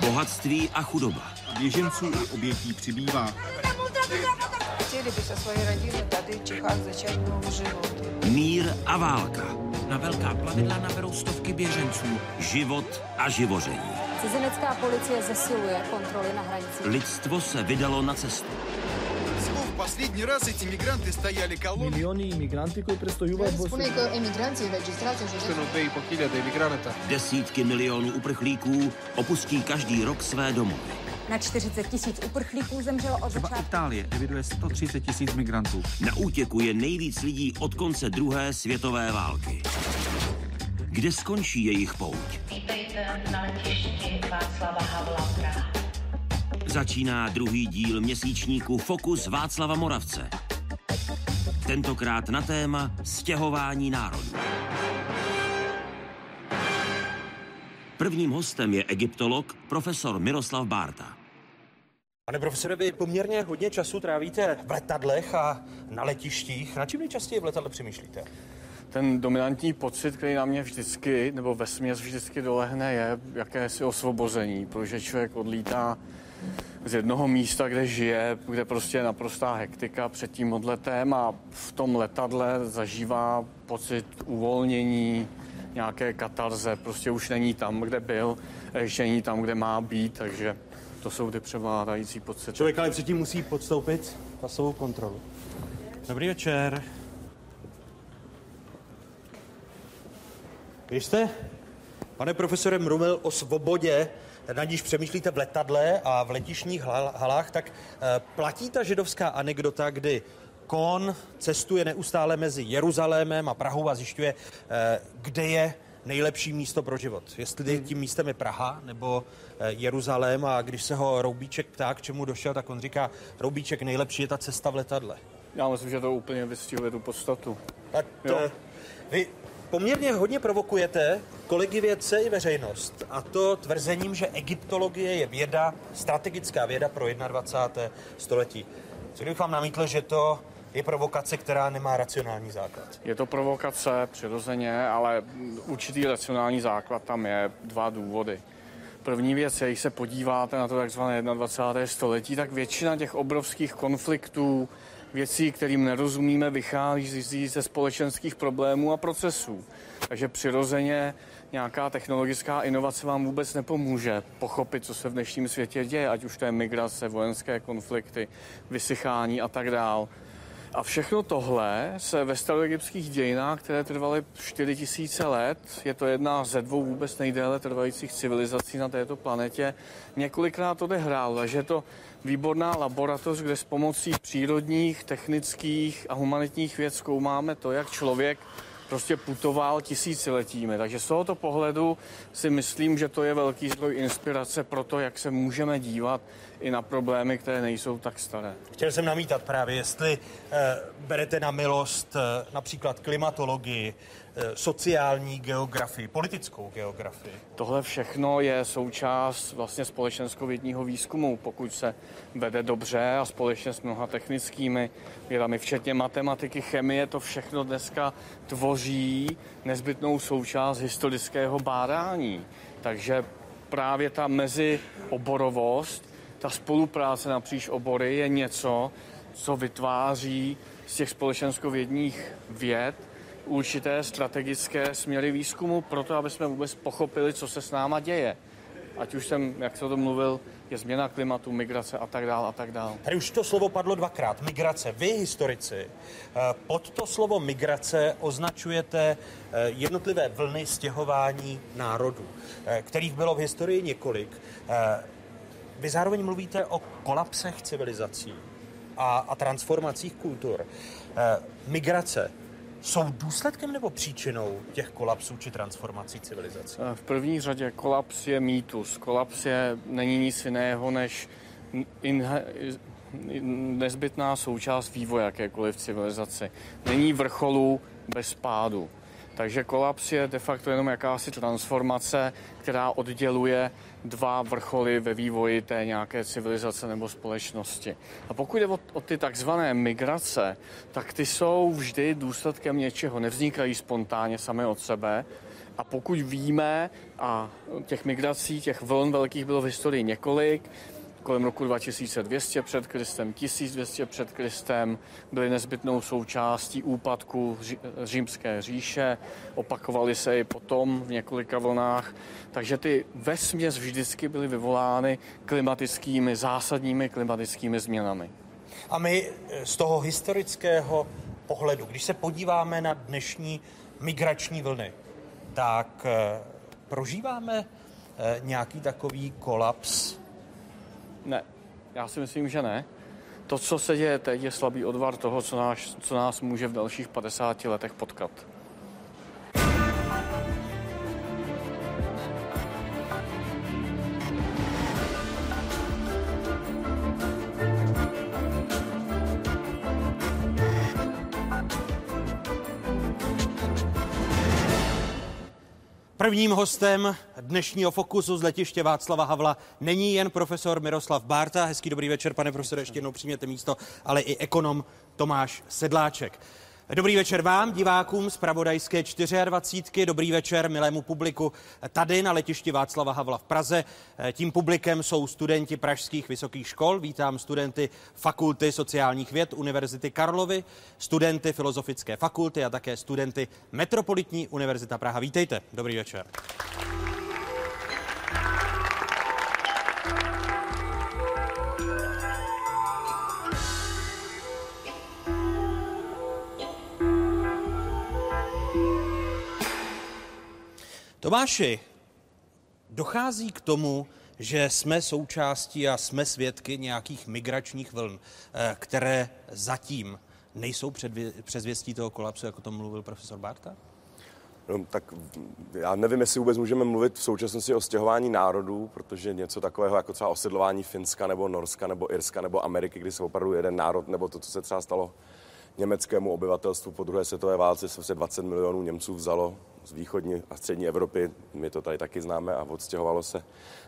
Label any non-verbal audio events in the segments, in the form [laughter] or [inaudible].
Bohatství a chudoba. Běženců a obětí přibývá. Chtěli by se svoje rodiny tady v Čechách začít život. Mír a válka. Na velká plavidla naberou stovky běženců. Život a živoření. Cizinecká policie zesiluje kontroly na hranicích. Lidstvo se vydalo na cestu. В последний раз эти мигранты стояли колонной. Milioni imigranti koji prestojuvad Spune că emigranții înregistrați în județ Desítky milionů uprchlíků opustí každý rok své domovy. Na 40 tisíc uprchlíků zemřelo od Třeba začátku. Itálie eviduje 130 tisíc migrantů. Na útěku je nejvíc lidí od konce druhé světové války. Kde skončí jejich pouť? Vítejte na letišti Václava Havla Praha. Začíná druhý díl měsíčníku Fokus Václava Moravce. Tentokrát na téma stěhování národů. Prvním hostem je egyptolog profesor Miroslav Bárta. Pane profesore, vy poměrně hodně času trávíte v letadlech a na letištích. Na čím nejčastěji v letadle přemýšlíte? Ten dominantní pocit, který na mě vždycky, nebo ve směs vždycky dolehne, je jakési osvobození, protože člověk odlítá z jednoho místa, kde žije, kde prostě je naprostá hektika před tím odletem a v tom letadle zažívá pocit uvolnění, nějaké katarze, prostě už není tam, kde byl, ještě není tam, kde má být, takže to jsou ty převládající pocity. Člověk ale předtím musí podstoupit pasovou kontrolu. Dobrý večer. Vy jste, pane profesore, mluvil o svobodě, na níž přemýšlíte v letadle a v letišních hal- halách, tak eh, platí ta židovská anekdota, kdy Kon cestuje neustále mezi Jeruzalémem a Prahou a zjišťuje, eh, kde je nejlepší místo pro život. Jestli tím místem je Praha nebo eh, Jeruzalém a když se ho Roubíček ptá, k čemu došel, tak on říká, Roubíček, nejlepší je ta cesta v letadle. Já myslím, že to úplně vystihuje tu podstatu. Tak Jo. to, vy poměrně hodně provokujete kolegy vědce i veřejnost. A to tvrzením, že egyptologie je věda, strategická věda pro 21. století. Co kdybych vám namítl, že to je provokace, která nemá racionální základ? Je to provokace přirozeně, ale určitý racionální základ tam je dva důvody. První věc když se podíváte na to takzvané 21. století, tak většina těch obrovských konfliktů, věcí, kterým nerozumíme, vychází ze společenských problémů a procesů. Takže přirozeně nějaká technologická inovace vám vůbec nepomůže pochopit, co se v dnešním světě děje, ať už to je migrace, vojenské konflikty, vysychání a tak dál. A všechno tohle se ve staroegyptských dějinách, které trvaly 4000 let, je to jedna ze dvou vůbec nejdéle trvajících civilizací na této planetě, několikrát odehrálo. Takže to výborná laboratoř, kde s pomocí přírodních, technických a humanitních věd zkoumáme to, jak člověk prostě putoval tisíciletími. Takže z tohoto pohledu si myslím, že to je velký zdroj inspirace pro to, jak se můžeme dívat i na problémy, které nejsou tak staré. Chtěl jsem namítat právě, jestli eh, berete na milost eh, například klimatologii, sociální geografii, politickou geografii. Tohle všechno je součást vlastně společenskovědního výzkumu, pokud se vede dobře a společně s mnoha technickými vědami, včetně matematiky, chemie, to všechno dneska tvoří nezbytnou součást historického bádání. Takže právě ta mezioborovost, ta spolupráce napříč obory je něco, co vytváří z těch společenskovědních věd určité strategické směry výzkumu pro to, aby jsme vůbec pochopili, co se s náma děje. Ať už jsem, jak se o tom mluvil, je změna klimatu, migrace a tak dále a tak dále. Tady už to slovo padlo dvakrát. Migrace. Vy, historici, eh, pod to slovo migrace označujete eh, jednotlivé vlny stěhování národů, eh, kterých bylo v historii několik. Vy zároveň mluvíte o kolapsech civilizací a, a transformacích kultur. Migrace jsou důsledkem nebo příčinou těch kolapsů či transformací civilizací? V první řadě kolaps je mýtus. Kolaps je, není nic jiného než inhe, nezbytná součást vývoje jakékoliv civilizace. Není vrcholu bez pádu. Takže kolaps je de facto jenom jakási transformace, která odděluje dva vrcholy ve vývoji té nějaké civilizace nebo společnosti. A pokud jde o, o ty takzvané migrace, tak ty jsou vždy důsledkem něčeho, nevznikají spontánně sami od sebe, A pokud víme, a těch migrací, těch vln velkých bylo v historii několik, kolem roku 2200 před Kristem, 1200 před Kristem, byly nezbytnou součástí úpadku římské říše, opakovaly se i potom v několika vlnách, takže ty vesměs vždycky byly vyvolány klimatickými, zásadními klimatickými změnami. A my z toho historického pohledu, když se podíváme na dnešní migrační vlny, tak eh, prožíváme eh, nějaký takový kolaps? Ne, já si myslím, že ne. To, co se děje teď, je slabý odvar toho, co nás, co nás může v dalších 50 letech potkat. Prvním hostem dnešního Fokusu z letiště Václava Havla není jen profesor Miroslav Bárta, hezký dobrý večer, pane profesore, ještě jednou přijměte místo, ale i ekonom Tomáš Sedláček. Dobrý večer vám, divákům z Pravodajské 24. Dobrý večer milému publiku tady na letišti Václava Havla v Praze. Tím publikem jsou studenti pražských vysokých škol. Vítám studenty Fakulty sociálních věd Univerzity Karlovy, studenty Filozofické fakulty a také studenty Metropolitní univerzita Praha. Vítejte. Dobrý večer. Tomáši, dochází k tomu, že jsme součástí a jsme svědky nějakých migračních vln, eh, které zatím nejsou předzvěstí toho kolapsu, jako to mluvil profesor Barta? No, tak já nevím, jestli vůbec můžeme mluvit v současnosti o stěhování národů, protože něco takového jako třeba osidlování Finska nebo Norska nebo Irska nebo Ameriky, kdy se opravdu jeden národ, nebo to, co se třeba stalo německému obyvatelstvu po druhé světové válce, se 20 milionů Němců vzalo z východní a střední Evropy, my to tady taky známe, a odstěhovalo se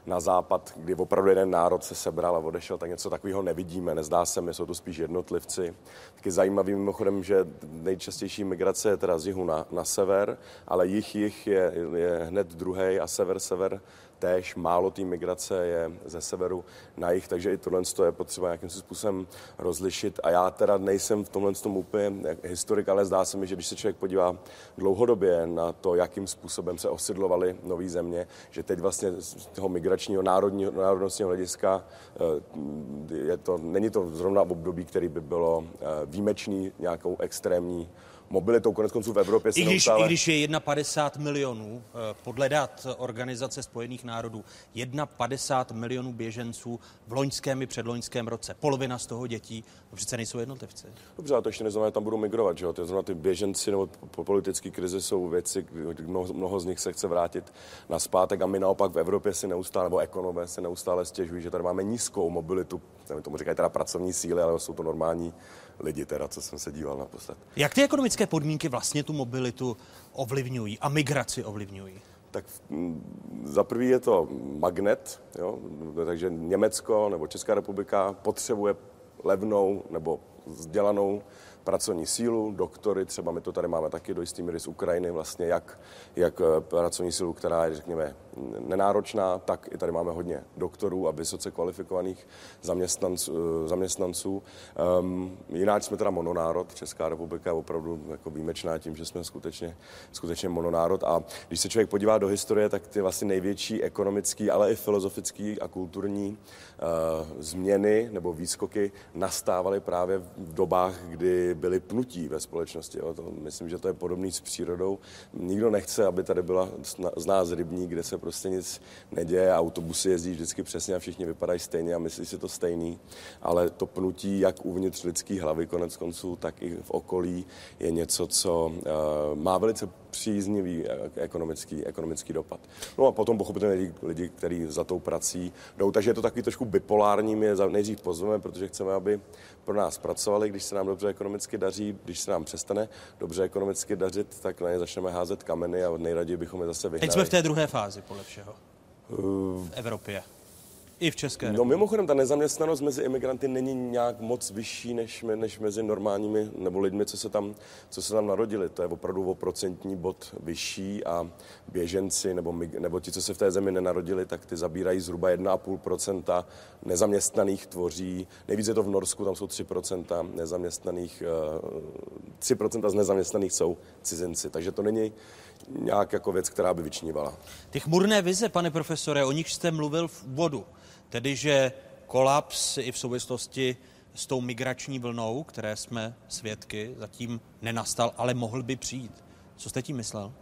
na západ, kdy opravdu jeden národ se sebral a odešel, tak něco takového nevidíme, nezdá se mi, jsou to spíš jednotlivci. Taky zajímavým mimochodem, že nejčastější migrace je teda z jihu na, na sever, ale jich, jich je, je hned druhý a sever, sever též málo té migrace je ze severu na jih, takže i tohle je potřeba nějakým způsobem rozlišit. A já teda nejsem v tomhle tom úplně historik, ale zdá se mi, že když se člověk podívá dlouhodobě na to, jakým způsobem se osidlovaly nové země, že teď vlastně z toho migračního národního, národnostního hlediska eh, je to, není to zrovna období, který by bylo eh, výjimečný nějakou extrémní mobilitou. Konec konců v Evropě I když, neustále... I když je 51 milionů, eh, podle dat Organizace spojených národů, 51 milionů běženců v loňském i předloňském roce. Polovina z toho dětí, to přece nejsou jednotlivci. Dobře, ale to ještě neznamená, že tam budou migrovat. Že jo? To znamená, ty běženci nebo po politické krizi jsou věci, mnoho, mnoho, z nich se chce vrátit na zpátek a my naopak v Evropě si neustále, nebo ekonomé se neustále stěžují, že tady máme nízkou mobilitu, tomu říkají teda pracovní síly, ale jsou to normální lidi, teda, co jsem se díval naposled. Jak ty ekonomické podmínky vlastně tu mobilitu ovlivňují a migraci ovlivňují? Tak mm, za prvý je to magnet, jo? takže Německo nebo Česká republika potřebuje levnou nebo vzdělanou pracovní sílu, doktory, třeba my to tady máme taky do jistý míry z Ukrajiny, vlastně jak, jak eh, pracovní sílu, která je, řekněme, nenáročná, tak i tady máme hodně doktorů a vysoce kvalifikovaných zaměstnanců. Eh, zaměstnanců. Um, jinak jsme teda mononárod, Česká republika je opravdu jako výjimečná tím, že jsme skutečně, skutečně mononárod a když se člověk podívá do historie, tak ty vlastně největší ekonomický, ale i filozofický a kulturní změny nebo výskoky nastávaly právě v dobách, kdy byli pnutí ve společnosti. Jo. To, myslím, že to je podobný s přírodou. Nikdo nechce, aby tady byla z nás rybník, kde se prostě nic neděje, autobusy jezdí vždycky přesně a všichni vypadají stejně a myslí si to stejný, ale to pnutí jak uvnitř lidský hlavy konec konců, tak i v okolí je něco, co uh, má velice příznivý eh, ekonomický, ekonomický dopad. No a potom pochopitelně lidi, lidi kteří za tou prací jdou. Takže je to takový trošku bipolární, my je nejdřív pozveme, protože chceme, aby pro nás pracovali, když se nám dobře ekonomicky daří, když se nám přestane dobře ekonomicky dařit, tak na ně začneme házet kameny a nejraději bychom je zase vyhnali. Teď jsme v té druhé fázi, podle všeho. V Evropě. I v České No mimochodem, ta nezaměstnanost mezi imigranty není nějak moc vyšší než, než mezi normálními nebo lidmi, co se, tam, co se tam narodili. To je opravdu o procentní bod vyšší a běženci nebo, nebo ti, co se v té zemi nenarodili, tak ty zabírají zhruba 1,5% nezaměstnaných tvoří, nejvíc je to v Norsku, tam jsou 3% nezaměstnaných, 3% z nezaměstnaných jsou cizinci, takže to není nějak jako věc, která by vyčnívala. Ty chmurné vize, pane profesore, o nich jste mluvil v úvodu, tedy že kolaps i v souvislosti s tou migrační vlnou, které jsme svědky, zatím nenastal, ale mohl by přijít. Co jste tím myslel?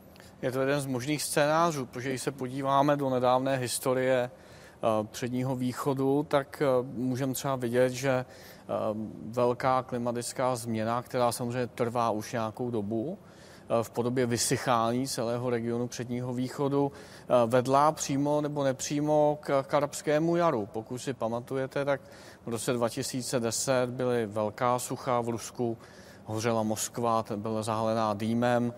Je to jeden z možných scénářů, protože když se podíváme do nedávné historie eh, předního východu, tak eh, můžeme třeba vidět, že eh, velká klimatická změna, která samozřejmě trvá už nějakou dobu, v podobě vysychání celého regionu předního východu vedla přímo nebo nepřímo k, k arabskému jaru. Pokud si pamatujete, tak v roce 2010 byly velká sucha v Rusku, hořela Moskva, byla zahalená dýmem,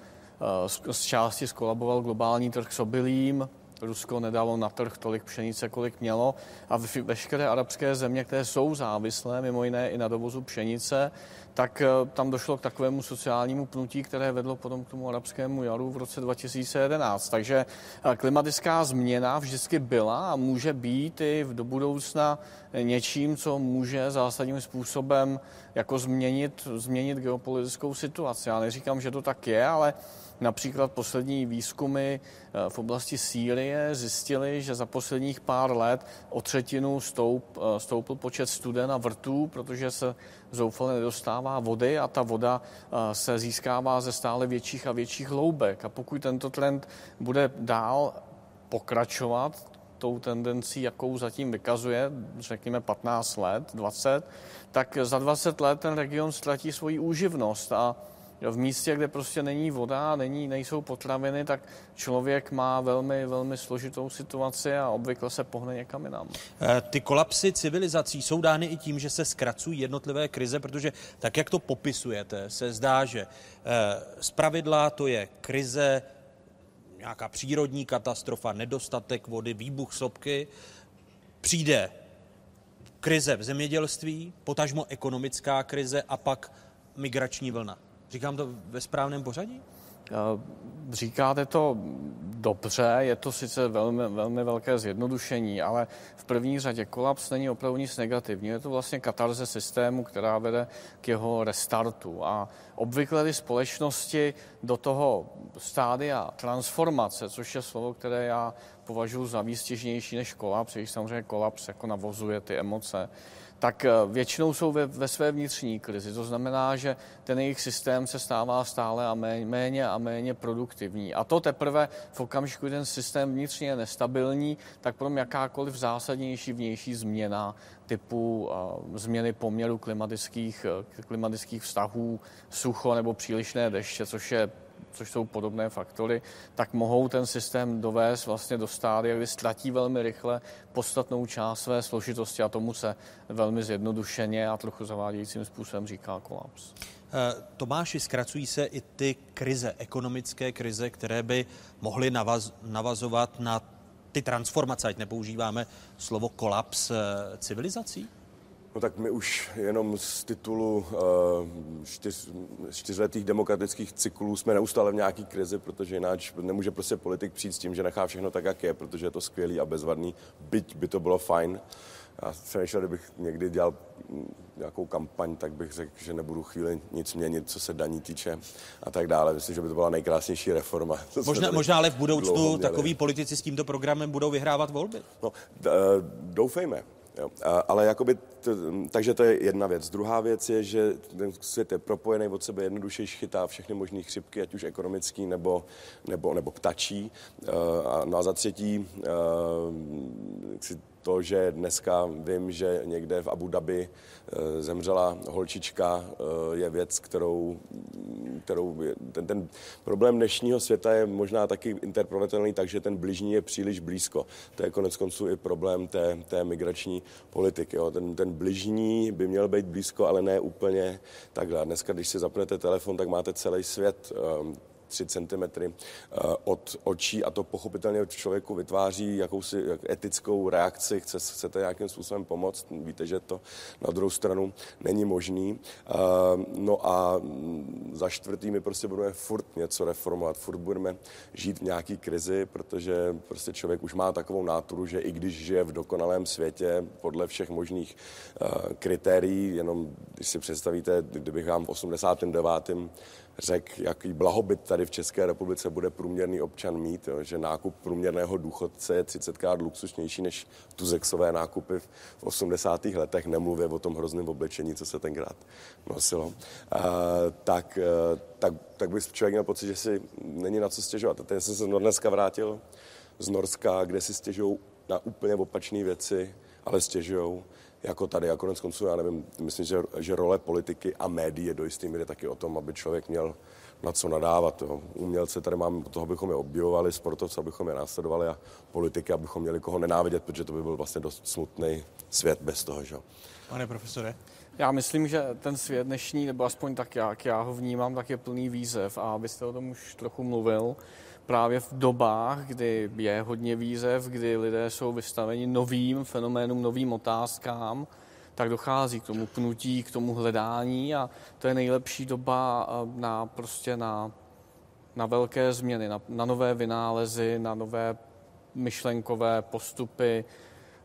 z části skolaboval globální trh s obilím, Rusko nedalo na trh tolik pšenice, kolik mělo a veškeré arabské země, které jsou závislé, mimo jiné i na dovozu pšenice, tak eh, tam došlo k takovému sociálnímu pnutí, které vedlo potom k tomu arabskému jaru v roce 2011. Takže eh, klimatická změna vždycky byla a může být i do budoucna něčím, co může zásadním způsobem jako změnit, změnit geopolitickou situaci. Já neříkám, že to tak je, ale Například poslední výzkumy eh, v oblasti Sýrie zjistily, že za posledních pár let o třetinu stoup, stoupl počet studen a vrtů, protože se zoufale nedostává vody a ta voda eh, se získává ze stále větších a větších hloubek. A pokud tento trend bude dál pokračovat, tou tendencí, jakou zatím vykazuje, řekněme 15 let, 20, tak za 20 let ten region ztratí svoji úživnost a v místě, kde prostě není voda, není, nejsou potraviny, tak člověk má velmi, velmi složitou situaci a obvykle se pohne někam jinam. Eh, ty kolapsy civilizací jsou dány i tím, že se zkracují jednotlivé krize, protože tak, jak to popisujete, se zdá, že eh, z pravidla to je krize, nějaká přírodní katastrofa, nedostatek vody, výbuch sopky, přijde krize v zemědělství, potažmo ekonomická krize a pak migrační vlna. Říkám to ve správném pořadí? Říkáte to dobře, je to sice velmi, velmi velké zjednodušení, ale v první řadě kolaps není opravdu nic negativního. Je to vlastně katarze systému, která vede k jeho restartu. A obvykle ty společnosti do toho stádia transformace, což je slovo, které já považuji za výstěžnější než kolaps, když samozřejmě kolaps jako navozuje ty emoce, tak eh, většinou jsou ve, ve své vnitřní krizi. To znamená, že ten jejich systém se stává stále a méně a méně produktivní. A to teprve v okamžiku, kdy ten systém vnitřně je nestabilní, tak potom jakákoliv zásadnější vnější změna typu uh, změny poměru klimatických, uh, klimatických vztahů, sucho nebo přílišné deště, což je což jsou podobné faktory, tak mohou ten systém dovést vlastně do stádia, kdy ztratí velmi rychle podstatnou část své složitosti a tomu se velmi zjednodušeně a trochu zavádějícím způsobem říká kolaps. Eh, Tomáši, zkracují se i ty krize, ekonomické krize, které by mohly navaz, navazovat na ty transformace, ať nepoužíváme slovo kolaps eh, civilizací? No tak my už jenom z titulu uh, čtyř, čtyřletých demokratických cyklů jsme neustále v nějaký krizi, protože jináč nemůže prostě politik přijít s tím, že nechá všechno tak, jak je, protože je to skvělý a bezvadný, byť by to bylo fajn. Já přemýšlel, kdybych někdy dělal nějakou kampaň, tak bych řekl, že nebudu chvíli nic měnit, co se daní týče a tak dále. Myslím, že by to byla nejkrásnější reforma. Možná, možná ale v budoucnu takový politici s tímto programem budou vyhrávat volby. No, doufejme. Jo. Ale jakoby, t, takže to je jedna věc. Druhá věc je, že ten svět je propojený od sebe jednoduše chytá všechny možné chřipky, ať už ekonomický nebo, nebo, nebo ptačí. A, no a za třetí, si to, že dneska vím, že někde v Abu Dhabi eh, zemřela holčička, eh, je věc, kterou, kterou ten, ten problém dnešního světa je možná taky interpretovatelný tak, že ten bližní je příliš blízko. To je konec konců i problém té, té migrační politiky. Jo. Ten, ten bližní by měl být blízko, ale ne úplně takhle. Dneska, když si zapnete telefon, tak máte celý svět ehm, 3 cm od očí a to pochopitelně člověku vytváří jakousi etickou reakci, chce, chcete nějakým způsobem pomoct, víte, že to na druhou stranu není možný. No a za čtvrtý my prostě budeme furt něco reformovat, furt budeme žít v nějaký krizi, protože prostě člověk už má takovou náturu, že i když žije v dokonalém světě podle všech možných uh, kritérií, jenom když si představíte, kdybych vám v 89 řekl, jaký blahobyt tady v České republice bude průměrný občan mít, jo, že nákup průměrného důchodce je 30krát luxusnější než tu zexové nákupy v 80. letech, nemluvě o tom hrozném oblečení, co se tenkrát nosilo, uh, tak, uh, tak, tak by člověk měl pocit, že si není na co stěžovat. A teď jsem se dneska vrátil z Norska, kde si stěžují na úplně opačné věci, ale stěžují jako tady. A konec konců, já nevím, myslím, že, že role politiky a médií je do jisté míry taky o tom, aby člověk měl na co nadávat. Jo. Umělce tady máme toho, abychom je objevovali, sportovce, abychom je následovali a politiky, abychom měli koho nenávidět, protože to by byl vlastně dost smutný svět bez toho. Že? Pane profesore? Já myslím, že ten svět dnešní, nebo aspoň tak, jak já ho vnímám, tak je plný výzev a abyste o tom už trochu mluvil, právě v dobách, kdy je hodně výzev, kdy lidé jsou vystaveni novým fenoménům, novým otázkám, tak dochází k tomu pnutí, k tomu hledání a to je nejlepší doba eh, na, prostě na, na velké změny, na, na nové vynálezy, na nové myšlenkové postupy,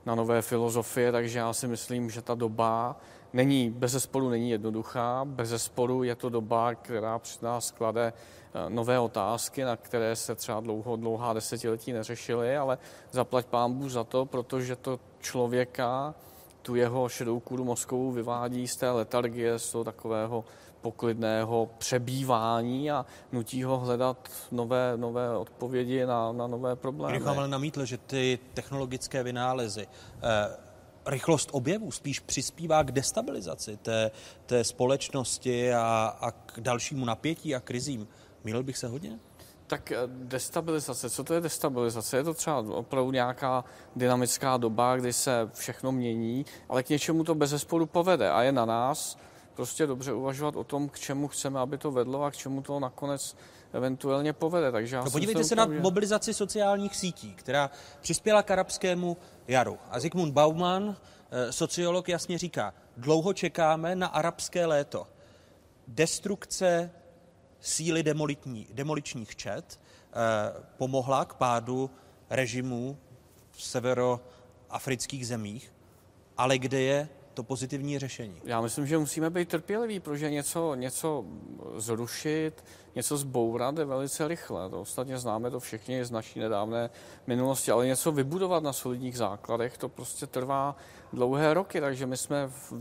na nové filozofie, takže já si myslím, že ta doba není, bez zesporu není jednoduchá, bez zesporu je to doba, která před nás klade eh, nové otázky, na které se třeba dlouho, dlouhá desetiletí neřešily, ale zaplať pámbu za to, protože to člověka, tu jeho šedou kůru mozkovou vyvádí z té letargie, z toho takového poklidného přebývání a nutí ho hledat nové, nové odpovědi na, na nové problémy. Bych ale namítl, že ty technologické vynálezy eh, rychlost objevů spíš přispívá k destabilizaci té, té společnosti a, a k dalšímu napětí a krizím. Mýlil bych se hodně? Tak eh, destabilizace, co to je destabilizace? Je to třeba opravdu nějaká dynamická doba, kdy se všechno mění, ale k něčemu to bez zesporu povede a je na nás prostě dobře uvažovat o tom, k čemu chceme, aby to vedlo a k čemu to nakonec eventuálně povede. Takže no, podívejte se na mobilizaci sociálních sítí, která přispěla k arabskému jaru. A Zygmunt Bauman, eh, sociolog, jasně říká, dlouho čekáme na arabské léto. Destrukce síly demolitní, demoličních čet eh, pomohla k pádu režimů v severoafrických zemích, ale kde je to pozitivní řešení? Já myslím, že musíme být trpěliví, protože něco, něco zrušit, něco zbourat je velice rychle. To ostatně známe to všichni z naší nedávné minulosti, ale něco vybudovat na solidních základech, to prostě trvá dlouhé roky, takže my jsme v,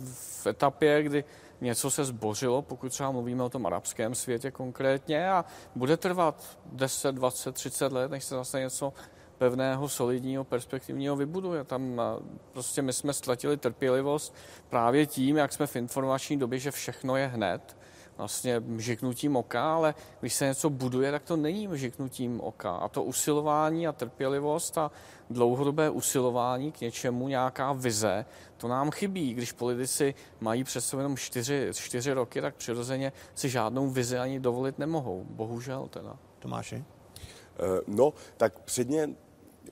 v etapě, kdy něco se zbořilo, pokud třeba mluvíme o tom arabském světě konkrétně a bude trvat 10, 20, 30 let, než se zase něco pevného, solidního, perspektivního vybuduje. Tam prostě my jsme ztratili trpělivost právě tím, jak jsme v informační době, že všechno je hned, vlastně mžiknutím oka, ale když se něco buduje, tak to není mžiknutím oka. A to usilování a trpělivost a dlouhodobé usilování k něčemu, nějaká vize, to nám chybí. Když politici mají před sebou jenom čtyři, čtyři roky, tak přirozeně si žádnou vizi ani dovolit nemohou. Bohužel teda. Tomáši? Eh, no, tak předně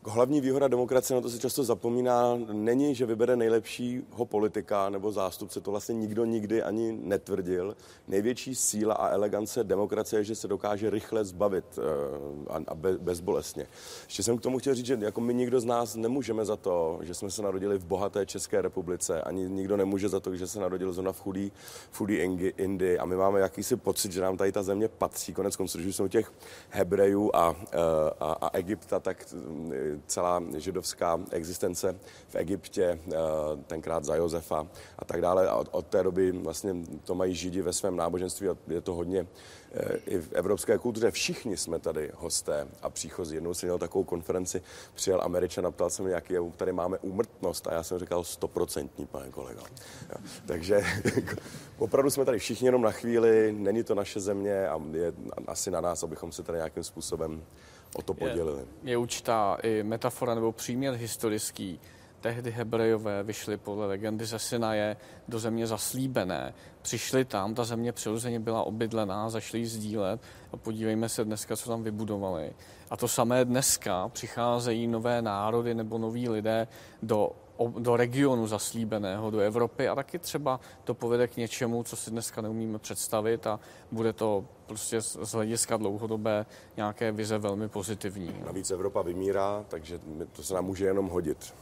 hlavní výhoda demokracie, na to se často zapomíná, není, že vybere nejlepšího politika nebo zástupce, to vlastně nikdo nikdy ani netvrdil. Největší síla a elegance demokracie je, že se dokáže rychle zbavit eh, a bezbolestně. Ještě jsem k tomu chtěl říct, že jako my nikdo z nás nemůžeme za to, že jsme se narodili v bohaté České republice, ani nikdo nemůže za to, že se narodil zrovna v chudý, v chudý Indii a my máme jakýsi pocit, že nám tady ta země patří. Konec konců, když jsou těch Hebrejů a, eh, a, a Egypta, tak celá židovská existence v Egyptě, eh, tenkrát za Josefa a tak dále. A od, od té doby vlastně to mají židi ve svém náboženství a je to hodně eh, i v evropské kultuře. Všichni jsme tady hosté a příchozí. Jednou jsem měl takovou konferenci, přijel Američan a ptal se mě, jaký tady máme úmrtnost a já jsem říkal stoprocentní, pane kolego. Jo. Takže [laughs] opravdu jsme tady všichni jenom na chvíli, není to naše země a je asi na nás, abychom se tady nějakým způsobem o to podělili. Je, je určitá i metafora nebo příměr historický. tehdy Hebrejové vyšli podle legendy ze Sinaje do země zaslíbené. Přišli tam, ta země přirozeně byla obydlená, zašli ji sdílet a podívejme se dneska, co tam vybudovali. A to samé dneska přicházejí nové národy nebo noví lidé do do regionu zaslíbeného, do Evropy a taky třeba to povede k něčemu, co si dneska neumíme představit a bude to prostě z hlediska dlouhodobé nějaké vize velmi pozitivní. Navíc Evropa vymírá, takže to se nám může jenom hodit.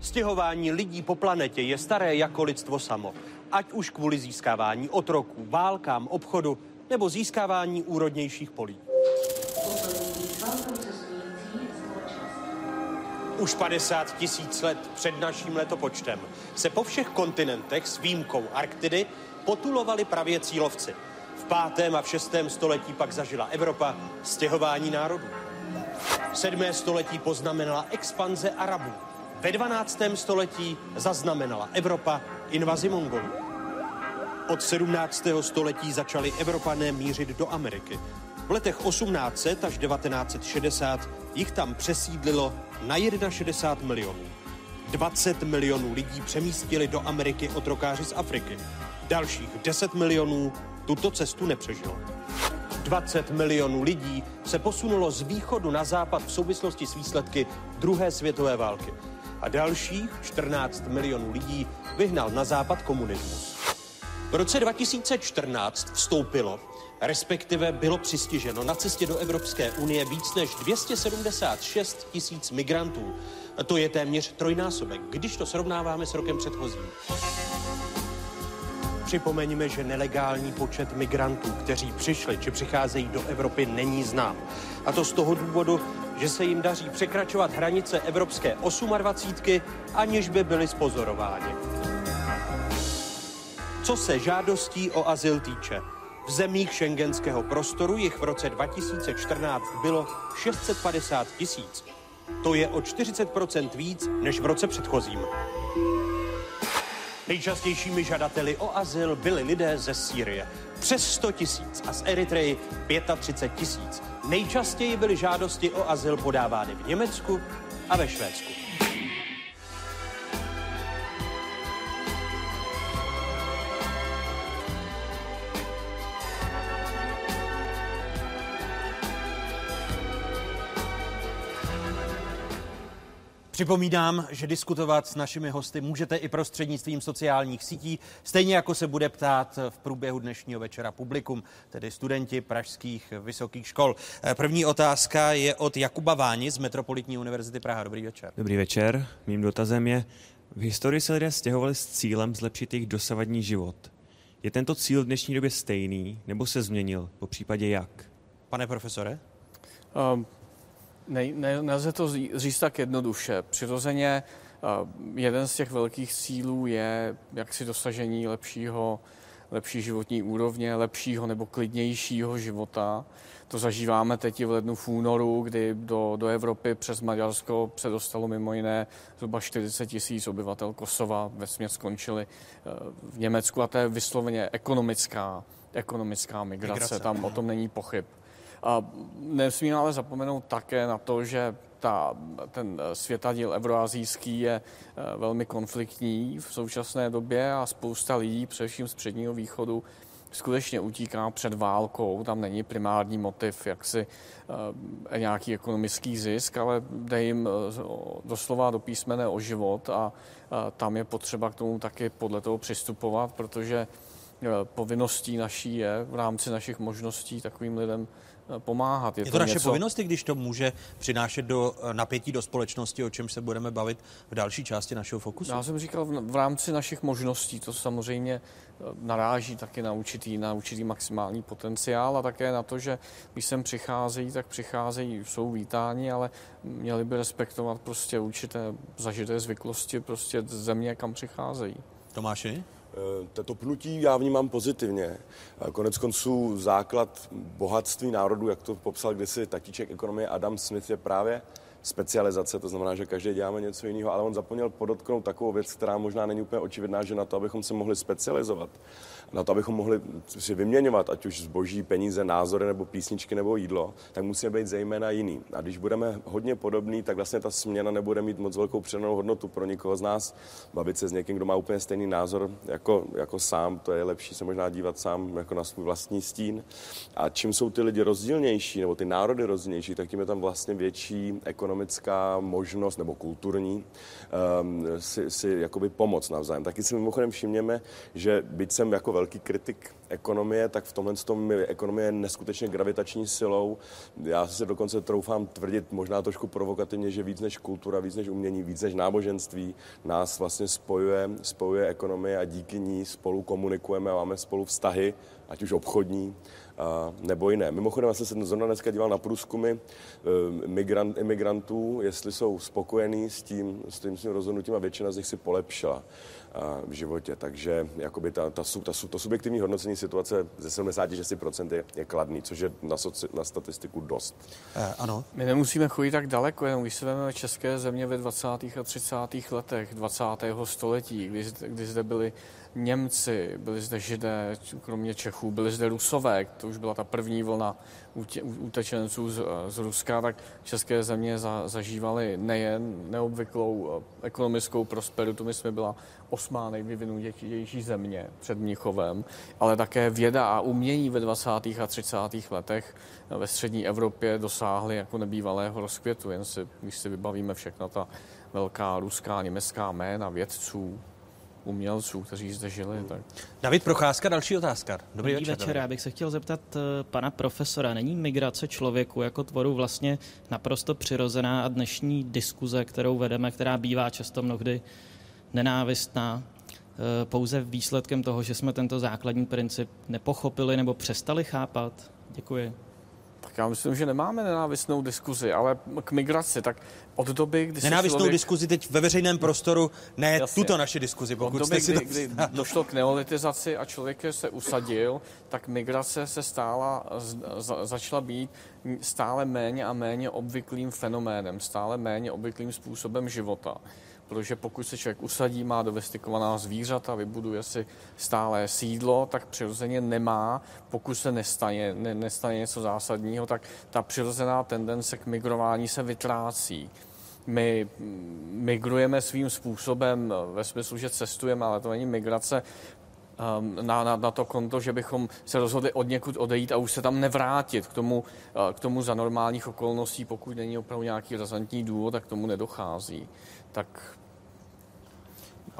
Stěhování lidí po planetě je staré jako lidstvo samo. Ať už kvůli získávání otroků, válkám, obchodu nebo získávání úrodnějších polí. Už 50 tisíc let před naším letopočtem se po všech kontinentech s výjimkou Arktidy potulovali pravěcí lovci. V pátém a v šestém století pak zažila Evropa stěhování národů. Sedmé století poznamenala expanze Arabů. Ve 12. století zaznamenala Evropa invazi Mongolů. Od 17. století začali Evropané mířit do Ameriky. V letech 1800 až 1960 jich tam přesídlilo na 61 milionů. 20 milionů lidí přemístili do Ameriky otrokáři z Afriky. Dalších 10 milionů tuto cestu nepřežilo. 20 milionů lidí se posunulo z východu na západ v souvislosti s výsledky druhé světové války. A dalších 14 milionů lidí vyhnal na západ komunismus. V roce 2014 vstoupilo respektive bylo přistiženo na cestě do Evropské unie víc než 276 tisíc migrantů. To je téměř trojnásobek, když to srovnáváme s rokem předchozím. Připomeňme, že nelegální počet migrantů, kteří přišli či přicházejí do Evropy, není znám. A to z toho důvodu, že se jim daří překračovat hranice Evropské 28, aniž by byli spozorováni. Co se žádostí o azyl týče, v zemích šengenského prostoru jich v roce 2014 bylo 650 tisíc. To je o 40% víc než v roce předchozím. Nejčastějšími žadateli o azyl byli lidé ze Sýrie. Přes 100 tisíc a z Eritreji 35 tisíc. Nejčastěji byly žádosti o azyl podávány v Německu a ve Švédsku. Připomínám, že diskutovat s našimi hosty můžete i prostřednictvím sociálních sítí, stejně jako se bude ptát v průběhu dnešního večera publikum, tedy studenti pražských vysokých škol. První otázka je od Jakuba Váni z Metropolitní univerzity Praha. Dobrý večer. Dobrý večer. Mým dotazem je, v historii se lidé stěhovali s cílem zlepšit jejich dosavadní život. Je tento cíl v dnešní době stejný, nebo se změnil? Po případě jak? Pane profesore? Um, ne, ne, nelze to říct tak jednoduše. Přirozeně jeden z těch velkých cílů je jaksi dosažení lepšího, lepší životní úrovně, lepšího nebo klidnějšího života. To zažíváme teď v lednu v únoru, kdy do, do Evropy přes Maďarsko se dostalo mimo jiné zhruba 40 tisíc obyvatel Kosova. Ve směs skončili uh, v Německu a to je vysloveně ekonomická, ekonomická migrace. migrace. Tam o tom není pochyb. A nesmíme ale zapomenout také na to, že ta, ten světadíl euroazijský je eh, velmi konfliktní v současné době a spousta lidí, především z předního východu, skutečně utíká před válkou. Tam není primární motiv, jak si e, nějaký ekonomický zisk, ale jde jim e, doslova do písmene o život a e, tam je potřeba k tomu taky podle toho přistupovat, protože povinností naší je v rámci našich možností takovým lidem Eh, pomáhat. Je, je to, to naše něco... povinnosti, když to může přinášet do eh, napětí do společnosti, o čem se budeme bavit v další části našeho fokusu? Já jsem říkal, v rámci našich možností to samozřejmě eh, naráží taky na určitý, na určitý maximální potenciál a také na to, že když sem přicházejí, tak přicházejí, jsou vítáni, ale měli by respektovat prostě určité zažité zvyklosti prostě země, kam přicházejí. Tomáši? Eh, Toto pnutí já vnímám pozitivně. Konec konců základ bohatství národu, jak to popsal kdysi tatíček ekonomie Adam Smith, je právě specializace, to znamená, že každý děláme něco jiného, ale on zapomněl podotknout takovou věc, která možná není úplně očividná, že na to, abychom se mohli specializovat, na to, abychom mohli si vyměňovat, ať už zboží, peníze, názory nebo písničky nebo jídlo, tak musíme být zejména jiný. A když budeme hodně podobný, tak vlastně ta směna nebude mít moc velkou přenou hodnotu pro nikoho z nás. Bavit se s někým, kdo má úplně stejný názor jako, jako sám, to je lepší se možná dívat sám jako na svůj vlastní stín. A čím jsou ty lidi rozdílnější, nebo ty národy rozdílnější, tak tím je tam vlastně větší ekonomická možnost, nebo kulturní, um, si, si jakoby pomoct navzájem. Taky si mimochodem všimněme, že byť jsem jako velký kritik ekonomie, tak v tomhle tom ekonomie je neskutečně gravitační silou. Já se dokonce troufám tvrdit možná trošku provokativně, že víc než kultura, víc než umění, víc než náboženství nás vlastně spojuje, spojuje ekonomie a díky ní spolu komunikujeme a máme spolu vztahy, ať už obchodní, nebo jiné. Mimochodem, já jsem se zrovna dneska díval na průzkumy eh, migrant, imigrantů, jestli jsou spokojení s tím, s tím svým rozhodnutím a většina z nich si polepšila v životě. Takže jakoby ta, ta, ta, to subjektivní hodnocení situace ze 76% je, je kladný, což je na, soci, na statistiku dost. Eh, ano. My nemusíme chodit tak daleko, jenom když se vezmeme české země ve 20. a 30. letech 20. století, kdy, kdy zde byly Němci, byli zde Židé, kromě Čechů, byli zde Rusové, to už byla ta první vlna utečenců z, z Ruska, tak české země za, zažívaly nejen neobvyklou eh, ekonomickou prosperitu, my jsme byla osmá nejvyvinutější země před Mnichovem, ale také věda a umění ve 20. a 30. letech ve střední Evropě dosáhly jako nebývalého rozkvětu, jen si, když si vybavíme všechna ta velká ruská, německá jména vědců, umělců, kteří zde žili. Tak. David Procházka, další otázka. Dobrý, Dobrý večer, večer. Já bych se chtěl zeptat uh, pana profesora, není migrace člověku jako tvoru vlastně naprosto přirozená a dnešní diskuze, kterou vedeme, která bývá často mnohdy nenávistná, uh, pouze výsledkem toho, že jsme tento základní princip nepochopili nebo přestali chápat? Děkuji. Tak já myslím, že nemáme nenávistnou diskuzi, ale k migraci, tak od doby, kdy Nenávistnou člověk... diskuzi teď ve veřejném prostoru, ne Jasně. tuto naši diskuzi, pokud od doby, jste si kdy, to... kdy došlo k neolitizaci a člověk se usadil, tak migrace se stála, za, začala být stále méně a méně obvyklým fenoménem, stále méně obvyklým způsobem života protože pokud se člověk usadí, má domestikovaná zvířata, vybuduje si stále sídlo, tak přirozeně nemá, pokud se nestane, ne, nestane něco zásadního, tak ta přirozená tendence k migrování se vytrácí. My migrujeme svým způsobem ve smyslu, že cestujeme, ale to není migrace um, na, na, na to konto, že bychom se rozhodli od někud odejít a už se tam nevrátit k tomu, uh, k tomu za normálních okolností, pokud není opravdu nějaký razantní důvod, tak k tomu nedochází. Tak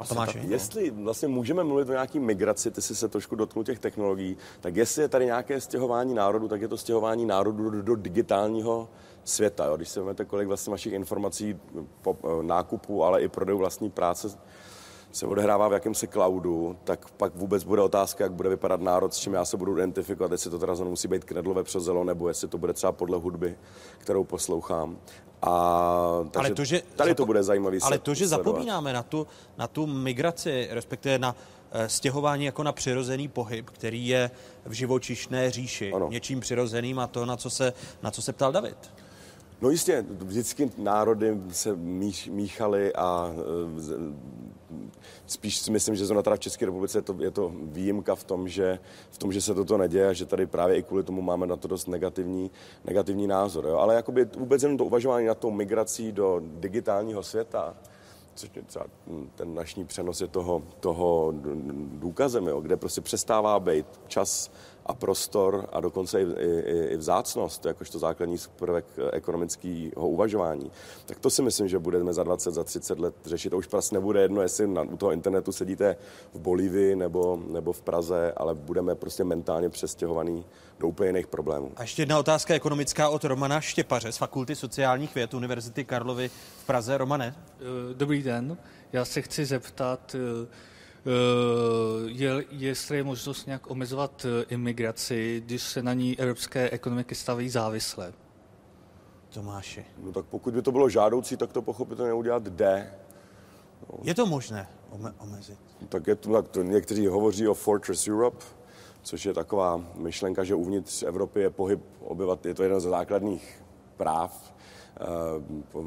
Tomáš, jestli vlastně můžeme mluvit o nějaký migraci, ty jsi se trošku dotknul těch technologií, tak jestli je tady nějaké stěhování národu, tak je to stěhování národu do, do digitálního světa. Jo? Když se vezmete, kolik vlastně vašich informací po eh, nákupu, ale i prodeu vlastní práce se odehrává v jakémsi cloudu, tak pak vůbec bude otázka, jak bude vypadat národ, s čím já se budu identifikovat, jestli to teda musí být knedlové přezelo, nebo jestli to bude třeba podle hudby, kterou poslouchám. A takže ale to, že tady zapo- to bude zajímavý Ale to, že sledovat. zapomínáme na tu, na tu migraci, respektive na eh, stěhování jako na přirozený pohyb, který je v živočišné říši ano. něčím přirozeným a to, na co se, na co se ptal David. No jistě, vždycky národy se mích, míchaly a e, spíš si myslím, že zrovna teda v České republice je to, je to výjimka v tom, že, v tom, že se toto neděje a že tady právě i kvůli tomu máme na to dost negativní, negativní názor. Jo? Ale jakoby vůbec jenom to uvažování nad tou migrací do digitálního světa, což třeba ten našní přenos je toho, toho důkazem, jo, kde prostě přestává být čas a prostor a dokonce i, i, i vzácnost, jakožto základní prvek ekonomického uvažování, tak to si myslím, že budeme za 20, za 30 let řešit. To už prostě nebude jedno, jestli na, u toho internetu sedíte v Bolívii nebo, nebo v Praze, ale budeme prostě mentálně přestěhovaný do úplně jiných problémů. A ještě jedna otázka ekonomická od Romana Štěpaře z Fakulty sociálních věd Univerzity Karlovy v Praze. Romane? Eh, dobrý den. Já se chci zeptat, eh, Eh, je, jestli je možnost nějak omezovat eh, imigraci, když se na ní evropské ekonomiky staví závisle. Tomáši. No tak pokud by to bylo žádoucí, tak to pochopitelně udělat jde. No. Je to možné ome- omezit? Tak, je to, tak to, někteří hovoří o Fortress Europe, což je taková myšlenka, že uvnitř Evropy je pohyb obyvat, je to jeden ze základních práv,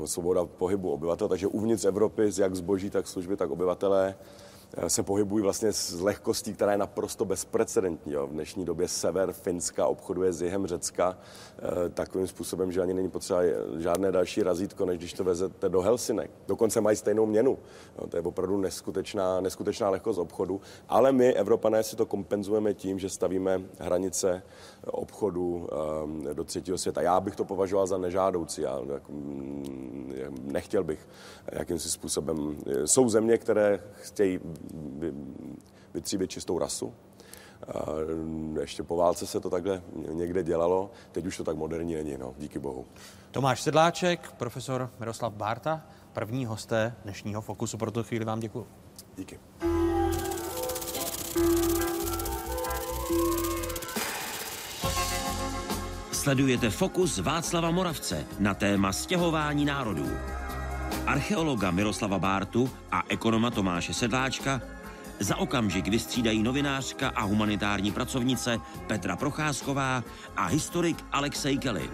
svoboda pohybu obyvatel, takže uvnitř Evropy, jak zboží, tak služby, tak obyvatelé Eh, se pohybují vlastně s lehkostí, která je naprosto bezprecedentní. Jo. V dnešní době sever Finska obchoduje s jihem Řecka eh, takovým způsobem, že ani není potřeba žádné další razítko, než když to vezete do Helsinek. Dokonce mají stejnou měnu. Jo. To je opravdu neskutečná, neskutečná lehkost obchodu, ale my, Evropané, si to kompenzujeme tím, že stavíme hranice obchodu um, do třetího světa. Já bych to považoval za nežádoucí. Já mm, nechtěl bych jakýmsi způsobem. Jsou země, které chtějí vytříbit čistou rasu. Ještě po válce se to takhle někde dělalo, teď už to tak moderní není, no, díky bohu. Tomáš Sedláček, profesor Miroslav Bárta, první hosté dnešního Fokusu. Pro tu chvíli vám děkuji. Díky. Sledujete Fokus Václava Moravce na téma stěhování národů. Archeologa Miroslava Bártu a ekonoma Tomáše Sedláčka za okamžik vystřídají novinářka a humanitární pracovnice Petra Procházková a historik Alexej Kelin.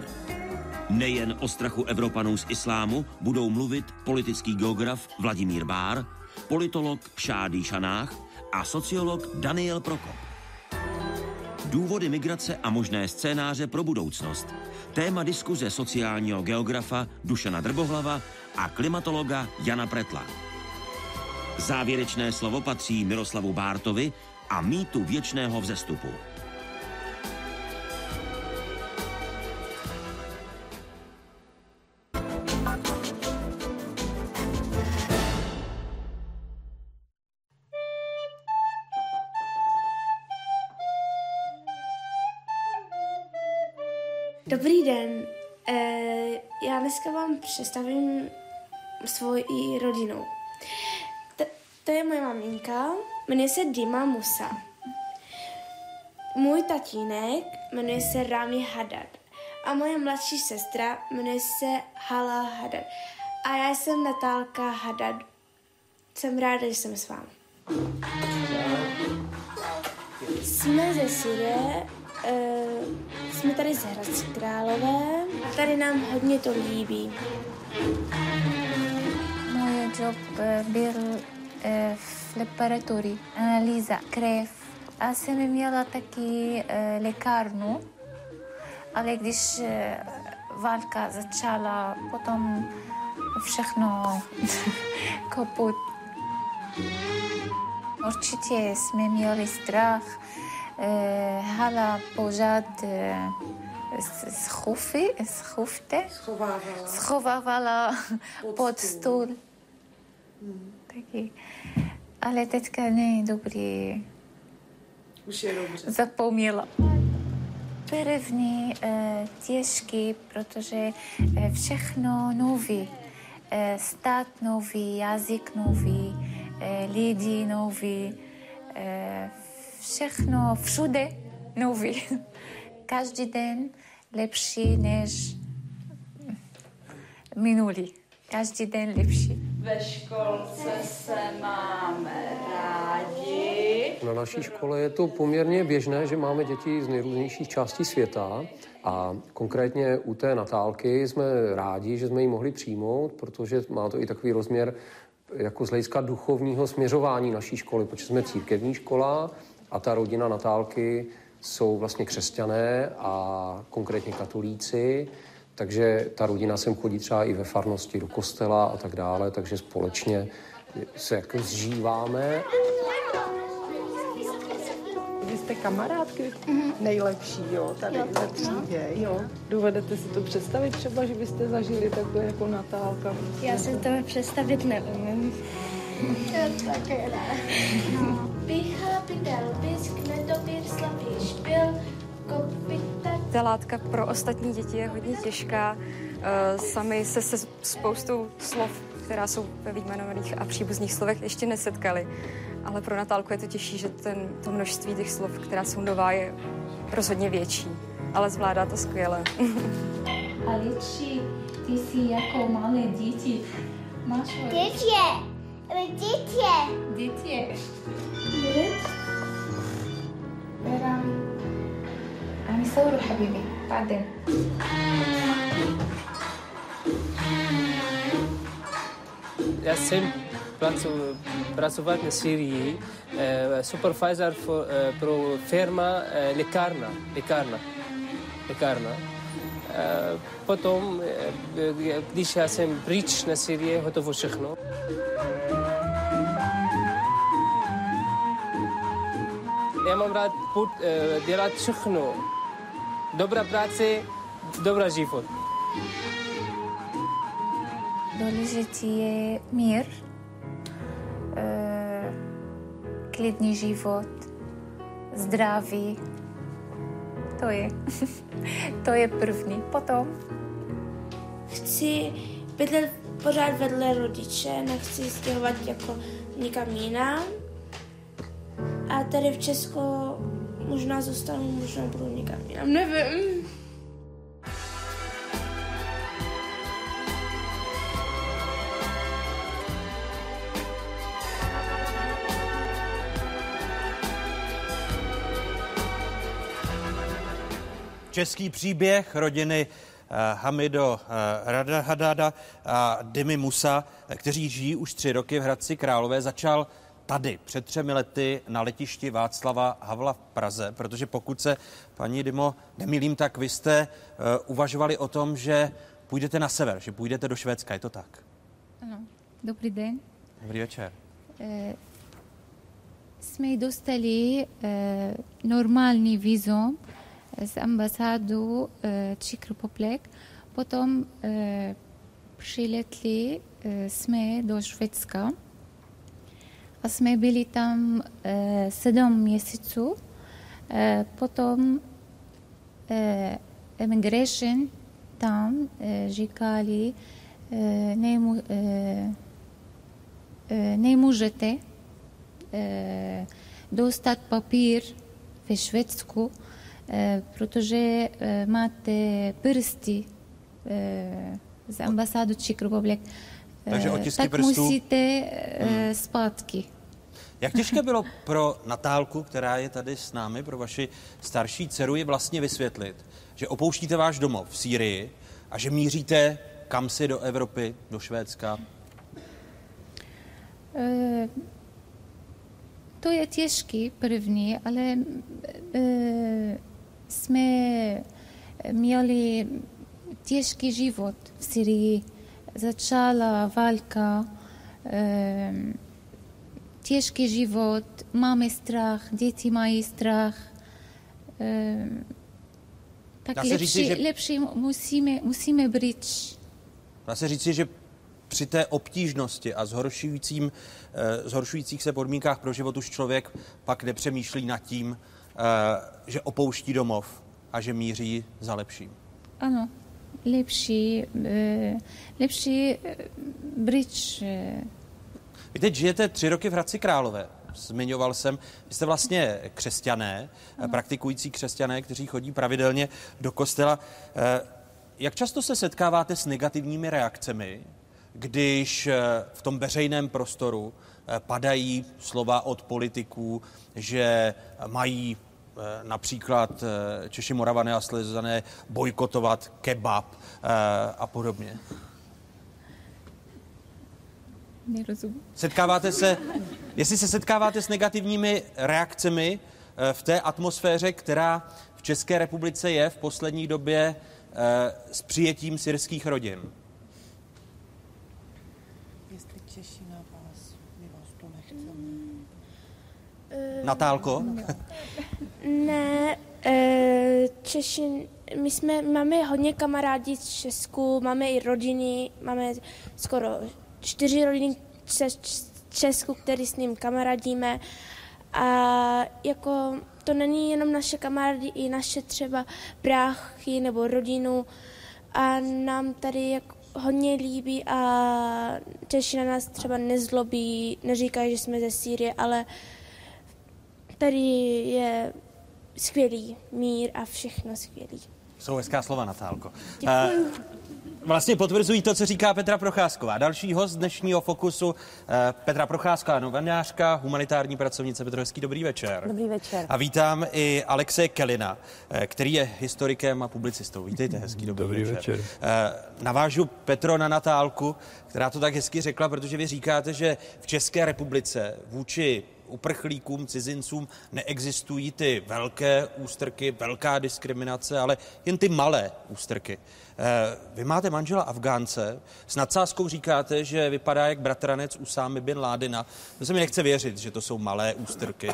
Nejen o strachu Evropanů z islámu budou mluvit politický geograf Vladimír Bár, politolog Šádý Šanách a sociolog Daniel Prokop. Důvody migrace a možné scénáře pro budoucnost. Téma diskuze sociálního geografa Dušana Drbohlava a klimatologa Jana Pretla. Závěrečné slovo patří Miroslavu Bártovi a mýtu věčného vzestupu. Dobrý den, e, já dneska vám představím svoji rodinu. T- to je moje maminka, jmenuje se Dima Musa. Můj tatínek jmenuje se Rami Hadad a moje mladší sestra jmenuje se Hala Hadad. A já jsem Natálka Hadad. Jsem ráda, že jsem s vámi. Jsme ze Syrie, uh, jsme tady z Hradci Králové a tady nám hodně to líbí. Job byl v laboratorii, analýza krev. A jsem měla taky lékárnu, ale když válka začala, potom všechno [laughs] kaput. Určitě jsme měli strach, hala pořád schufy, schufte, Schovávala. pod stůl. Taky. Ale teďka ne, dobrý. Už je dobře. Zapomněla. První eh, těžký, protože eh, všechno nový. Eh, stát nový, jazyk nový, eh, lidi nový, eh, všechno všude nový. [laughs] Každý den lepší než minulý. Každý den lepší. Ve školce se máme rádi. Na naší škole je to poměrně běžné, že máme děti z nejrůznějších částí světa a konkrétně u té Natálky jsme rádi, že jsme ji mohli přijmout, protože má to i takový rozměr jako z hlediska duchovního směřování naší školy, protože jsme církevní škola a ta rodina Natálky jsou vlastně křesťané a konkrétně katolíci, takže ta rodina sem chodí třeba i ve farnosti do kostela a tak dále, takže společně se jako zžíváme. Vy jste kamarádky mm-hmm. nejlepší, jo, tady ve třídě, jo. Dovedete si to představit třeba, že byste zažili takhle jako Natálka? Já si to představit neumím. Já také ne. [laughs] Pícha, pidel, bisk, nedobír, slabý špil. Jako ta látka pro ostatní děti je hodně těžká. Eh, sami se se spoustou slov, která jsou ve výjmenovaných a příbuzných slovech, ještě nesetkali. Ale pro Natálku je to těžší, že ten, to množství těch slov, která jsou nová, je rozhodně větší. Ale zvládá to skvěle. A Liči, ty jsi jako malé děti. Máš Dětě! Dětě! Dětě! Dětě! صوروا حبيبي بعدين Я сам образовательный Сирии, супервайзер про ферма лекарна, лекарна, лекарна. Потом, když já jsem pryč na Syrii, hotovo všechno. Já mám rád dělat všechno, Dobrá práce, dobrá život. Důležitý je mír, eh, klidný život, zdraví. To je, [laughs] to je první. Potom Chci bydlet pořád vedle rodiče, nechci stěhovat jako nikam jinam. A tady v Česku možná zůstanu, možná budu někam jinam, nevím. Český příběh rodiny eh, Hamido eh, Radahadada a Dimi Musa, eh, kteří žijí už tři roky v Hradci Králové, začal tady před třemi lety na letišti Václava Havla v Praze, protože pokud se, paní Dimo, nemýlím, tak vy jste uh, uvažovali o tom, že půjdete na sever, že půjdete do Švédska, je to tak? Ano. Dobrý den. Dobrý večer. Eh, Jsme dostali eh, normální vízum z ambasádu eh, Czech Republic. Potom eh, přiletli eh, jsme do Švédska jsme byli tam eh, sedm měsíců. Eh, potom eh, immigration tam eh, říkali, nemu, eh, eh, nemůžete eh, dostat papír ve Švédsku, eh, protože eh, máte prsty eh, z ambasádu Czech Republic. Takže otisky tak prstů? musíte eh, zpátky. Jak těžké bylo pro Natálku, která je tady s námi, pro vaši starší dceru, je vlastně vysvětlit, že opouštíte váš domov v Sýrii a že míříte kam si do Evropy, do Švédska? Eh, To je těžký první, ale eh, jsme měli těžký život v Syrii. Začala válka, eh, těžký život, máme strach, děti mají strach. Eh, Tak lepší, říci, že- lepší musíme, musíme být Dá se říci, že při té obtížnosti a zhoršujícím, eh, zhoršujících se podmínkách pro život už člověk pak nepřemýšlí nad tím, eh, že opouští domov a že míří za lepším. Ano, lepší, lepší bridge. Vy teď žijete tři roky v Hradci Králové. Zmiňoval jsem, vy jste vlastně křesťané, ano. praktikující křesťané, kteří chodí pravidelně do kostela. Eh, Jak často se setkáváte s negativními reakcemi, když eh, v tom veřejném prostoru eh, padají slova od politiků, že mají například Češi, Moravané a Slezané bojkotovat kebab a podobně? Nerozumím. Setkáváte se, jestli se setkáváte s negativními reakcemi eh, v té atmosféře, která v České republice je v poslední době eh, s přijetím syrských rodin. Jestli Češi na vás, my vás to nechceme. Natálko? [laughs] Ne, eh, Češi, my jsme, máme hodně kamarádí z Česku, máme i rodiny, máme skoro čtyři rodiny z Česku, který s ním kamarádíme. A jako to není jenom naše kamarády, i naše třeba bráchy nebo rodinu. A nám tady jako hodně líbí a Češi na nás třeba nezlobí, neříkají, že jsme ze Sýrie, ale tady je skvělý mír a všechno skvělý. Jsou hezká slova, Natálko. Děkuju. Eh, vlastně potvrzují to, co říká Petra Procházková. Další host dnešního Fokusu, eh, Petra Procházková, novinářka, humanitární pracovnice. Petro, hezký dobrý večer. Dobrý večer. A vítám i Alexe Kelina, eh, který je historikem a publicistou. Vítejte, hezký dobrý, Dobrý večer. Eh, Navážu Petro na Natálku, která to tak hezky řekla, protože vy říkáte, že v České republice vůči uprchlíkům, cizincům neexistují ty velké ústrky, velká diskriminace, ale jen ty malé ústrky. Eh, Vy máte manžela Afgánce, s nadsázkou říkáte, že vypadá jak bratranec Usámy bin Ládina. To se mi nechce věřit, že to jsou malé ústrky.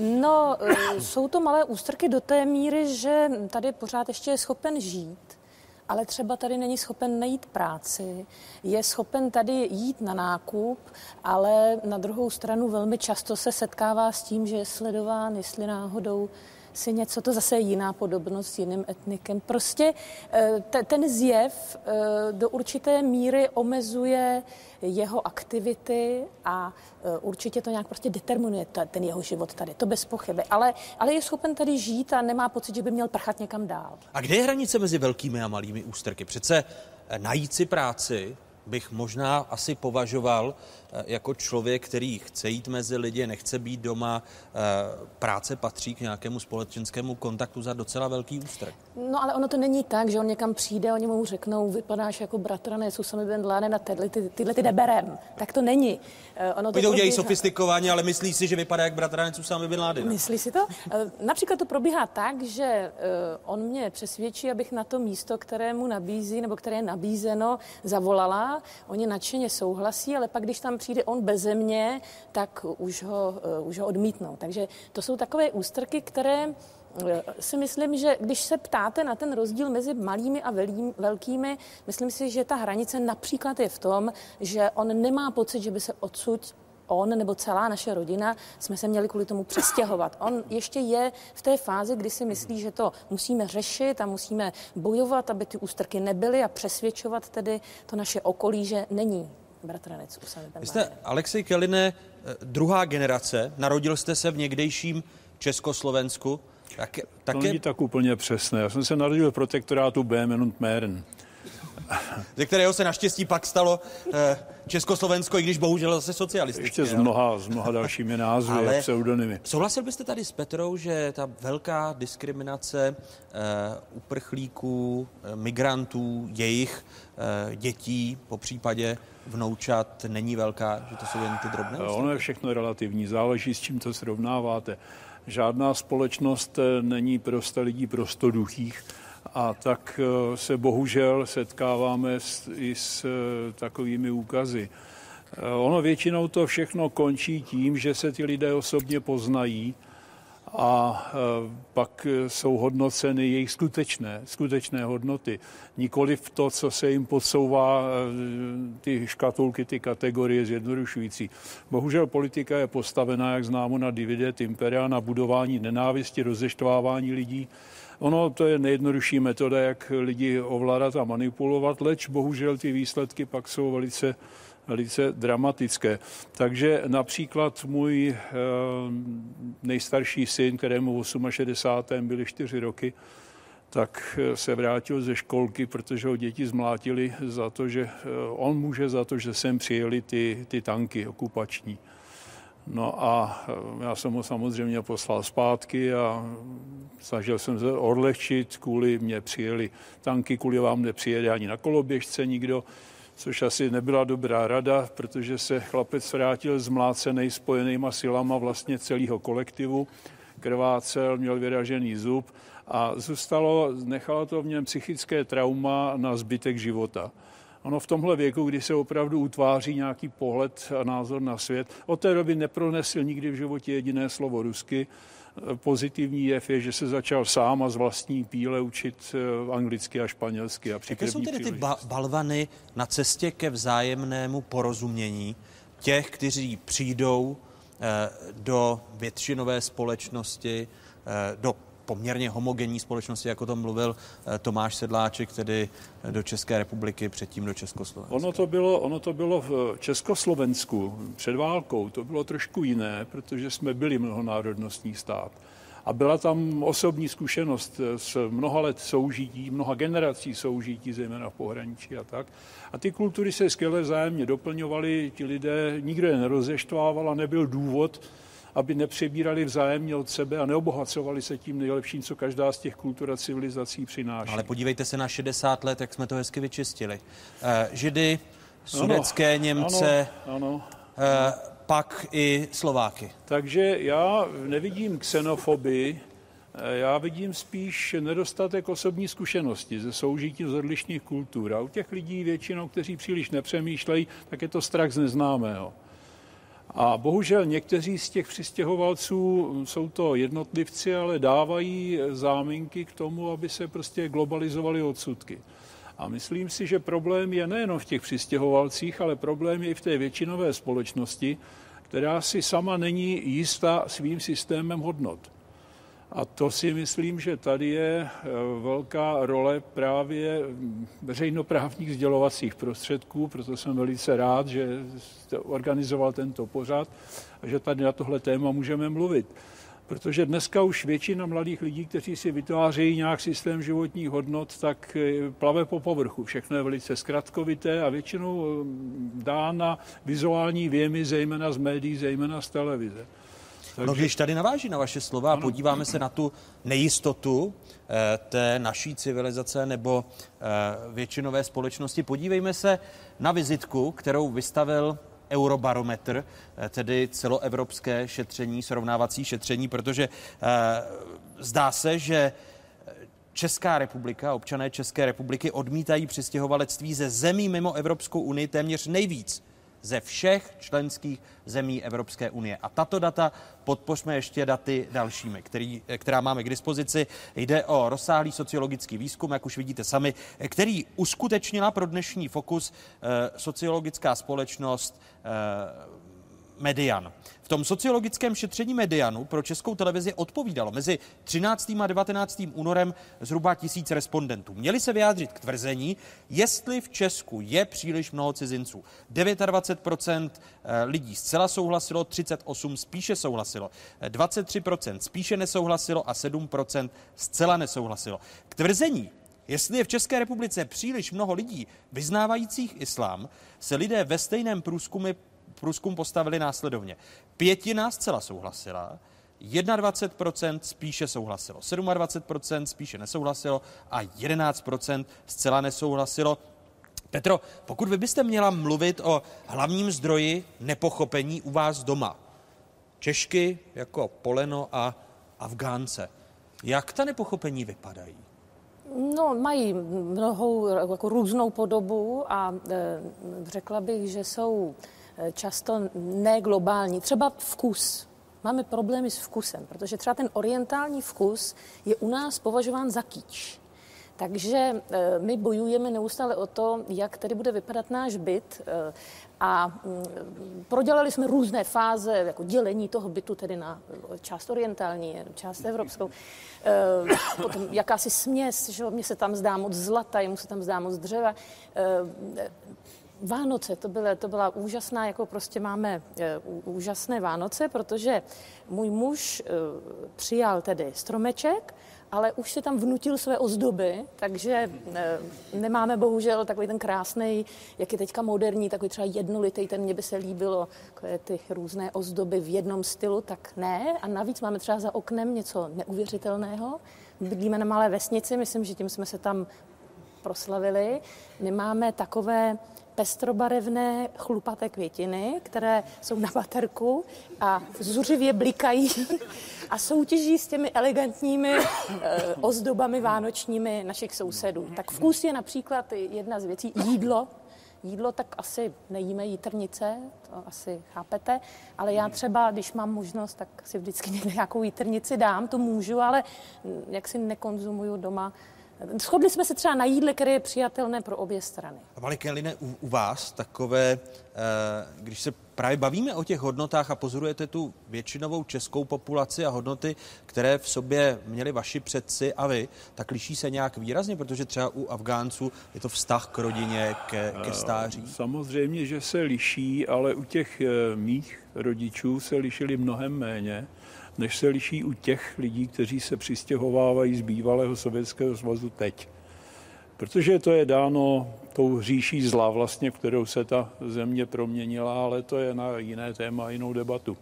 No, eh, jsou to malé ústrky do té míry, že tady pořád ještě je schopen žít, ale třeba tady není schopen najít práci, je schopen tady jít na nákup, ale na druhou stranu velmi často se setkává s tím, že je sledován, jestli náhodou si něco, to zase je jiná podobnost s jiným etnikem. Prostě eh, te- ten zjev eh, do určité míry omezuje jeho aktivity a eh, určitě to nějak prostě determinuje ten jeho život tady, to bez pochyby. Ale, ale je schopen tady žít a nemá pocit, že by měl prchat někam dál. A kde je hranice mezi velkými a malými ústrky? Přece najít si práci bych možná asi považoval jako člověk, který chce jít mezi lidi, nechce být doma. eh, Práce patří k nějakému společenskému kontaktu za docela velký ústrk. No ale ono to není tak, že on někam přijde, oni mu řeknou, vypadáš jako bratranec Usama bin Laden a tyhle, ty, tyhle ty neberem. Tak to není. Eh, Ono Oni to udělají probíhá- sofistikovaně, ale myslí si, že vypadá jak bratranec Usama bin Laden. Myslí si to? Eh, Například to probíhá tak, že eh, on mě přesvědčí, abych na to místo, které mu nabízí, nebo které je nabízeno, zavolala. Oni nadšeně souhlasí, ale pak, když tam přijde on beze mě, tak už ho, eh, už ho odmítnou. Takže to jsou takové ústrky, které eh, si myslím, že když se ptáte na ten rozdíl mezi malými a velkými, myslím si, že ta hranice například je v tom, že on nemá pocit, že by se odsud on nebo celá naše rodina jsme se měli kvůli tomu přestěhovat. On ještě je v té fázi, kdy si myslí, že to musíme řešit a musíme bojovat, aby ty ústrky nebyly a přesvědčovat tedy to naše okolí, že není bratranec Usama bin Vy jste. Alexej Keline, eh, druhá generace, narodil jste se v někdejším Československu. Tak, To také, není tak úplně přesné. Já jsem se narodil v protektorátu Böhmen und Mähren. [laughs] ze kterého se naštěstí pak stalo eh, Československo, i když bohužel zase socialistické. Ještě s ano. mnoha, s mnoha dalšími názvy Ale- a pseudonymy. Souhlasil byste tady s Petrou, že ta velká diskriminace eh, uprchlíků, eh, migrantů, jejich dětí, po případě vnoučat, není velká, že to jsou jen ty drobné? Ono je všechno relativní, záleží s čím to srovnáváte. Žádná společnost není prostě lidí prostoduchých a tak eh, se bohužel setkáváme s, i s eh, takovými úkazy. Eh, Ono většinou to všechno končí tím, že se ty lidé osobně poznají a pak jsou hodnoceny jejich skutečné, skutečné hodnoty. Nikoli v to, co se jim podsouvá, ty škatulky, ty kategorie zjednodušující. Bohužel politika je postavená, jak známo, na dividet impera, na budování nenávisti, rozeštvávání lidí. Ono to je nejjednodušší metoda, jak lidi ovládat a manipulovat, leč bohužel ty výsledky pak jsou velice velice dramatické. Takže například můj eh, nejstarší syn, kterému v 68. byly čtyři roky, tak eh, se vrátil ze školky, protože ho děti zmlátili za to, že eh, on může za to, že sem přijeli ty, ty tanky okupační. No a eh, já jsem ho samozřejmě poslal zpátky a snažil jsem se odlehčit, kvůli mě přijeli tanky, kvůli vám nepřijede ani na koloběžce nikdo, což asi nebyla dobrá rada, protože se chlapec vrátil zmlácený spojenýma silama vlastně celého kolektivu, krvácel, měl vyražený zub a zůstalo, nechalo to v něm psychické trauma na zbytek života. Ono v tomhle věku, kdy se opravdu utváří nějaký pohled a názor na svět, od té doby nepronesl nikdy v životě jediné slovo rusky. Pozitivní jev je, že se začal sám a z vlastní píle učit eh, anglicky a španělsky. A Jaké jsou tedy ty ba- balvany na cestě ke vzájemnému porozumění těch, kteří přijdou eh, do většinové společnosti, eh, do poměrně homogenní společnosti, jako to mluvil eh, Tomáš Sedláček, tedy eh, do České republiky, předtím do Československa. Ono to, bylo, ono to bylo v Československu před válkou, to bylo trošku jiné, protože jsme byli mnohonárodnostní stát. A byla tam osobní zkušenost s mnoha let soužití, mnoha generací soužití, zejména v pohraničí a tak. A ty kultury se skvěle vzájemně doplňovaly, ti lidé, nikdo je nerozeštvával a nebyl důvod, aby nepřebírali vzájemně od sebe a neobohacovali se tím nejlepším, co každá z těch kultur a civilizací přináší. Ale podívejte se na 60 let, jak jsme to hezky vyčistili. Eh, Židy, sudecké ano, Němce, Ano, ano. eh, pak i Slováky. Takže já nevidím xenofobii, eh, já vidím spíš nedostatek osobní zkušenosti ze soužití z odlišných kultur. A u těch lidí většinou, kteří příliš nepřemýšlejí, tak je to strach z neznámého. A bohužel někteří z těch přistěhovalců jsou to jednotlivci, ale dávají záminky k tomu, aby se prostě globalizovali odsudky. A myslím si, že problém je nejenom v těch přistěhovalcích, ale problém je i v té většinové společnosti, která si sama není jistá svým systémem hodnot. A to si myslím, že tady je eh, velká role právě veřejnoprávních sdělovacích prostředků, proto jsem velice rád, že jste organizoval tento pořad a že tady na tohle téma můžeme mluvit. Protože dneska už většina mladých lidí, kteří si vytvářejí nějak systém životních hodnot, tak eh, plave po povrchu. Všechno je velice zkratkovité a většinou eh, dá na vizuální věmy, zejména z médií, zejména z televize. Takže... No když tady naváží na vaše slova a podíváme se na tu nejistotu eh, té naší civilizace nebo eh, většinové společnosti, podívejme se na vizitku, kterou vystavil Eurobarometr, eh, tedy celoevropské šetření, srovnávací šetření, protože eh, zdá se, že Česká republika, občané České republiky odmítají přistěhovalectví ze zemí mimo Evropskou unii téměř nejvíc ze všech členských zemí Evropské unie. A tato data podpořme ještě daty dalšími, který, která máme k dispozici. Jde o rozsáhlý sociologický výzkum, jak už vidíte sami, který uskutečnila pro dnešní fokus eh, sociologická společnost eh, Median. V tom sociologickém šetření Medianu pro českou televizi odpovídalo mezi 13. a 19. únorem zhruba tisíc respondentů. Měli se vyjádřit k tvrzení, jestli v Česku je příliš mnoho cizinců. 29% eh, lidí zcela souhlasilo, 38% spíše souhlasilo, 23% spíše nesouhlasilo a 7% zcela nesouhlasilo. K tvrzení, Jestli je v České republice příliš mnoho lidí vyznávajících islám, se lidé ve stejném průzkumu průzkum postavili následovně. Pětina zcela souhlasila, 21% spíše souhlasilo, 27% spíše nesouhlasilo a 11% zcela nesouhlasilo. Petro, pokud vy byste měla mluvit o hlavním zdroji nepochopení u vás doma, Češky jako Poleno a Afgánce, jak ta nepochopení vypadají? No, mají mnohou jako různou podobu a e, řekla bych, že jsou často neglobální. Třeba vkus. Máme problémy s vkusem, protože třeba ten orientální vkus je u nás považován za kýč. Takže eh, my bojujeme neustále o to, jak tedy bude vypadat náš byt eh, a mm, prodělali jsme různé fáze, jako dělení toho bytu tedy na část orientální, část evropskou. Potom jakási směs, že mě se tam zdá moc zlata, jemu se tam zdá moc dřeva. Vánoce, to, byla, to byla úžasná, jako prostě máme e, úžasné Vánoce, protože můj muž e, přijal tedy stromeček, ale už se tam vnutil své ozdoby, takže e, nemáme bohužel takový ten krásný, jak je teďka moderní, takový třeba jednolitý, ten mě by se líbilo, takové ty různé ozdoby v jednom stylu, tak ne. A navíc máme třeba za oknem něco neuvěřitelného. Bydlíme na malé vesnici, myslím, že tím jsme se tam proslavili. Nemáme takové pestrobarevné chlupaté květiny, které jsou na baterku a zuřivě blikají a soutěží s těmi elegantními e, ozdobami vánočními našich sousedů. Tak vkus je například jedna z věcí. Jídlo, jídlo, tak asi nejíme jítrnice, to asi chápete, ale já třeba, když mám možnost, tak si vždycky [laughs] nějakou jítrnici dám, to můžu, ale jak si nekonzumuju doma Shodli jsme se třeba na jídle, které je přijatelné pro obě strany. A Malike Line, u, u vás takové, eh, když se právě bavíme o těch hodnotách a pozorujete tu většinovou českou populaci a hodnoty, které v sobě měli vaši předci a vy, tak liší se nějak výrazně, protože třeba u Afgánců je to vztah k rodině, ke, ke stáří. Samozřejmě, že se liší, ale u těch eh, mých rodičů se lišili mnohem méně než se liší u těch lidí, kteří se přistěhovávají z bývalého Sovětského svazu teď. Protože to je dáno tou říší zla, vlastně, v kterou se ta země proměnila, ale to je na jiné téma, jinou debatu.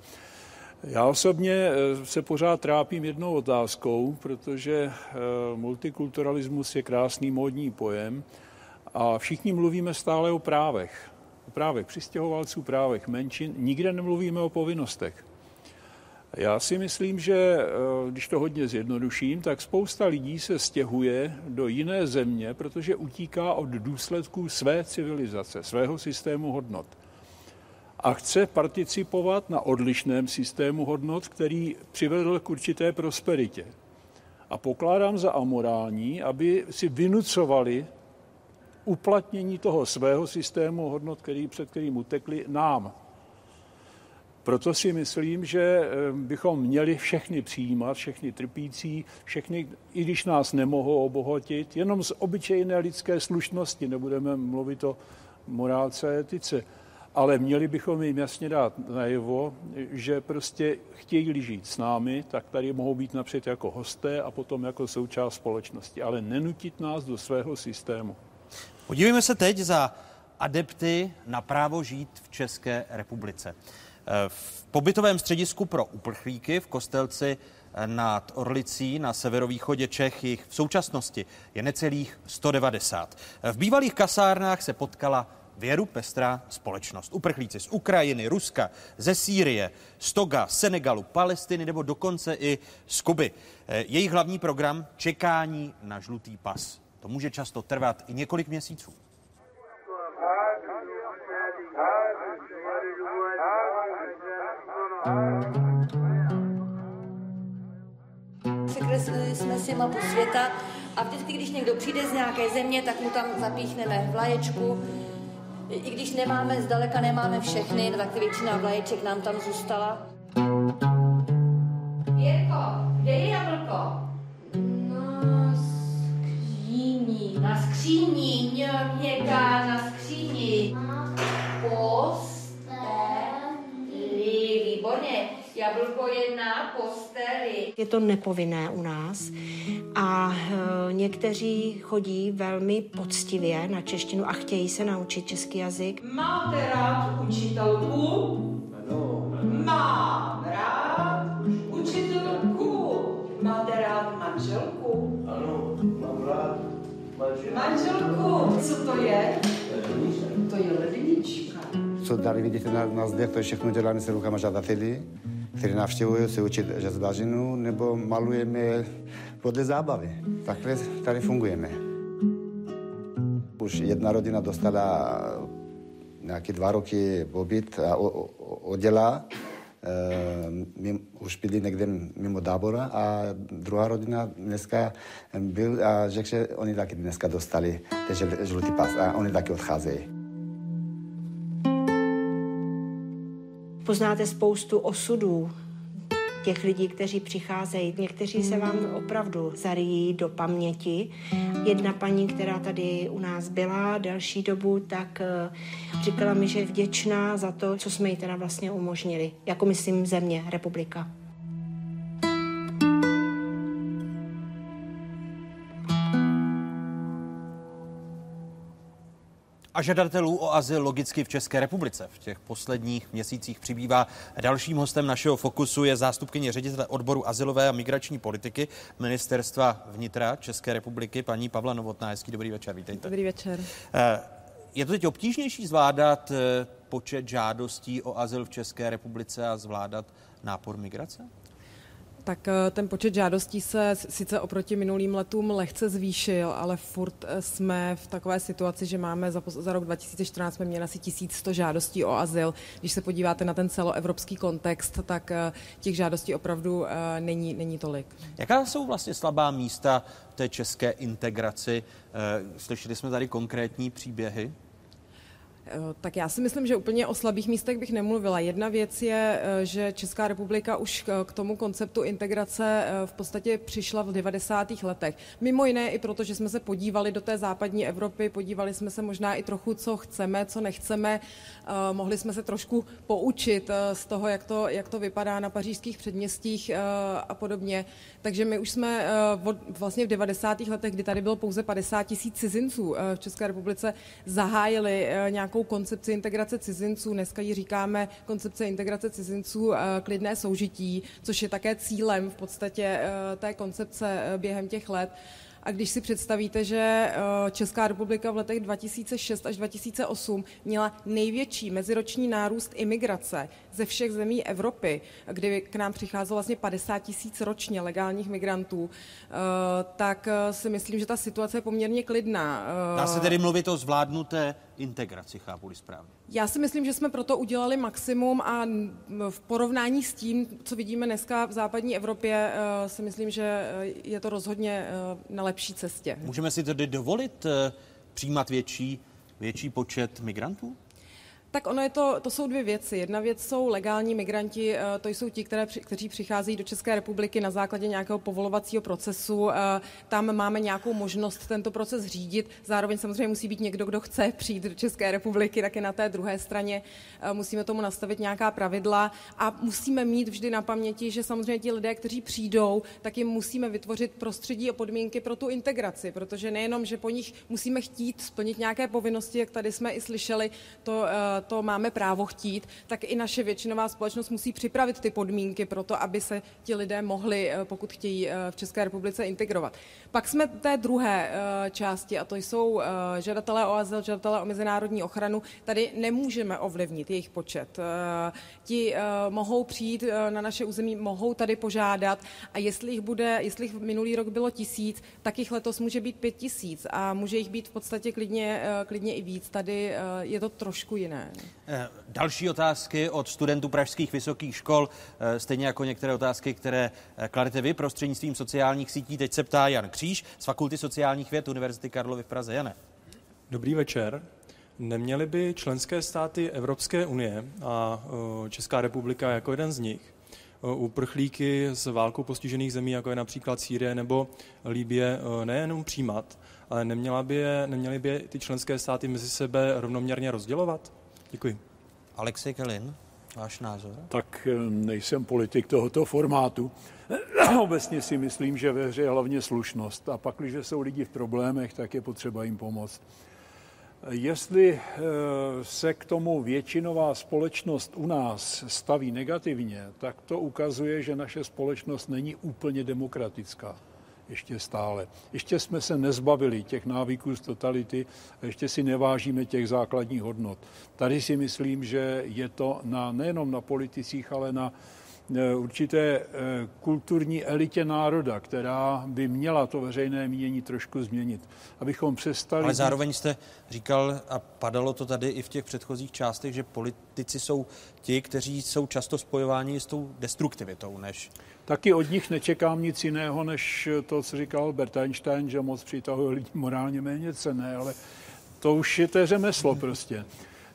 Já osobně eh, se pořád trápím jednou otázkou, protože eh, multikulturalismus je krásný módní pojem a všichni mluvíme stále o právech. O právech přistěhovalců, právech menšin, nikde nemluvíme o povinnostech. Já si myslím, že eh, když to hodně zjednoduším, tak spousta lidí se stěhuje do jiné země, protože utíká od důsledků své civilizace, svého systému hodnot. A chce participovat na odlišném systému hodnot, který přivedl k určité prosperitě. A pokládám za amorální, aby si vynucovali uplatnění toho svého systému hodnot, který, před kterým utekli nám, proto si myslím, že eh, bychom měli všechny přijímat, všechny trpící, všechny, i když nás nemohou obohatit, jenom z obyčejné lidské slušnosti, nebudeme mluvit o morálce a etice, ale měli bychom jim jasně dát najevo, že prostě chtějí žít s námi, tak tady mohou být napřed jako hosté a potom jako součást společnosti, ale nenutit nás do svého systému. Podívejme se teď za adepty na právo žít v České republice. V pobytovém středisku pro uprchlíky v Kostelci nad Orlicí na severovýchodě Čech jich v současnosti je necelých 190. V bývalých kasárnách se potkala věru pestrá společnost. Uprchlíci z Ukrajiny, Ruska, ze Sýrie, z Toga, Senegalu, Palestiny nebo dokonce i z Kuby. Jejich hlavní program čekání na žlutý pas. To může často trvat i několik měsíců. Překreslili jsme si mapu světa a vždycky, když někdo přijde z nějaké země, tak mu tam zapíchneme vlaječku. I když nemáme, zdaleka nemáme všechny, no tak většina vlaječek nám tam zůstala. Jirko, kde je jablko? Na skříni. Na skříni, měká na skříni. Posteli, výborně. Jablko je na posteli. Je to nepovinné u nás a e, někteří chodí velmi poctivě na češtinu a chtějí se naučit český jazyk. Máte rád učitelku? Ano. Mám rád učitelku. Máte rád manželku? Ano, mám rád manželku. Manželku, co to je? To je lednička. Co tady vidíte na, na zdech, to je všechno dělané se rukama žadatelí, kteří navštěvují se učit žezdařinu nebo malujeme podle zábavy. Takhle tady fungujeme. Už jedna rodina dostala nějaké dva roky pobyt a o, o, oddělá. E, už byli někde mimo tábora a druhá rodina dneska byl a řekl, že oni taky dneska dostali žlutý pas a oni taky odcházejí. Poznáte spoustu osudů těch lidí, kteří přicházejí. Někteří se vám opravdu zarijí do paměti. Jedna paní, která tady u nás byla delší dobu, tak eh, říkala mi, že je vděčná za to, co jsme jí teda vlastně umožnili. Jako myslím země, republika. A žadatelů o azyl logicky v České republice v těch posledních měsících přibývá. Dalším hostem našeho fokusu je zástupkyně ředitele odboru azylové a migrační politiky Ministerstva vnitra České republiky, paní Pavla Novotná. Hezký dobrý večer, vítejte. Dobrý večer. Je to teď obtížnější zvládat eh, počet žádostí o azyl v České republice a zvládat nápor migrace? Tak eh, ten počet žádostí se sice oproti minulým letům lehce zvýšil, ale furt eh, jsme v takové situaci, že máme za, za rok 2014 jsme měli asi 1100 žádostí o azyl. Když se podíváte na ten celoevropský kontext, tak eh, těch žádostí opravdu není, není tolik. Jaká jsou vlastně slabá místa té české integraci? Slyšeli jsme tady konkrétní příběhy? Tak já si myslím, že úplně o slabých místech bych nemluvila. Jedna věc je, eh, že Česká republika už k tomu konceptu integrace eh, v podstatě přišla v 90. letech. Mimo jiné i proto, že jsme se podívali do té západní Evropy, podívali jsme se možná i trochu, co chceme, co nechceme. Eh, Mohli jsme se trošku poučit eh, z toho, jak to, jak to vypadá na pařížských předměstích eh, a podobně. Takže my už jsme eh, vlastně v 90. letech, kdy tady bylo pouze 50 tisíc cizinců eh, v České republice, zahájili eh, nějakou koncepci integrace cizinců. Dneska ji říkáme koncepce integrace cizinců eh, klidné soužití, což je také cílem v podstatě eh, té koncepce eh, během těch let. A když si představíte, že Česká republika v letech 2006 až 2008 měla největší meziroční nárůst imigrace ze všech zemí Evropy, kdy k nám přicházelo vlastně 50 tisíc ročně legálních migrantů, eh, tak eh, si myslím, že ta situace je poměrně klidná. Eh, Dá se tedy mluvit o zvládnuté integraci, chápu správně. Já si myslím, že jsme proto udělali maximum a v porovnání s tím, co vidíme dneska v západní Evropě, si myslím, že je to rozhodně na lepší cestě. Můžeme si tedy dovolit přijímat větší, větší počet migrantů? Tak ono je to, to jsou dvě věci. Jedna věc jsou legální migranti, eh, to jsou ti, které, kteří přicházejí do České republiky na základě nějakého povolovacího procesu. Eh, Tam máme nějakou možnost tento proces řídit. Zároveň samozřejmě musí být někdo, kdo chce přijít do České republiky, taky na té druhé straně eh, musíme tomu nastavit nějaká pravidla a musíme mít vždy na paměti, že samozřejmě ti lidé, kteří přijdou, tak jim musíme vytvořit prostředí a podmínky pro tu integraci, protože nejenom, že po nich musíme chtít splnit nějaké povinnosti, jak tady jsme i slyšeli, to, to máme právo chtít, tak i naše většinová společnost musí připravit ty podmínky pro to, aby se ti lidé mohli, eh, pokud chtějí eh, v České republice integrovat. Pak jsme té druhé eh, části, a to jsou žadatelé o azyl, žadatelé o mezinárodní ochranu. Tady nemůžeme ovlivnit jejich počet. Ti mohou přijít na naše území, mohou tady požádat a jestli jich bude, jestli jich minulý rok bylo tisíc, tak jich letos může být pět tisíc a může jich být v podstatě klidně, klidně i víc. Tady je to trošku jiné. Eh, Další otázky od studentů pražských vysokých škol, eh, stejně jako některé otázky, které eh, kladete vy prostřednictvím sociálních sítí. Teď se ptá Jan Kříž z Fakulty sociálních věd Univerzity Karlovy v Praze. Jane. Dobrý večer. Neměly by členské státy Evropské unie a Česká republika jako jeden z nich uprchlíky z válkou postižených zemí, jako je například Sýrie nebo Líbie, nejenom přijímat, ale neměla by neměly by ty členské státy mezi sebe rovnoměrně rozdělovat? Děkuji. Alexej Kelin, váš názor? Tak eh, nejsem politik tohoto formátu. [clears throat] Obecně si myslím, že ve hře je hlavně slušnost. A pak, když jsou lidi v problémech, tak je potřeba jim pomoct. Jestli eh, se k tomu většinová společnost u nás staví negativně, tak to ukazuje, že naše společnost není úplně demokratická. Ještě stále. Ještě jsme se nezbavili těch návyků z totality, ještě si nevážíme těch základních hodnot. Tady si myslím, že je to na, nejenom na politicích, ale na určité eh, kulturní elitě národa, která by měla to veřejné mínění trošku změnit. Abychom přestali... Ale zároveň jste říkal, a padalo to tady i v těch předchozích částech, že politici jsou ti, kteří jsou často spojováni s tou destruktivitou, než Taky od nich nečekám nic jiného, než to, co říkal Albert Einstein, že moc přitahuje lidi morálně méně cené, ale to už je to řemeslo prostě.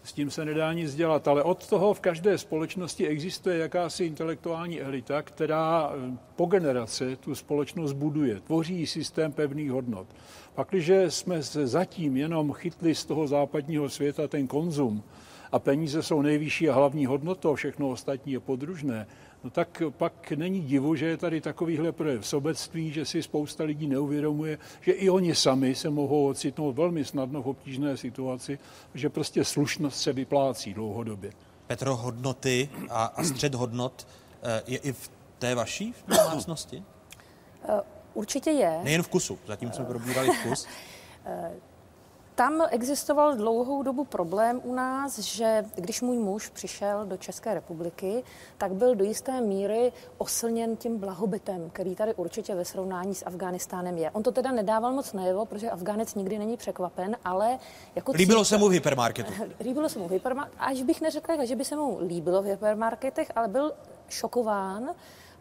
S tím se nedá nic dělat, ale od toho v každé společnosti existuje jakási intelektuální elita, která eh, po generace tu společnost buduje, tvoří systém pevných hodnot. Pakliže jsme se zatím jenom chytli z toho západního světa ten konzum a peníze jsou nejvyšší a hlavní hodnotou, všechno ostatní je podružné, no tak pak není divu, že je tady takovýhle projev sobectví, že si spousta lidí neuvědomuje, že i oni sami se mohou ocitnout velmi snadno v obtížné situaci, že prostě slušnost se vyplácí dlouhodobě. Petro hodnoty a, a střed hodnot eh, je i v té vaší domácnosti? Eh, Určitě je. Nejen v kusu, zatím jsme probírali vkus. [laughs] Tam existoval dlouhou dobu problém u nás, že když můj muž přišel do České republiky, tak byl do jisté míry oslněn tím blahobytem, který tady určitě ve srovnání s Afghánistánem je. On to teda nedával moc najevo, protože Afgánec nikdy není překvapen, ale jako Líbilo se mu v hypermarketu. [laughs] Líbilo se mu v hypermarketu, až bych neřekla, že by se mu líbilo v hypermarketech, ale byl šokován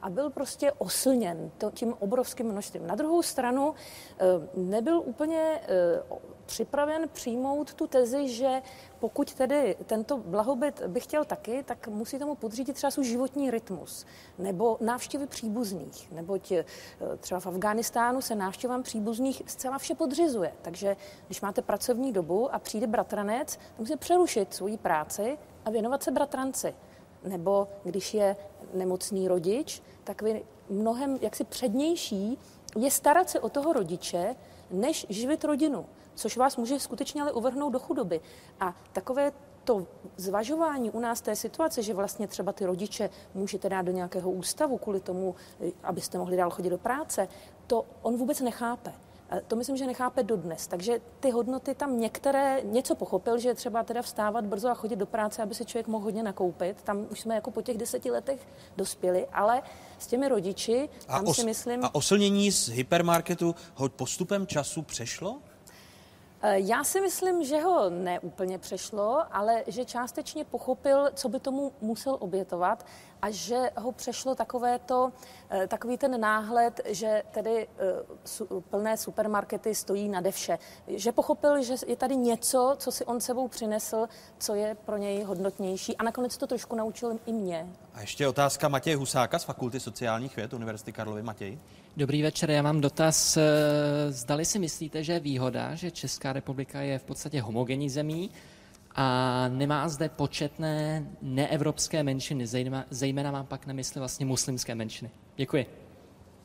a byl prostě oslněn tím obrovským množstvím. Na druhou stranu eh, nebyl úplně eh, připraven přijmout tu tezi, že pokud tedy tento blahobyt by chtěl taky, tak musí tomu podřídit třeba svůj životní rytmus nebo návštěvy příbuzných. Neboť eh, třeba v Afghánistánu se návštěvám příbuzných zcela vše podřizuje. Takže když máte pracovní dobu a přijde bratranec, musíte přerušit svoji práci a věnovat se bratranci. Nebo když je nemocný rodič, tak vy mnohem jaksi přednější je starat se o toho rodiče, než živit rodinu což vás může skutečně ale uvrhnout do chudoby. A takové to zvažování u nás té situace, že vlastně třeba ty rodiče můžete dát do nějakého ústavu kvůli tomu, abyste mohli dál chodit do práce, to on vůbec nechápe. To myslím, že nechápe dodnes. Takže ty hodnoty tam některé něco pochopil, že je třeba teda vstávat brzo a chodit do práce, aby si člověk mohl hodně nakoupit. Tam už jsme jako po těch deseti letech dospěli, ale s těmi rodiči, tam os- si myslím... A oslnění z hypermarketu ho postupem času přešlo? Eh, já si myslím, že ho neúplně přešlo, ale že částečně pochopil, co by tomu musel obětovat a že ho přešlo takové to, eh, takový ten náhled, že tedy eh, plné supermarkety stojí nade vše. Že pochopil, že je tady něco, co si on sebou přinesl, co je pro něj hodnotnější a nakonec to trošku naučil i mě. A ještě otázka Matěje Husáka z Fakulty sociálních věd Univerzity Karlovy. Matěj? Dobrý večer, já mám dotaz. Zdali si myslíte, že je výhoda, že Česká republika je v podstatě homogenní zemí a nemá zde početné neevropské menšiny, zejména, zejména mám pak na mysli vlastně muslimské menšiny. Děkuji.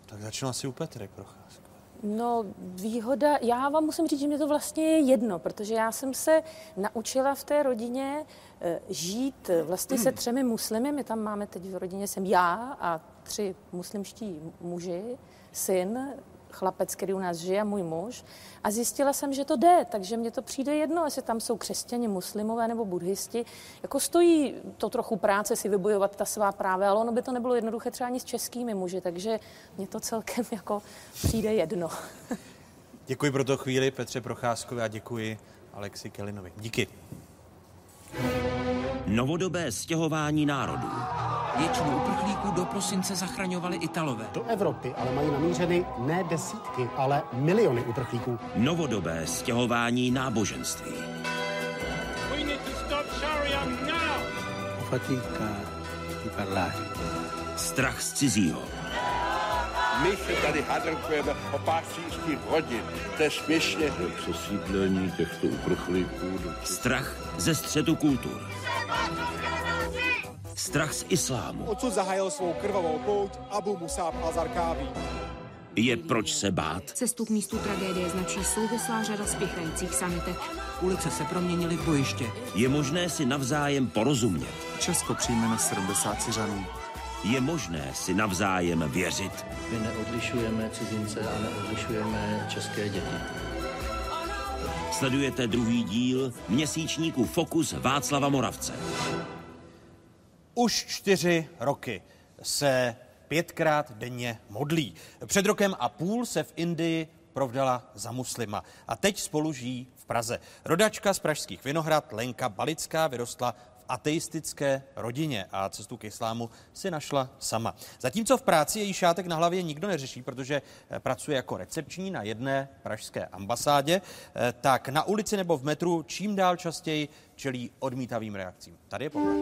Tak začnu asi u Petry Procházky. No, výhoda, já vám musím říct, že mě to vlastně je jedno, protože já jsem se naučila v té rodině eh, žít vlastně se třemi muslimy. My tam máme teď v rodině jsem já a tři muslimští muži, syn, chlapec, který u nás žije, můj muž. A zjistila jsem, že to jde, takže mně to přijde jedno, jestli tam jsou křesťani, muslimové nebo buddhisti. Jako stojí to trochu práce si vybojovat ta svá práva, ale ono by to nebylo jednoduché třeba ani s českými muži, takže mně to celkem [laughs] jako přijde jedno. Děkuji pro to chvíli Petře Procházkovi a děkuji Alexi Kelinovi. Díky. Novodobé stěhování národů. Většinu uprchlíků do prosince zachraňovali Italové. Do Evropy ale mají namířeny ne desítky, ale miliony uprchlíků. Novodobé stěhování náboženství. Di parlare. Strach z cizího. My se tady hádrkujeme o pár čínských hodin. To je směšně. Přesídlení těchto uprchlíků. Strach ze střetu kultur. Strach z islámu. Odsud zahájil svou krvavou pouť Abu Musab al-Zarkáví. Je proč se bát? Cestu k místu tragédie značí souvislá řada spěchajících sanitek. Ulice se proměnily v bojiště. Je možné si navzájem porozumět. Česko přijme na 70 Syřanů. Je možné si navzájem věřit. My neodlišujeme cizince a neodlišujeme české děti. Sledujete druhý díl měsíčníku Fokus Václava Moravce. Už čtyři roky se pětkrát denně modlí. Před rokem a půl se v Indii provdala za muslima a teď spolu žijí v Praze. Rodačka z pražských Vinohrad Lenka Balická vyrostla ateistické rodině a cestu k islámu si našla sama. Zatímco v práci její šátek na hlavě nikdo neřeší, protože pracuje jako recepční na jedné pražské ambasádě, tak na ulici nebo v metru čím dál častěji čelí odmítavým reakcím. Tady je pohled.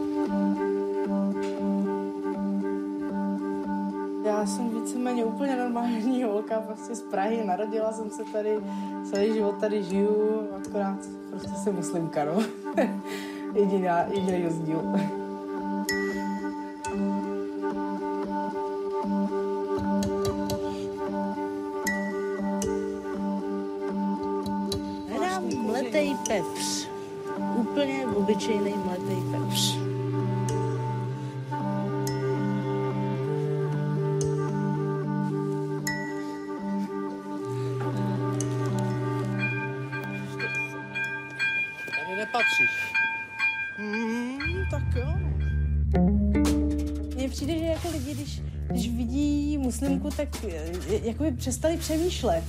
Já jsem víceméně úplně normální holka, prostě z Prahy, narodila jsem se tady, celý život tady žiju, akorát prostě jsem muslimka, no. [laughs] Jediná, jediný rozdíl. Hledám mletej pepř. Úplně obyčejný mletej pepř. Nepatříš. Když, vidí muslimku, tak eh, jako by přestali přemýšlet.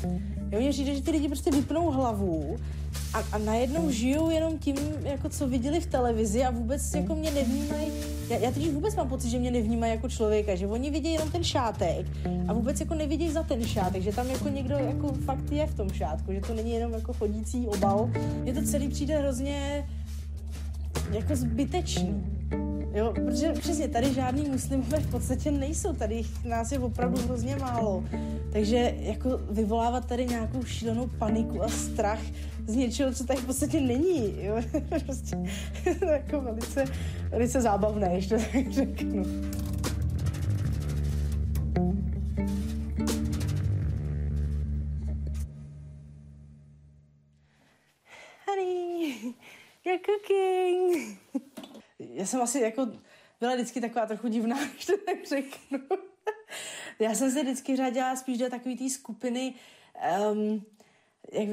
Jo, mně přijde, že ty lidi prostě vypnou hlavu a, a najednou žijou jenom tím, jako co viděli v televizi a vůbec jako mě nevnímají. Já, já teď vůbec mám pocit, že mě nevnímají jako člověka, že oni vidí jenom ten šátek a vůbec jako nevidí za ten šátek, že tam jako někdo jako fakt je v tom šátku, že to není jenom jako chodící obal. Mně to celý přijde hrozně jako zbytečný. Jo, protože přesně tady žádný muslimové v podstatě nejsou, tady nás je opravdu hrozně málo. Takže jako vyvolávat tady nějakou šílenou paniku a strach z něčeho, co tady v podstatě není. Jo? [laughs] prostě jako velice, velice zábavné, to tak řeknu. Jsem asi jako byla vždycky taková trochu divná, [laughs] když to tak řeknu. Já jsem se vždycky řadila spíš do takové té skupiny, um, jak,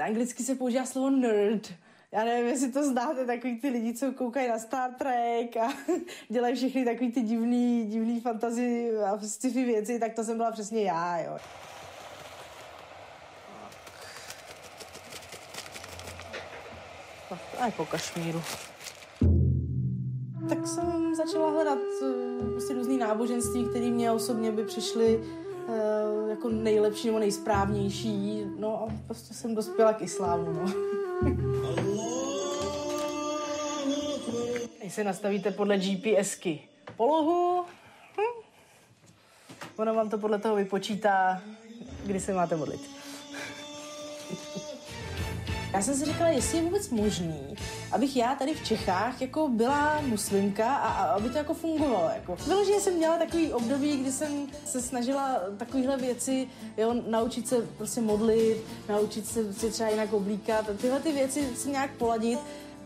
anglicky se používá slovo nerd. Já nevím, jestli to znáte, takový ty lidi, co koukají na Star Trek a [laughs] dělají všechny takový ty divný, divný fantazy a sci-fi věci, tak to jsem byla přesně já, jo. A jako kašmíru. Tak jsem začala hledat prostě různý náboženství, které mě osobně by přišly uh, jako nejlepší nebo nejsprávnější. No a prostě jsem dospěla k islámu, no. Když se nastavíte podle GPSky polohu, hm, ono vám to podle toho vypočítá, kdy se máte modlit. Já jsem si říkala, jestli je vůbec možný, abych já tady v Čechách jako byla muslimka a, a aby to jako fungovalo. Jako. Vyloženě jsem měla takový období, kdy jsem se snažila takovéhle věci, jo, naučit se prostě modlit, naučit se, se třeba jinak oblíkat a tyhle ty věci si nějak poladit,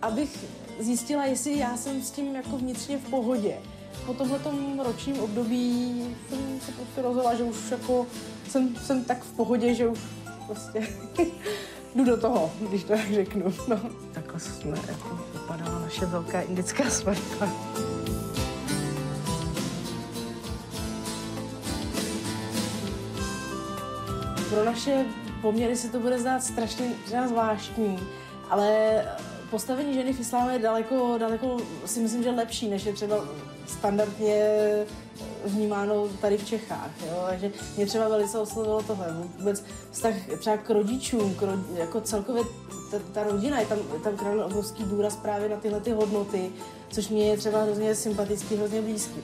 abych zjistila, jestli já jsem s tím jako vnitřně v pohodě. Po tomhle ročním období jsem se prostě rozhodla, že už jako jsem, jsem tak v pohodě, že už prostě jdu do toho, když to tak řeknu. No. Takhle jsme jako vypadala naše velká indická svatba. Pro naše poměry se to bude zdát strašně zvláštní, ale postavení ženy v islámu je daleko, daleko si myslím, že lepší, než je třeba standardně vnímáno tady v Čechách. Jo? Takže mě třeba velice oslovilo tohle. Vůbec vztah třeba k rodičům, k rodi, jako celkově ta, ta rodina, je tam, je tam králen obrovský důraz právě na tyhle ty hodnoty, což mě je třeba hrozně sympatický, hrozně blízký.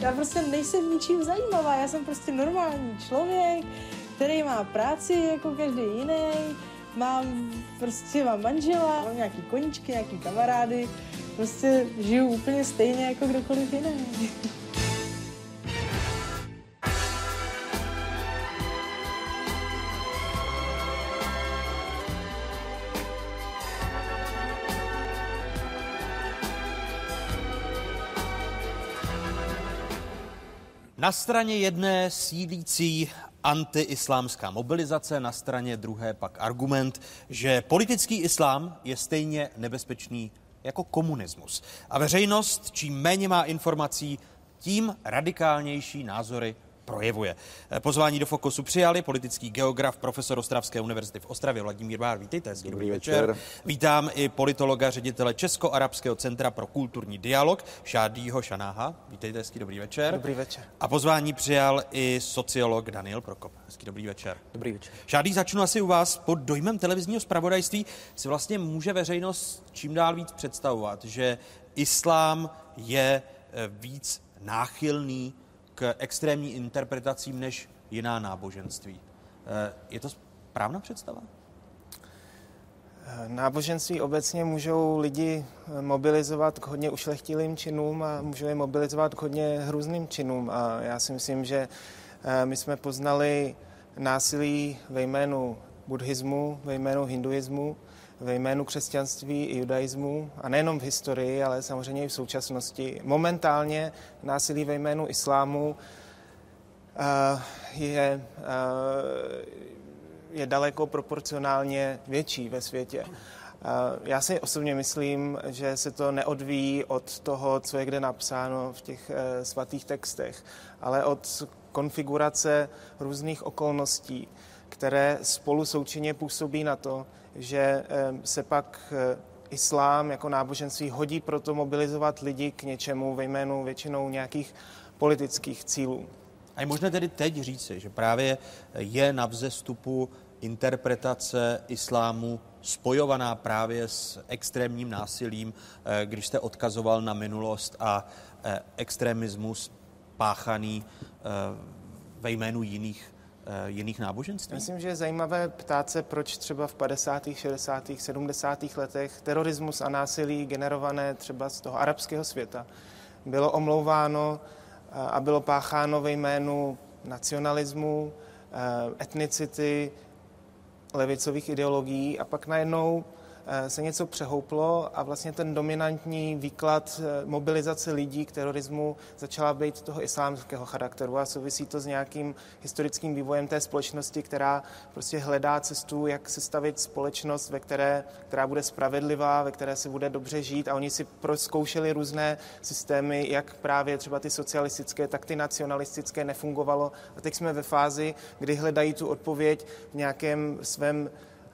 Já prostě nejsem ničím zajímavá, já jsem prostě normální člověk, který má práci jako každý jiný, mám prostě mám manžela, mám nějaký koníčky, nějaký kamarády, prostě žiju úplně stejně jako kdokoliv jiný. Na straně jedné sílící antiislámská mobilizace, na straně druhé pak argument, že politický islám je stejně nebezpečný jako komunismus. A veřejnost, čím méně má informací, tím radikálnější názory projevuje. Pozvání do Fokusu přijali politický geograf, profesor Ostravské univerzity v Ostravě Vladimír Bár. Vítejte, hezký dobrý večer. večer. Vítám i politologa, ředitele Česko-Arabského centra pro kulturní dialog, Šádýho Šanáha. Vítejte, hezký dobrý večer. Dobrý večer. A pozvání přijal i sociolog Daniel Prokop. Hezký dobrý večer. Dobrý večer. Šádý, začnu asi u vás. Pod dojmem televizního zpravodajství si vlastně může veřejnost čím dál víc představovat, že islám je eh, víc náchylný k extrémní interpretacím než jiná náboženství. Eh, je to správná představa? Eh, náboženství obecně můžou lidi eh, mobilizovat k hodně ušlechtilým činům a můžou je mobilizovat k hodně hrůzným činům. A já si myslím, že my jsme poznali násilí ve jménu buddhismu, ve jménu hinduismu, ve jménu křesťanství i judaismu, a nejenom v historii, ale samozřejmě i v současnosti. Momentálně násilí ve jménu islámu uh, je, uh, je daleko proporcionálně větší ve světě. Já si osobně myslím, že se to neodvíjí od toho, co je kde napsáno v těch eh, svatých textech, ale od konfigurace různých okolností, které spolu součinně působí na to, že se pak islám jako náboženství hodí proto mobilizovat lidi k něčemu ve jménu většinou nějakých politických cílů. A je možné tedy teď říci, že právě je na vzestupu interpretace islámu spojovaná právě s extrémním násilím, eh, když jste odkazoval na minulost a eh, extremismus páchaný eh, ve jménu jiných jiných náboženství? Myslím, že je zajímavé ptát se, proč třeba v 50., 60., 70. letech terorismus a násilí generované třeba z toho arabského světa bylo omlouváno a bylo pácháno ve jménu nacionalismu, etnicity, levicových ideologií a pak najednou Eh, se něco přehouplo a vlastně ten dominantní výklad eh, mobilizace lidí k terorismu začala být toho islámského charakteru a souvisí to s nějakým historickým vývojem té společnosti, která prostě hledá cestu, jak sestavit společnost, ve které, která bude spravedlivá, ve které se bude dobře žít. A oni si zkoušeli různé systémy, jak právě třeba ty socialistické, tak ty nacionalistické nefungovalo. A teď jsme ve fázi, kdy hledají tu odpověď v nějakém svém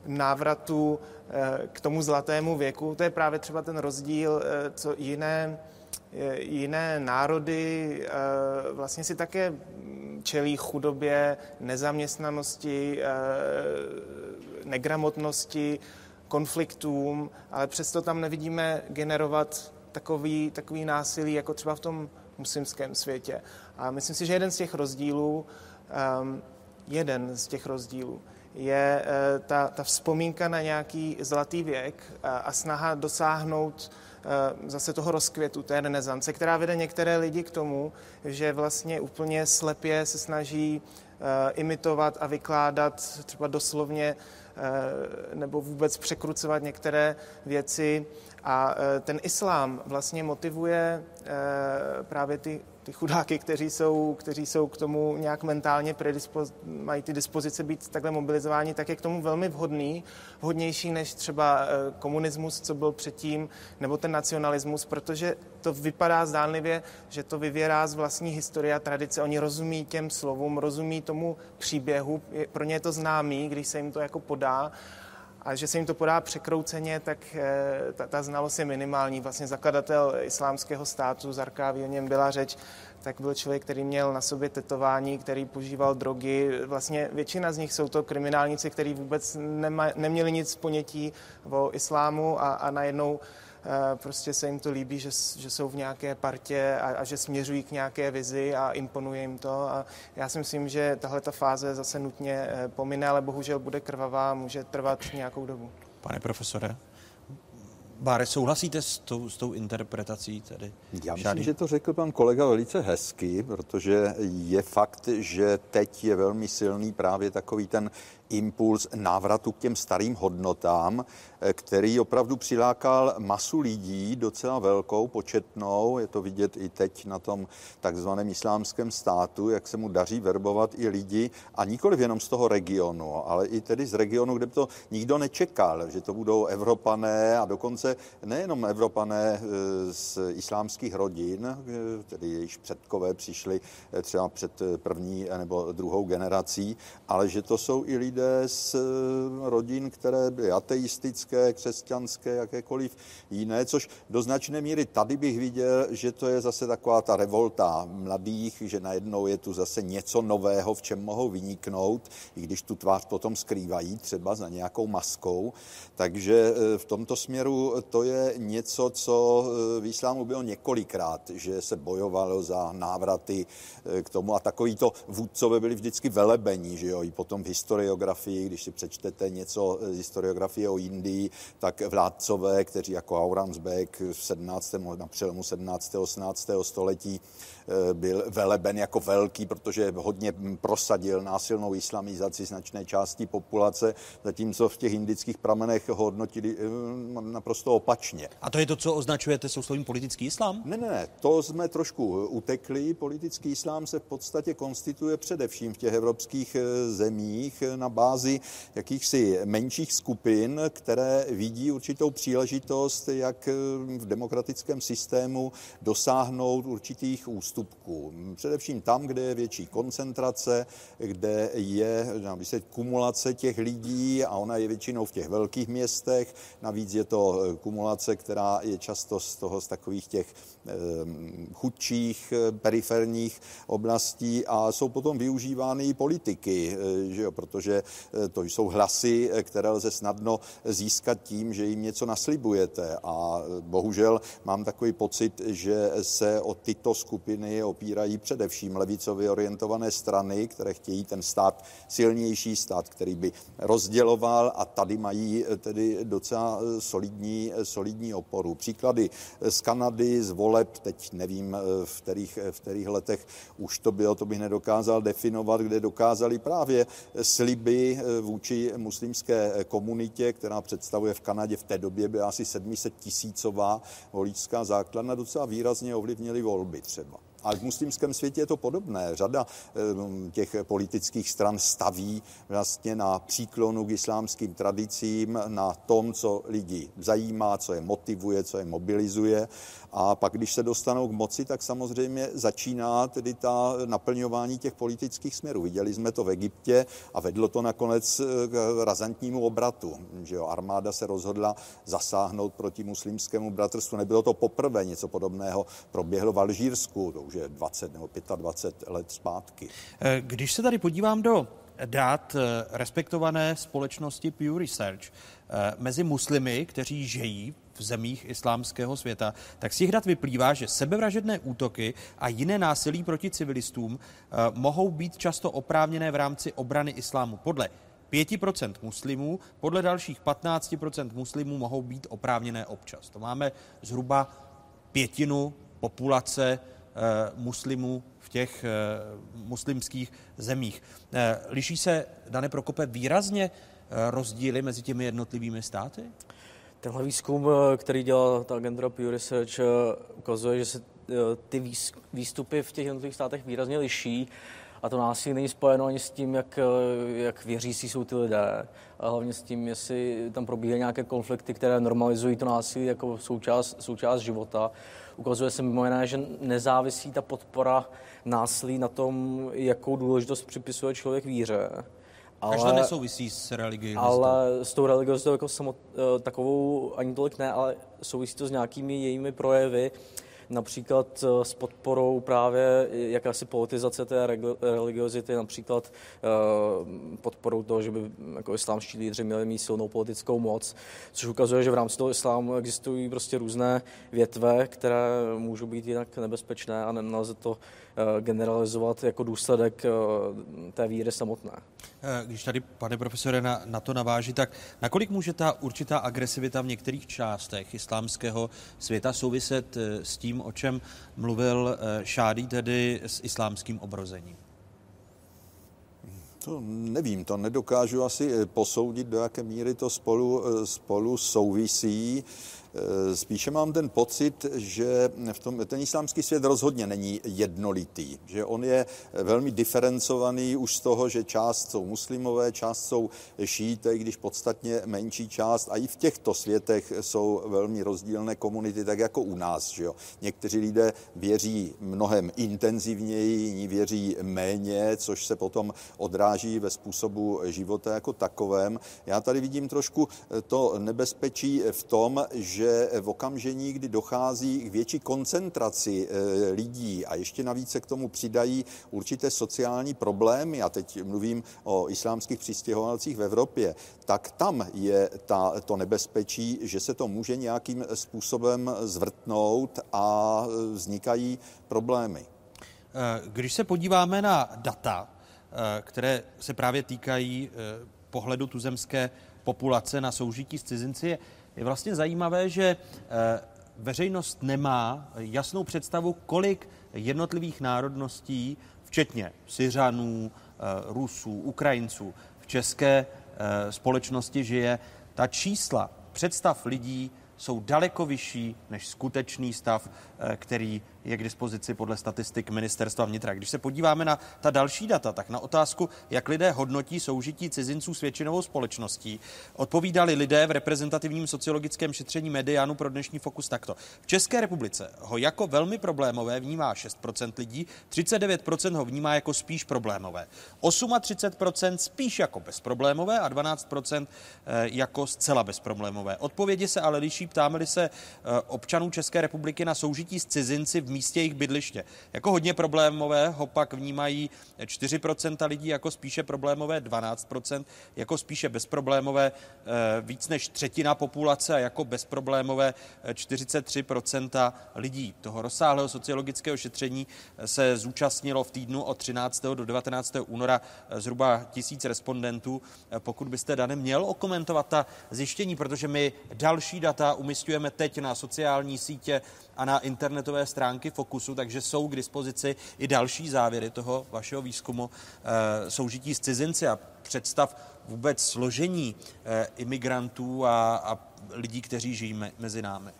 návratu eh, k tomu zlatému věku. To je právě třeba ten rozdíl, eh, co jiné, eh, jiné národy vlastně si také čelí chudobě, nezaměstnanosti, negramotnosti, konfliktům, ale přesto tam nevidíme generovat takový, takový násilí, jako třeba v tom muslimském světě. A myslím si, že jeden z těch rozdílů, um, jeden z těch rozdílů je eh, ta, ta vzpomínka na nějaký zlatý věk a, a snaha dosáhnout eh, zase toho rozkvětu, té renesance, která vede některé lidi k tomu, že vlastně úplně slepě se snaží eh, imitovat a vykládat třeba doslovně nebo vůbec překrucovat některé věci. A ten islám vlastně motivuje právě ty ty chudáky, kteří jsou, kteří jsou k tomu nějak mentálně predispoz, mají ty dispozice být takhle mobilizováni, tak je k tomu velmi vhodný, vhodnější než třeba eh, komunismus, co byl předtím, nebo ten nacionalismus, protože to vypadá zdánlivě, že to vyvěrá z vlastní historie a tradice. Oni rozumí těm slovům, rozumí tomu příběhu, pro ně je to známý, když se jim to jako podá a že se jim to podá překrouceně, tak eh, ta, ta znalost je minimální. Vlastně zakladatel islámského státu, Zarkáví, o něm byla řeč, tak byl člověk, který měl na sobě tetování, který požíval drogy. Vlastně většina z nich jsou to kriminálníci, kteří vůbec nema, neměli nic ponětí o islámu a, a najednou prostě se jim to líbí, že, že jsou v nějaké partě a, a že směřují k nějaké vizi a imponuje jim to. A já si myslím, že tahle ta fáze zase nutně eh, pomine, ale bohužel bude krvavá, může trvat nějakou dobu. Pane profesore, Báre, souhlasíte s tou, s tou interpretací tedy? Já myslím, Žádný? že to řekl pan kolega velice hezky, protože je fakt, že teď je velmi silný právě takový ten impuls návratu k těm starým hodnotám, eh, který opravdu přilákal masu lidí, docela velkou, početnou. Je to vidět i teď na tom takzvaném islámském státu, jak se mu daří verbovat i lidi, a nikoliv jenom z toho regionu, ale i tedy z regionu, kde to nikdo nečekal, že to budou Evropané a dokonce nejenom Evropané eh, z islámských rodin, eh, tedy jejichž předkové přišli třeba před první nebo druhou generací, ale že to jsou i lidé z eh, rodin, které byly ateistické, křesťanské, jakékoliv jiné, což do značné míry tady bych viděl, že to je zase taková ta revolta mladých, že najednou je tu zase něco nového, v čem mohou vyniknout, i když tu tvář potom skrývají třeba za nějakou maskou. Takže eh, v tomto směru to je něco, co eh, v islámu bylo několikrát, že se bojovalo za návraty k tomu a takovýto vůdcové byli vždycky velebení, že jo, i potom v historiografii historiografii, když si přečtete něco z historiografie o Indii, tak vládcové, kteří jako Aurangzebek v 17. na přelomu 17. 18. století byl veleben jako velký, protože hodně prosadil násilnou islamizaci značné části populace, zatímco v těch indických pramenech ho hodnotili eh, naprosto opačně. A to je to, co označujete souslovím politický islám? Ne, ne, ne, to jsme trošku utekli. Politický islám se v podstatě konstituje především v těch evropských eh, zemích na bázi jakýchsi menších skupin, které vidí určitou příležitost, jak v demokratickém systému dosáhnout určitých ústupků. Především tam, kde je větší koncentrace, kde je se, kumulace těch lidí a ona je většinou v těch velkých městech. Navíc je to kumulace, která je často z toho z takových těch chudších periferních oblastí a jsou potom využívány politiky, že jo, protože to jsou hlasy, které lze snadno získat tím, že jim něco naslibujete a bohužel mám takový pocit, že se o tyto skupiny opírají především levicově orientované strany, které chtějí ten stát silnější, stát, který by rozděloval a tady mají tedy docela solidní, solidní oporu. Příklady z Kanady, z voleb, teď nevím, v kterých, v kterých letech už to bylo, to bych nedokázal definovat, kde dokázali právě sliby vůči muslimské komunitě, která představuje v Kanadě v té době byla asi 700 tisícová voličská základna, docela výrazně ovlivnili volby třeba. A v muslimském světě je to podobné. Řada eh, těch politických stran staví vlastně na příklonu k islámským tradicím, na tom, co lidi zajímá, co je motivuje, co je mobilizuje. A pak, když se dostanou k moci, tak samozřejmě začíná tedy ta naplňování těch politických směrů. Viděli jsme to v Egyptě a vedlo to nakonec eh, k razantnímu obratu. Že jo, armáda se rozhodla zasáhnout proti muslimskému bratrstvu. Nebylo to poprvé, něco podobného proběhlo v Alžírsku, to už je 20 nebo 25 let zpátky. Eh, když se tady podívám do dát eh, respektované společnosti Pew Research mezi muslimy, kteří žijí v zemích islámského světa, tak z těch dat vyplývá, že sebevražedné útoky a jiné násilí proti civilistům eh, mohou být často oprávněné v rámci obrany islámu. Podle 5% muslimů, podle dalších 15% muslimů mohou být oprávněné občas. To máme zhruba pětinu populace eh, muslimů v těch eh, muslimských zemích. Liší se, Dane Prokope, výrazně rozdíly mezi těmi jednotlivými státy? Tenhle výzkum, eh, který dělá ta Pew Research, eh, ukazuje, že se eh, ty výstupy v těch jednotlivých státech výrazně liší a to násilí není spojeno ani s tím, jak, jak věřící jsou ty lidé, a hlavně s tím, jestli tam probíhají nějaké konflikty, které normalizují to násilí jako součást, součást života. Ukazuje se mimo jiné, že nezávisí ta podpora násilí na tom, jakou důležitost připisuje člověk víře ale, to nesouvisí s religií. Ale s tou religiositou jako samot, eh, takovou ani tolik ne, ale souvisí to s nějakými jejími projevy, například eh, s podporou právě jakási politizace té religiozity, například eh, podporou toho, že by jako islámští lídři měli mít silnou politickou moc, což ukazuje, že v rámci toho islámu existují prostě různé větve, které můžou být jinak nebezpečné a nelze to generalizovat jako důsledek eh, té víry samotné. Eh, když tady, pane profesore, na, na to naváží, tak nakolik může ta určitá agresivita v některých částech islámského světa souviset s tím, o čem mluvil Šádý, tedy s islámským obrozením? To nevím, to nedokážu asi posoudit, do jaké míry to spolu, spolu souvisí. Eh, spíše mám ten pocit, že v tom, ten islámský svět rozhodně není jednolitý, že on je velmi diferencovaný už z toho, že část jsou muslimové, část jsou šíte, když podstatně menší část a i v těchto světech jsou velmi rozdílné komunity, tak jako u nás. Že jo. Někteří lidé věří mnohem intenzivněji, jiní věří méně, což se potom odráží ve způsobu života jako takovém. Já tady vidím trošku to nebezpečí v tom, že že v okamžení, kdy dochází k větší koncentraci eh, lidí a ještě navíc se k tomu přidají určité sociální problémy, a teď mluvím o islámských přistěhovalcích v Evropě, tak tam je ta, to nebezpečí, že se to může nějakým způsobem zvrtnout a eh, vznikají problémy. Eh, když se podíváme na data, které se právě týkají pohledu tuzemské populace na soužití s cizinci, je vlastně zajímavé, že eh, veřejnost nemá jasnou představu, kolik jednotlivých národností, včetně Syřanů, eh, Rusů, Ukrajinců, v české eh, společnosti žije. Ta čísla představ lidí jsou daleko vyšší než skutečný stav, který je k dispozici podle statistik ministerstva vnitra. Když se podíváme na ta další data, tak na otázku, jak lidé hodnotí soužití cizinců s většinovou společností, odpovídali lidé v reprezentativním sociologickém šetření Medianu pro dnešní fokus takto. V České republice ho jako velmi problémové vnímá 6% lidí, 39% ho vnímá jako spíš problémové, 38% spíš jako bezproblémové a 12% eh, jako zcela bezproblémové. Odpovědi se ale liší, ptáme-li se eh, občanů České republiky na soužití s cizinci v místě jejich bydliště. Jako hodně problémové ho pak vnímají 4% lidí, jako spíše problémové 12%, jako spíše bezproblémové eh, víc než třetina populace a jako bezproblémové 43% lidí. Toho rozsáhlého sociologického šetření se zúčastnilo v týdnu od 13. do 19. února zhruba tisíc respondentů. Pokud byste, Dane, měl okomentovat ta zjištění, protože my další data umistujeme teď na sociální sítě a na internetové stránky Fokusu, takže jsou k dispozici i další závěry toho vašeho výzkumu e, soužití s cizinci a představ vůbec složení e, imigrantů a, a lidí, kteří žijí me, mezi námi.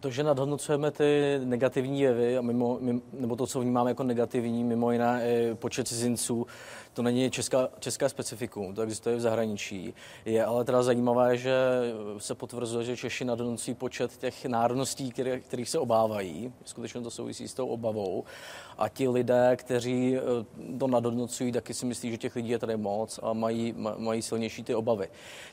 To, že nadhodnocujeme ty negativní jevy, a mimo, mimo, nebo to, co vnímáme jako negativní, mimo jiné i počet cizinců, to není česká, české specifikum, to existuje v zahraničí. Je ale teda zajímavé, že se potvrzuje, že Češi nadhodnocují počet těch národností, které, kterých se obávají. Skutečně to souvisí s tou obavou. A ti lidé, kteří eh, to nadhodnocují, taky si myslí, že těch lidí je tady moc a mají, mají silnější ty obavy.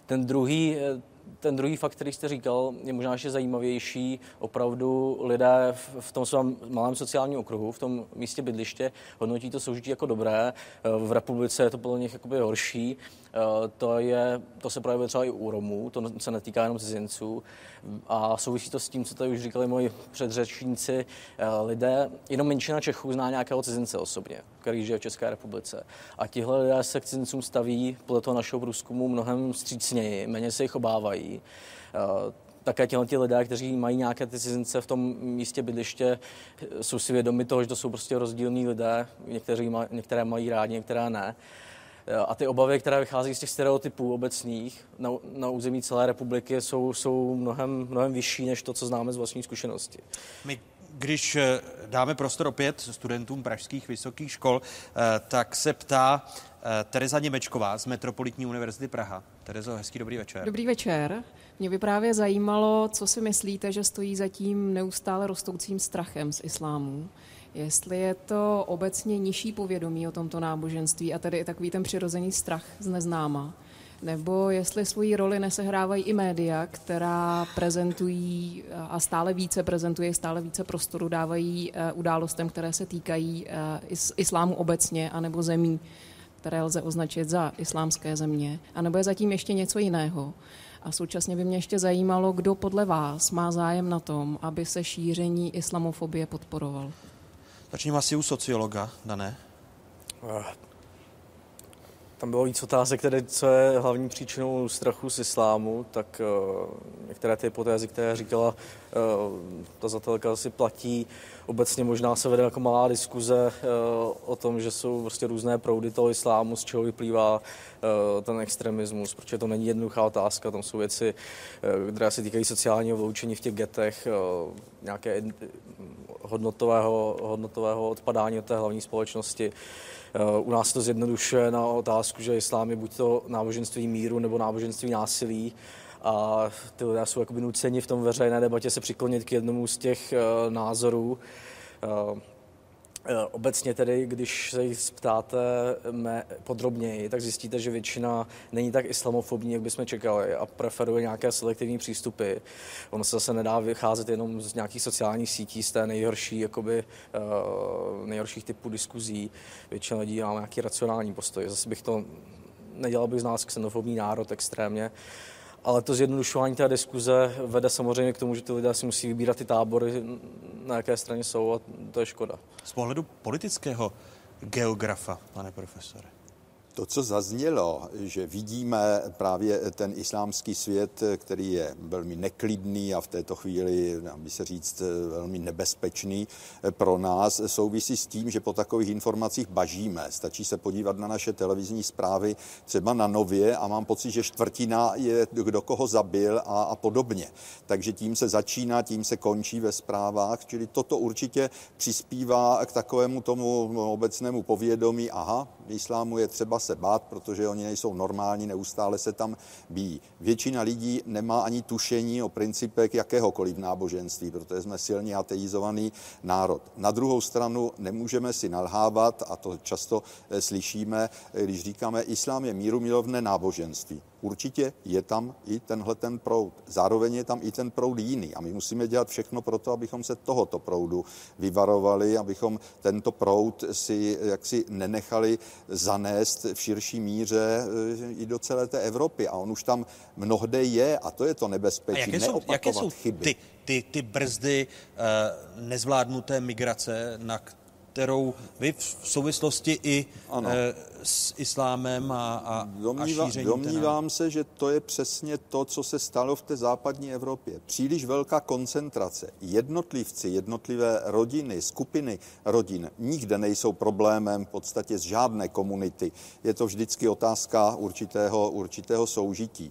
Ten druhý, eh, ten druhý fakt, který jste říkal, je možná ještě zajímavější. Opravdu lidé v tom svém malém sociálním okruhu, v tom místě bydliště, hodnotí to soužití jako dobré. V republice je to podle nich jakoby horší. To, je, to se projevuje třeba i u Romů, to se netýká jenom cizinců. A souvisí to s tím, co tady už říkali moji předřečníci. Lidé, jenom menšina Čechů zná nějakého cizince osobně, který žije v České republice. A tihle lidé se k cizincům staví podle toho našeho průzkumu mnohem střícněji, méně se jich obávají také těhle ti lidé, kteří mají nějaké ty cizince v tom místě bydliště, jsou si vědomi toho, že to jsou prostě rozdílní lidé, někteří některé mají rádi, některé ne. A ty obavy, které vychází z těch stereotypů obecných na, na území celé republiky, jsou, jsou mnohem, mnohem vyšší než to, co známe z vlastní zkušenosti. My když eh, dáme prostor opět studentům pražských vysokých škol, eh, tak se ptá eh, Tereza Němečková z Metropolitní univerzity Praha. Terezo, hezký dobrý večer. Dobrý večer. Mě by právě zajímalo, co si myslíte, že stojí za tím neustále rostoucím strachem z islámu. Jestli je to obecně nižší povědomí o tomto náboženství a tedy i takový ten přirozený strach z neznáma, nebo jestli svoji roli nesehrávají i média, která prezentují a stále více prezentují, stále více prostoru dávají eh, událostem, které se týkají eh, islámu obecně, anebo zemí, které lze označit za islámské země, anebo je zatím ještě něco jiného. A současně by mě ještě zajímalo, kdo podle vás má zájem na tom, aby se šíření islamofobie podporoval. Začněme asi u sociologa, Dané. Eh, tam bylo víc otázek, které, co je hlavní příčinou strachu z islámu, tak uh, některé ty hypotézy, které říkala uh, ta zatelka, asi platí. Obecně možná se vede jako malá diskuze o tom, že jsou prostě různé proudy toho islámu, z čeho vyplývá ten extremismus, protože to není jednoduchá otázka, tam jsou věci, které se týkají sociálního vyloučení v těch getech, nějaké hodnotového, hodnotového odpadání od té hlavní společnosti. U nás to zjednodušuje na otázku, že islám je buď to náboženství míru nebo náboženství násilí a ty lidé jsou jakoby nuceni v tom veřejné debatě se přiklonit k jednomu z těch uh, názorů. Eh, obecně tedy, když se jich ptáte podrobněji, tak zjistíte, že většina není tak islamofobní, jak bychom čekali a preferuje nějaké selektivní přístupy. Ono se zase nedá vycházet jenom z nějakých sociálních sítí, z té nejhorší, jakoby, uh, nejhorších typů diskuzí. Většina lidí má nějaký racionální postoj. Zase bych to nedělal bych z nás xenofobní národ extrémně. Ale to zjednodušování té diskuze vede samozřejmě k tomu, že ty lidé si musí vybírat ty tábory, na jaké straně jsou a to je škoda. Z pohledu politického geografa, pane profesore. To, co zaznělo, že vidíme právě ten islámský svět, který je velmi neklidný a v této chvíli, by se říct, velmi nebezpečný pro nás, souvisí s tím, že po takových informacích bažíme. Stačí se podívat na naše televizní zprávy, třeba na Nově a mám pocit, že čtvrtina je kdo koho zabil a, a podobně. Takže tím se začíná, tím se končí ve zprávách, čili toto určitě přispívá k takovému tomu obecnému povědomí, aha, islámu je třeba se bát, protože oni nejsou normální, neustále se tam bíjí. Většina lidí nemá ani tušení o principech jakéhokoliv náboženství, protože jsme silně ateizovaný národ. Na druhou stranu nemůžeme si nalhávat, a to často eh, slyšíme, eh, když říkáme, islám je míru milovné náboženství určitě je tam i tenhle ten proud. Zároveň je tam i ten proud jiný a my musíme dělat všechno pro to, abychom se tohoto proudu vyvarovali, abychom tento proud si jaksi nenechali zanést v širší míře eh, i do celé té Evropy. A on už tam mnohde je a to je to nebezpečí. A jaké jsou, jaké jsou chyby. Ty, ty, ty brzdy uh, nezvládnuté migrace, na kterou vy v souvislosti i ano. E, s islámem a, a, Domníva, a šířením Domnívám se, že to je přesně to, co se stalo v té západní Evropě. Příliš velká koncentrace. Jednotlivci, jednotlivé rodiny, skupiny rodin nikde nejsou problémem v podstatě z žádné komunity. Je to vždycky otázka určitého, určitého soužití.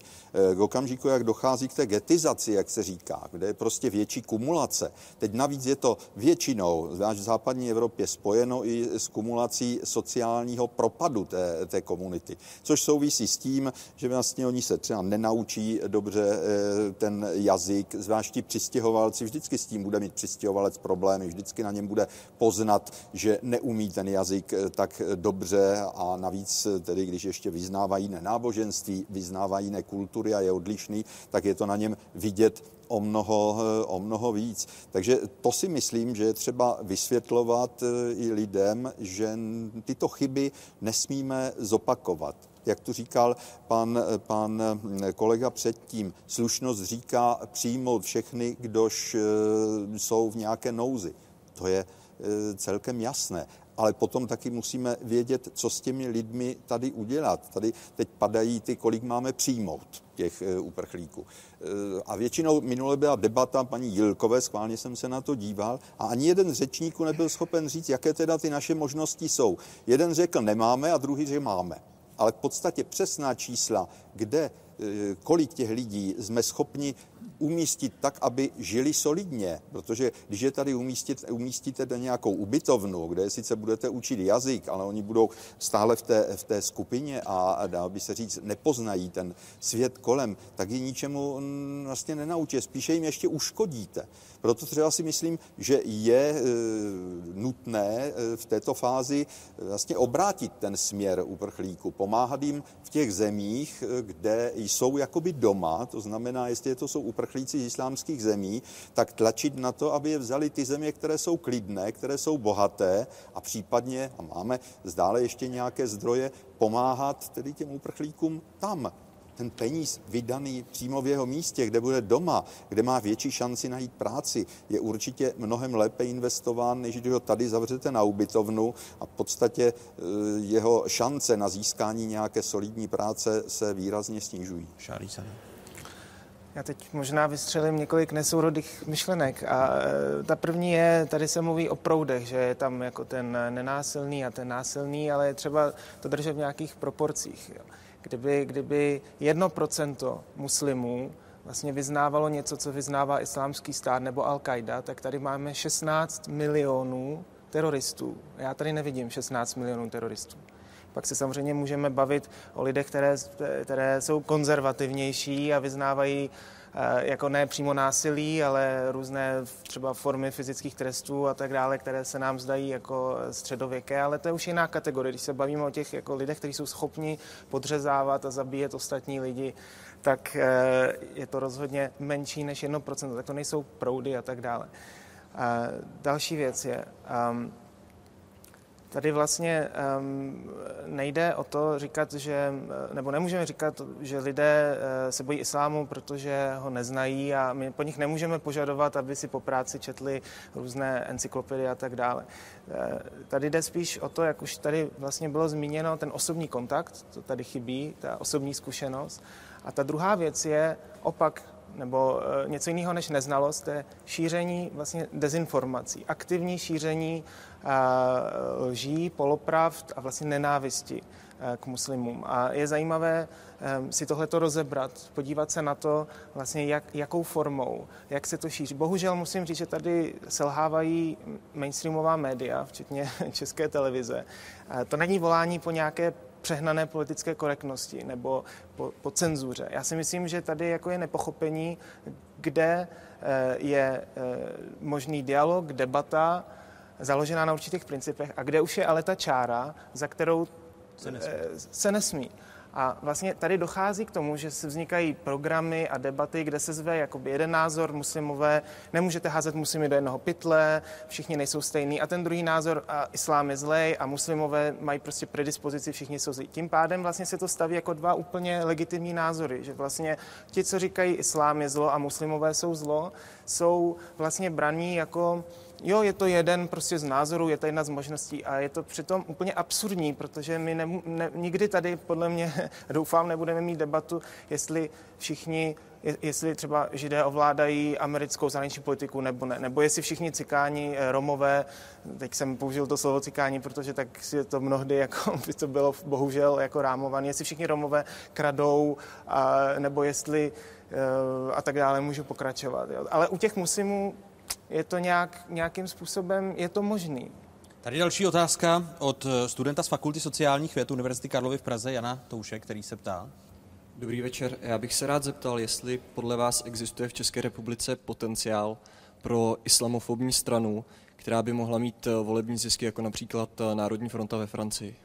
E, k okamžiku, jak dochází k té getizaci, jak se říká, kde je prostě větší kumulace. Teď navíc je to většinou, zvlášť v západní Evropě, spojeno i s kumulací sociálního propadu té, té komunity, což souvisí s tím, že vlastně oni se třeba nenaučí dobře eh, ten jazyk, zvláště přistěhovalci, vždycky s tím bude mít přistěhovalec problémy, vždycky na něm bude poznat, že neumí ten jazyk eh, tak dobře a navíc eh, tedy, když ještě vyznávají jiné náboženství, vyznávají jiné kultury a je odlišný, tak je to na něm vidět o mnoho, o mnoho víc. Takže to si myslím, že je třeba vysvětlovat eh, i lidem, že tyto chyby nesmíme zopakovat. Jak tu říkal pan, pan kolega předtím, slušnost říká přijmout všechny, kdož eh, jsou v nějaké nouzi. To je eh, celkem jasné ale potom taky musíme vědět, co s těmi lidmi tady udělat. Tady teď padají ty, kolik máme přijmout těch uprchlíků. E, a většinou minule byla debata paní Jilkové, schválně jsem se na to díval, a ani jeden z řečníků nebyl schopen říct, jaké teda ty naše možnosti jsou. Jeden řekl nemáme a druhý že máme. Ale v podstatě přesná čísla, kde e, kolik těch lidí jsme schopni umístit tak, aby žili solidně, protože když je tady umístit, umístíte do nějakou ubytovnu, kde sice budete učit jazyk, ale oni budou stále v té, v té skupině a dá by se říct, nepoznají ten svět kolem, tak je ničemu vlastně nenaučí, spíše jim ještě uškodíte. Proto třeba si myslím, že je e, nutné e, v této fázi vlastně obrátit ten směr uprchlíků, pomáhat jim v těch zemích, e, kde jsou jakoby doma, to znamená, jestli to jsou uprchlíci z islámských zemí, tak tlačit na to, aby je vzali ty země, které jsou klidné, které jsou bohaté a případně, a máme zdále ještě nějaké zdroje, pomáhat tedy těm uprchlíkům tam, ten peníz vydaný přímo v jeho místě, kde bude doma, kde má větší šanci najít práci, je určitě mnohem lépe investován, než když ho tady zavřete na ubytovnu a v podstatě eh, jeho šance na získání nějaké solidní práce se výrazně snižují. Já teď možná vystřelím několik nesourodých myšlenek. A e, ta první je, tady se mluví o proudech, že je tam jako ten nenásilný a ten násilný, ale je třeba to držet v nějakých proporcích. Kdyby, kdyby jedno procento muslimů vlastně vyznávalo něco, co vyznává islámský stát nebo Al-Qaida, tak tady máme 16 milionů teroristů. Já tady nevidím 16 milionů teroristů. Pak se samozřejmě můžeme bavit o lidech, které, které jsou konzervativnější a vyznávají eh, jako ne přímo násilí, ale různé třeba formy fyzických trestů a tak dále, které se nám zdají jako středověké, ale to je už jiná kategorie. Když se bavíme o těch jako lidech, kteří jsou schopni podřezávat a zabíjet ostatní lidi, tak eh, je to rozhodně menší než 1%, tak to nejsou proudy a tak dále. A další věc je, um, tady vlastně um, nejde o to říkat, že, nebo nemůžeme říkat, že lidé uh, se bojí islámu, protože ho neznají a my po nich nemůžeme požadovat, aby si po práci četli různé encyklopedie a tak dále. Uh, tady jde spíš o to, jak už tady vlastně bylo zmíněno, ten osobní kontakt, to tady chybí, ta osobní zkušenost. A ta druhá věc je opak nebo e, něco jiného než neznalost, je šíření vlastně dezinformací, aktivní šíření lží, polopravd a vlastně nenávisti e, k muslimům. A je zajímavé si tohleto rozebrat, podívat se na to, vlastně jak, jakou formou, jak se to šíří. Bohužel musím říct, že tady selhávají mainstreamová média, včetně [laughs] české televize. To není volání po nějaké přehnané politické korektnosti nebo po, po cenzuře. Já si myslím, že tady jako je nepochopení, kde je možný dialog, debata, založená na určitých principech a kde už je ale ta čára, za kterou se nesmí. Eh, se nesmí. A vlastně tady dochází k tomu, že se vznikají programy a debaty, kde se zve jakoby jeden názor muslimové, nemůžete házet muslimy do jednoho pytle, všichni nejsou stejný a ten druhý názor a islám je zlej a muslimové mají prostě predispozici, všichni jsou zlí. Tím pádem vlastně se to staví jako dva úplně legitimní názory, že vlastně ti, co říkají islám je zlo a muslimové jsou zlo, jsou vlastně braní jako jo, je to jeden prostě z názorů, je to jedna z možností a je to přitom úplně absurdní, protože my ne, ne, nikdy tady, podle mě, [laughs] doufám, nebudeme mít debatu, jestli všichni jestli třeba židé ovládají americkou zahraniční politiku nebo ne, nebo jestli všichni cikáni, eh, romové, teď jsem použil to slovo cikáni, protože tak je to mnohdy, jako [laughs] by to bylo bohužel jako rámované, jestli všichni romové kradou, a, nebo jestli eh, a tak dále, můžu pokračovat. Jo. Ale u těch muslimů je to nějak, nějakým způsobem, je to možný. Tady další otázka od eh, studenta z Fakulty sociálních věd Univerzity Karlovy v Praze, Jana Touše, který se ptá. Dobrý večer. Já bych se rád zeptal, jestli podle vás existuje v České republice potenciál pro islamofobní stranu, která by mohla mít eh, volební zisky, jako například eh, Národní fronta ve Francii.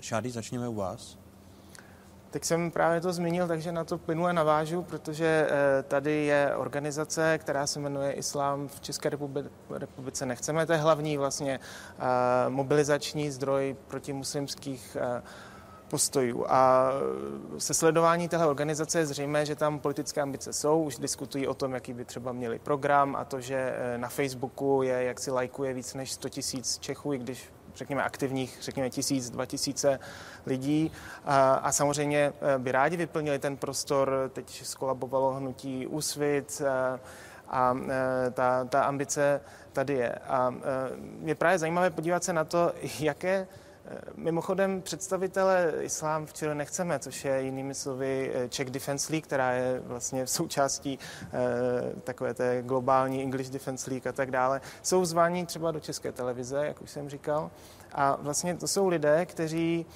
Šády, začněme u vás. Tak jsem právě to zmínil, takže na to plynule navážu, protože eh, tady je organizace, která se jmenuje Islám v České republice nechceme. To je hlavní vlastně eh, mobilizační zdroj proti muslimských eh, postojů. A se sledování téhle organizace je zřejmé, že tam politické ambice jsou, už diskutují o tom, jaký by třeba měli program a to, že na Facebooku je, jak si lajkuje víc než 100 tisíc Čechů, i když řekněme, aktivních, řekněme, tisíc, dva tisíce lidí a, a samozřejmě eh, by rádi vyplnili ten prostor. Teď skolabovalo hnutí Úsvit a, a eh, ta, ta ambice tady je. A je právě zajímavé podívat se na to, [laughs] jaké Mimochodem představitele islám v Chile nechceme, což je jinými slovy Czech Defense League, která je vlastně [laughs] součástí eh, takové té globální English Defense League a tak dále. Jsou zváni třeba do české televize, jak už jsem říkal. A vlastně to jsou lidé, kteří...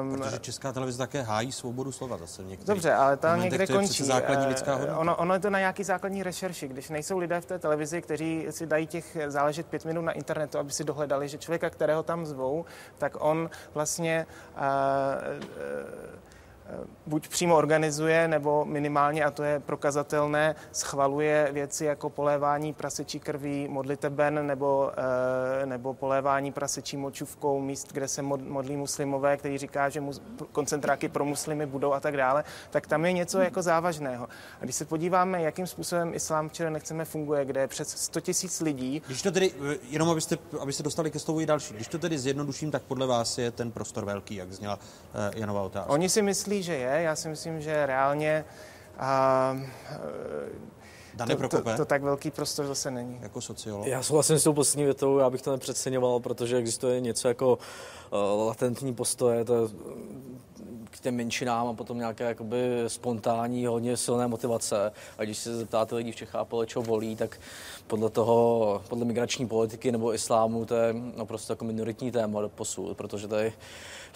Um, Protože česká televize také hájí svobodu slova zase v Dobře, ale ta někde to končí. základní lidská eh, hodnota. Ono, ono je to na nějaký základní rešerši. Když nejsou lidé v té televizi, kteří si dají těch záležet pět minut na internetu, aby si dohledali, že člověka, kterého tam zvou, tak on vlastně uh, uh, buď přímo organizuje, nebo minimálně, a to je prokazatelné, schvaluje věci jako polévání prasečí krví, modliteben nebo, eh, nebo polévání prasečí močůvkou míst, kde se modlí muslimové, který říká, že koncentráky pro muslimy budou a tak dále, tak tam je něco jako závažného. A když se podíváme, jakým způsobem islám včera nechceme funguje, kde je přes 100 tisíc lidí. Když to tedy, eh, jenom abyste, abyste dostali ke slovu i další, když to tedy zjednoduším, tak podle vás je ten prostor velký, jak zněla uh, Janova otázka. Oni si myslí, že je. Já si myslím, že reálně a, Dane to, to, to tak velký prostor zase není. Jako sociolog. Já souhlasím s tou poslední větou, já bych to nepřeceňoval, protože existuje něco jako uh, latentní postoje, to je k těm menšinám a potom nějaké jakoby spontánní, hodně silné motivace. A když se zeptáte lidí v Čechách, podle čeho volí, tak podle toho, podle migrační politiky nebo islámu, to je naprosto jako minoritní téma do posud, protože tady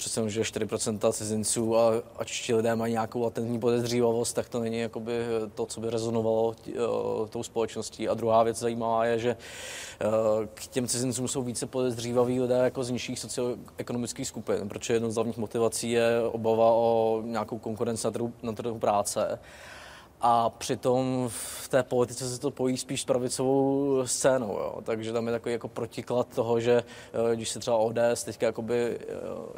přece že 4% cizinců a ať ti lidé mají nějakou latentní podezřívavost, tak to není jakoby to, co by rezonovalo uh, tou společností. A druhá věc zajímavá je, že uh, k těm cizincům jsou více podezřívaví lidé jako z nižších socioekonomických skupin, protože jednou z hlavních motivací je obava o nějakou konkurenci na trhu, na trhu práce. A přitom v té politice se to pojí spíš s pravicovou scénou, jo. takže tam je takový jako protiklad toho, že eh, když se třeba ODS teďka jakoby eh,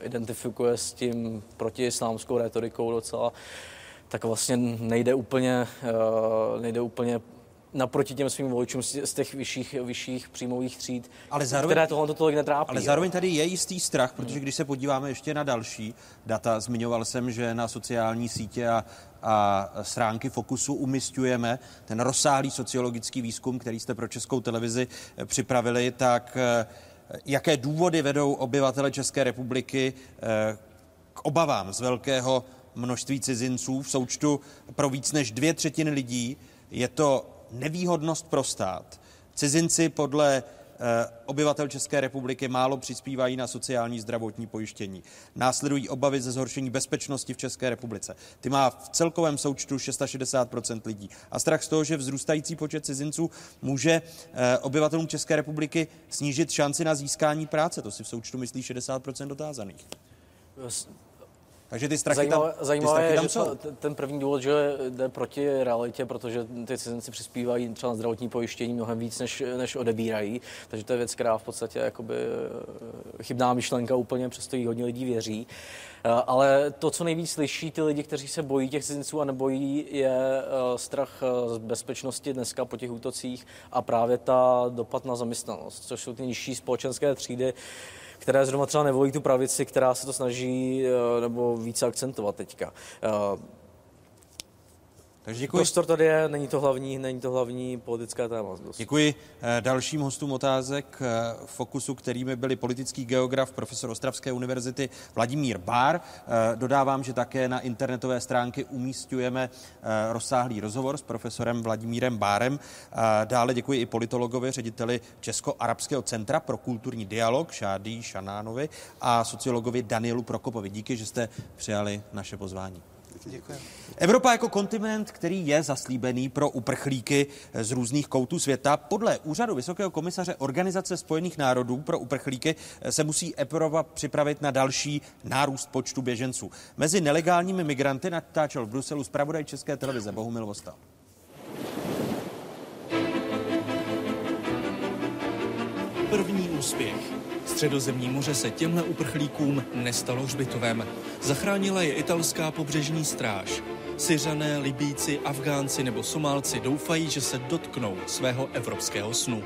identifikuje s tím protiislámskou retorikou docela, tak vlastně nejde úplně, eh, nejde úplně naproti těm svým voličům z těch vyšších, vyšších příjmových tříd, ale zároveň, které tohle to tolik netrápí. Ale zároveň tady je jistý strach, protože když se podíváme ještě na další data, zmiňoval jsem, že na sociální sítě a, a stránky Fokusu umistujeme ten rozsáhlý sociologický výzkum, který jste pro českou televizi eh, připravili, tak eh, jaké důvody vedou obyvatele České republiky eh, k obavám z velkého množství cizinců v součtu pro víc než dvě třetiny lidí je to nevýhodnost pro stát. Cizinci podle eh, obyvatel České republiky málo přispívají na sociální zdravotní pojištění. Následují obavy ze zhoršení bezpečnosti v České republice. Ty má v celkovém součtu 660% lidí. A strach z toho, že vzrůstající počet cizinců může eh, obyvatelům České republiky snížit šanci na získání práce. To si v součtu myslí 60% dotázaných. Takže ty strachy zajímavé, tam, zajímavé ty strachy tam je, jsou. že ten první důvod, že jde proti realitě, protože ty cizinci přispívají třeba na zdravotní pojištění mnohem víc, než, než odebírají. Takže to je věc, která v podstatě jakoby eh, chybná myšlenka úplně, přesto jí hodně lidí věří. Eh, ale to, co nejvíc slyší ty lidi, kteří se bojí těch cizinců a nebojí, je eh, strach z bezpečnosti dneska po těch útocích a právě ta dopad na zaměstnanost, což jsou ty nižší společenské třídy, které zrovna třeba nevolí tu pravici, která se to snaží eh, nebo více akcentovat teďka. Eh, takže děkuji. Prostor tady je, není to hlavní, není to hlavní politické téma. Děkuji eh, dalším hostům otázek Fokusu, kterými byli politický geograf, profesor Ostravské univerzity Vladimír Bár. Dodávám, že také na internetové stránky umístujeme rozsáhlý rozhovor s profesorem Vladimírem Bárem. Dále děkuji i politologovi, řediteli Česko-Arabského centra pro kulturní dialog Šádí Šanánovi a sociologovi Danielu Prokopovi. Díky, že jste přijali naše pozvání. Děkuji. Evropa jako kontinent, který je zaslíbený pro uprchlíky z různých koutů světa, podle úřadu Vysokého komisaře Organizace spojených národů pro uprchlíky se musí Evropa připravit na další nárůst počtu běženců. Mezi nelegálními migranty natáčel v Bruselu zpravodaj České televize Bohumil Vostal. První úspěch. Středozemní moře se těmhle uprchlíkům nestalo hřbitovem. Zachránila je italská pobřežní stráž. Syřané, Libíci, Afgánci nebo Somálci doufají, že se dotknou svého evropského snu.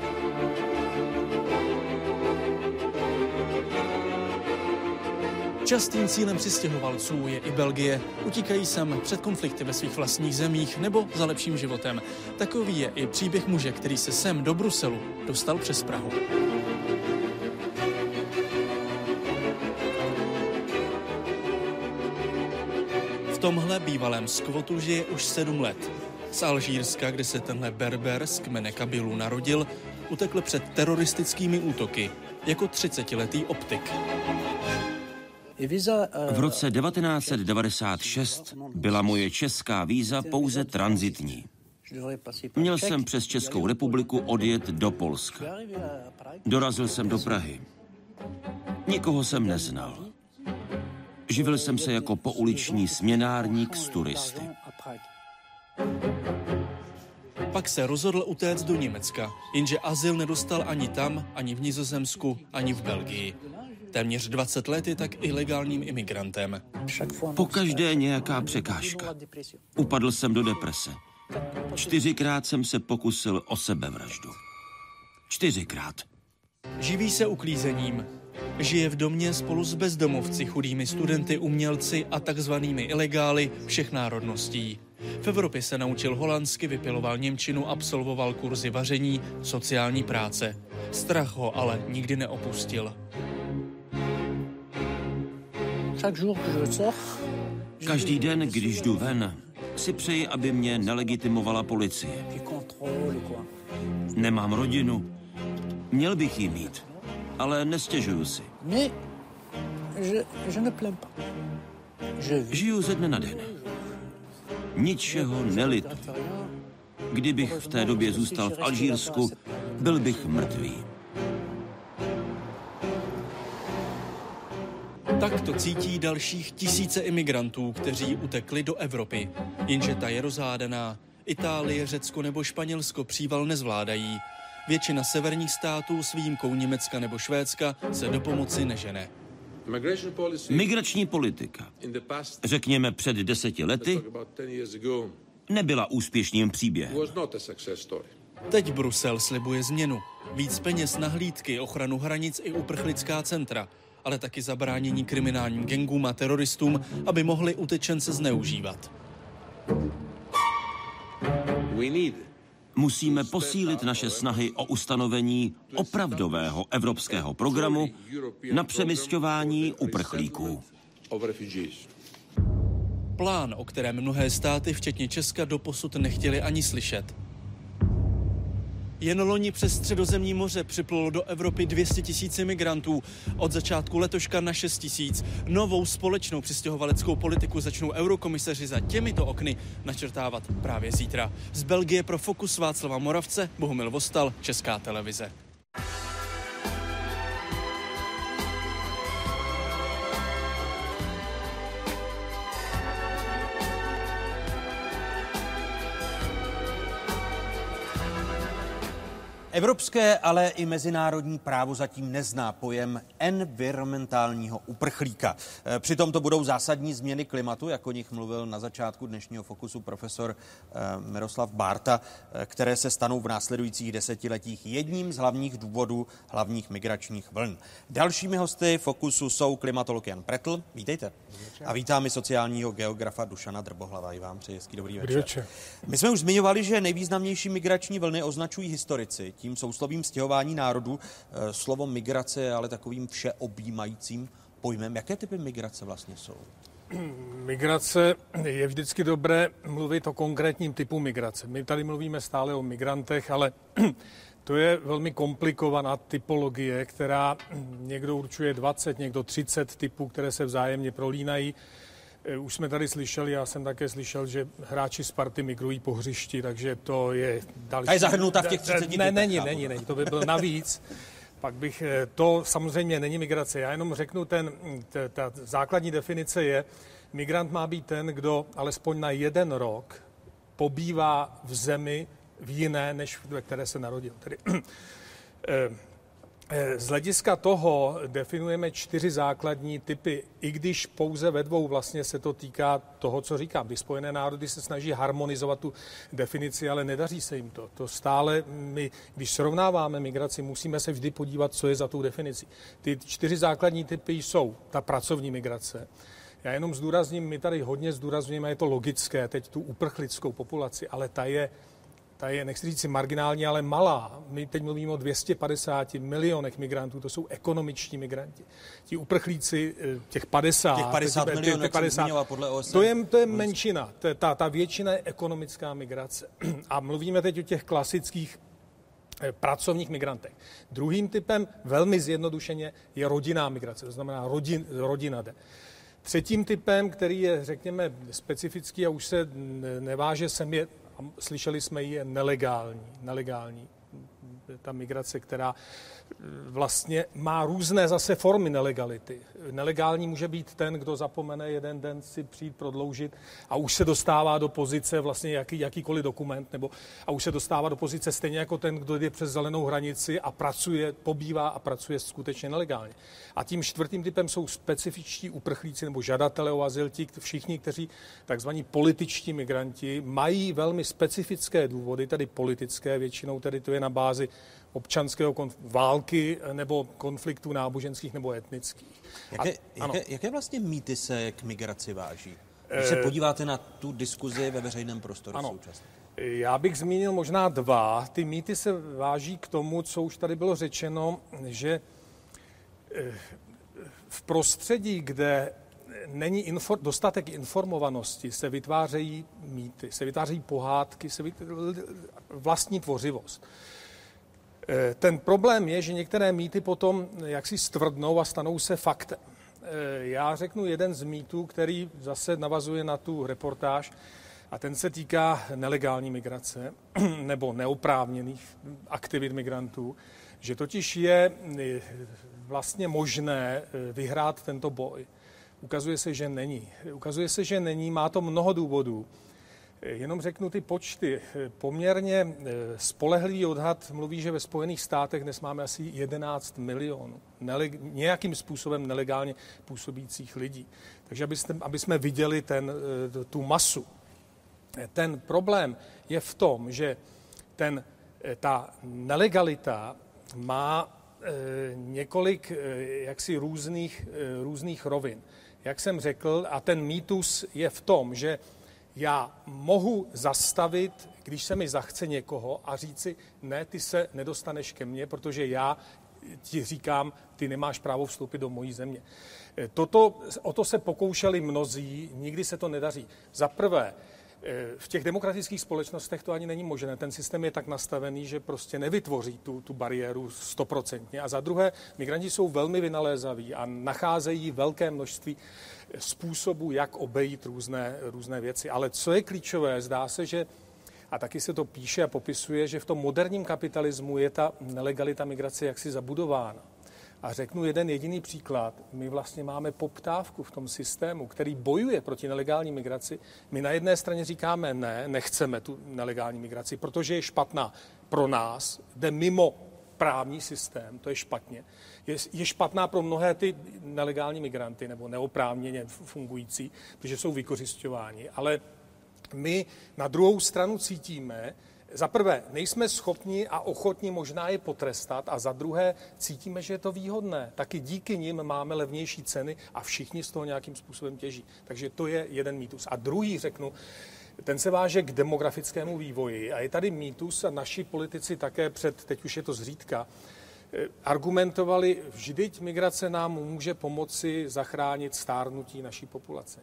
Častým cílem přistěhovalců je i Belgie. Utíkají sem před konflikty ve svých vlastních zemích nebo za lepším životem. Takový je i příběh muže, který se sem do Bruselu dostal přes Prahu. V tomhle bývalém skvotu žije už sedm let. Z Alžírska, kde se tenhle berber z kmene Kabilu narodil, utekl před teroristickými útoky jako 30-letý optik. V roce 1996 byla moje česká víza pouze transitní. Měl jsem přes Českou republiku odjet do Polska. Dorazil jsem do Prahy. Nikoho jsem neznal. Živil jsem se jako pouliční směnárník z turisty. Pak se rozhodl utéct do Německa, jenže azyl nedostal ani tam, ani v Nizozemsku, ani v Belgii. Téměř 20 let je tak ilegálním imigrantem. Po každé nějaká překážka. Upadl jsem do deprese. Čtyřikrát jsem se pokusil o sebevraždu. Čtyřikrát. Živí se uklízením. Žije v domě spolu s bezdomovci, chudými studenty, umělci a takzvanými ilegály všech národností. V Evropě se naučil holandsky, vypiloval Němčinu, absolvoval kurzy vaření, sociální práce. Strach ho ale nikdy neopustil. Každý den, když jdu ven, si přeji, aby mě nelegitimovala policie. Nemám rodinu. Měl bych ji mít, ale nestěžuju si. Žiju ze dne na den. Ničeho nelitu. Kdybych v té době zůstal v Alžírsku, byl bych mrtvý. Tak to cítí dalších tisíce imigrantů, kteří utekli do Evropy. Jenže ta je rozhádaná. Itálie, Řecko nebo Španělsko příval nezvládají. Většina severních států s výjimkou Německa nebo Švédska se do pomoci nežene. Migrační politika, řekněme před deseti lety, nebyla úspěšným příběhem. Teď Brusel slibuje změnu. Víc peněz na hlídky, ochranu hranic i uprchlická centra, ale taky zabránění kriminálním gengům a teroristům, aby mohli utečence zneužívat. Musíme posílit naše snahy o ustanovení opravdového evropského programu na přemysťování uprchlíků. Plán, o kterém mnohé státy, včetně Česka, doposud nechtěli ani slyšet. Jen loni přes středozemní moře připlulo do Evropy 200 tisíc imigrantů. Od začátku letoška na 6 tisíc. Novou společnou přistěhovaleckou politiku začnou eurokomisaři za těmito okny načrtávat právě zítra. Z Belgie pro Fokus Václava Moravce, Bohumil Vostal, Česká televize. Evropské, ale i mezinárodní právo zatím nezná pojem environmentálního uprchlíka. E, přitom to budou zásadní změny klimatu, jak o nich mluvil na začátku dnešního fokusu profesor e, Miroslav Bárta, e, které se stanou v následujících desetiletích jedním z hlavních důvodů hlavních migračních vln. Dalšími hosty fokusu jsou klimatolog Jan Pretl. Vítejte. A vítám i sociálního geografa Dušana Drbohlava. I vám přeji hezký dobrý večer. večer. My jsme už zmiňovali, že nejvýznamnější migrační vlny označují historici. Tím souslovím stěhování národů. Slovo migrace je ale takovým všeobjímajícím pojmem. Jaké typy migrace vlastně jsou? [clears throat] Migrace je vždycky dobré mluvit o konkrétním typu migrace. My tady mluvíme stále o migrantech, ale [clears throat] to je velmi komplikovaná typologie, která někdo určuje 20, někdo 30 typů, které se vzájemně prolínají. Eh, už jsme tady slyšeli, já jsem také slyšel, že hráči Sparty migrují po hřišti, takže to je další... A je zahrnuta v těch 30 Ne, není, není, není, to by bylo navíc. Pak bych, eh, to samozřejmě není migrace. Já jenom řeknu, ten, ta, ta základní definice je, migrant má být ten, kdo alespoň na jeden rok pobývá v zemi v jiné, než ve které se narodil. Tedy, [clears throat] eh, z hlediska toho definujeme čtyři základní typy, i když pouze ve dvou vlastně se to týká toho, co říkám. Když Spojené národy se snaží harmonizovat tu definici, ale nedaří se jim to. To stále my, když srovnáváme migraci, musíme se vždy podívat, co je za tou definicí. Ty čtyři základní typy jsou ta pracovní migrace. Já jenom zdůrazním, my tady hodně zdůrazňujeme, je to logické, teď tu uprchlickou populaci, ale ta je ta je, nechci říct si marginální, ale malá. My teď mluvíme o 250 milionech migrantů, to jsou ekonomiční migranti. Ti uprchlíci, eh, těch 50, těch 50 těch, milionů, těch 50, podle OSN. To je, to je menšina, ta, ta většina je ekonomická migrace. [clears throat] A mluvíme teď o těch klasických eh, pracovních migrantech. Druhým typem, velmi zjednodušeně, je rodinná migrace, to znamená rodin, rodina jde. Třetím typem, který je, řekněme, specifický a už se neváže sem, je slyšeli jsme ji, je nelegální. Nelegální ta migrace, která vlastně má různé zase formy nelegality. Nelegální může být ten, kdo zapomene jeden den si přijít prodloužit a už se dostává do pozice vlastně jaký, jakýkoliv dokument, nebo a už se dostává do pozice stejně jako ten, kdo jde přes zelenou hranici a pracuje, pobývá a pracuje skutečně nelegálně. A tím čtvrtým typem jsou specifičtí uprchlíci nebo žadatelé o azyl, ti všichni, kteří takzvaní političtí migranti mají velmi specifické důvody, tedy politické, většinou tedy to je na bázi občanského konf- války nebo konfliktů náboženských nebo etnických. Jaké, A, jaké, jaké vlastně mýty se k migraci váží? Když se eh, podíváte na tu diskuzi ve veřejném prostoru ano. současně. Já bych zmínil možná dva. Ty mýty se váží k tomu, co už tady bylo řečeno, že eh, v prostředí, kde není infor, dostatek informovanosti, se vytvářejí mýty, se vytvářejí pohádky, se vytvářejí vlastní tvořivost. Eh, ten problém je, že některé mýty potom jaksi stvrdnou a stanou se faktem. Eh, já řeknu jeden z mýtů, který zase navazuje na tu reportáž, a ten se týká nelegální migrace [clears throat] nebo neoprávněných aktivit migrantů, že totiž je eh, vlastně možné vyhrát tento boj. Ukazuje se, že není. Ukazuje se, že není, má to mnoho důvodů. Jenom řeknu ty počty. Poměrně spolehlivý odhad mluví, že ve Spojených státech dnes máme asi 11 milionů neleg, nějakým způsobem nelegálně působících lidí. Takže abyste, aby jsme viděli ten, tu masu. Ten problém je v tom, že ten, ta nelegalita má několik jaksi různých, různých rovin. Jak jsem řekl, a ten mýtus je v tom, že já mohu zastavit, když se mi zachce někoho a říci, ne, ty se nedostaneš ke mně, protože já ti říkám, ty nemáš právo vstoupit do mojí země. Toto, o to se pokoušeli mnozí, nikdy se to nedaří. Za prvé, v těch demokratických společnostech to ani není možné. Ten systém je tak nastavený, že prostě nevytvoří tu, tu bariéru stoprocentně. A za druhé, migranti jsou velmi vynalézaví a nacházejí velké množství způsobů, jak obejít různé, různé věci. Ale co je klíčové, zdá se, že a taky se to píše a popisuje, že v tom moderním kapitalismu je ta nelegalita migrace jaksi zabudována. A řeknu jeden jediný příklad. My vlastně máme poptávku v tom systému, který bojuje proti nelegální migraci. My na jedné straně říkáme ne, nechceme tu nelegální migraci, protože je špatná pro nás, jde mimo právní systém, to je špatně. Je, je špatná pro mnohé ty nelegální migranty nebo neoprávněně fungující, protože jsou vykořišťováni. Ale my na druhou stranu cítíme, za prvé, nejsme schopni a ochotni možná je potrestat a za druhé cítíme, že je to výhodné. Taky díky nim máme levnější ceny a všichni z toho nějakým způsobem těží. Takže to je jeden mýtus. A druhý, řeknu, ten se váže k demografickému vývoji. A je tady mýtus a naši politici také před, teď už je to zřídka, argumentovali, vždyť migrace nám může pomoci zachránit stárnutí naší populace.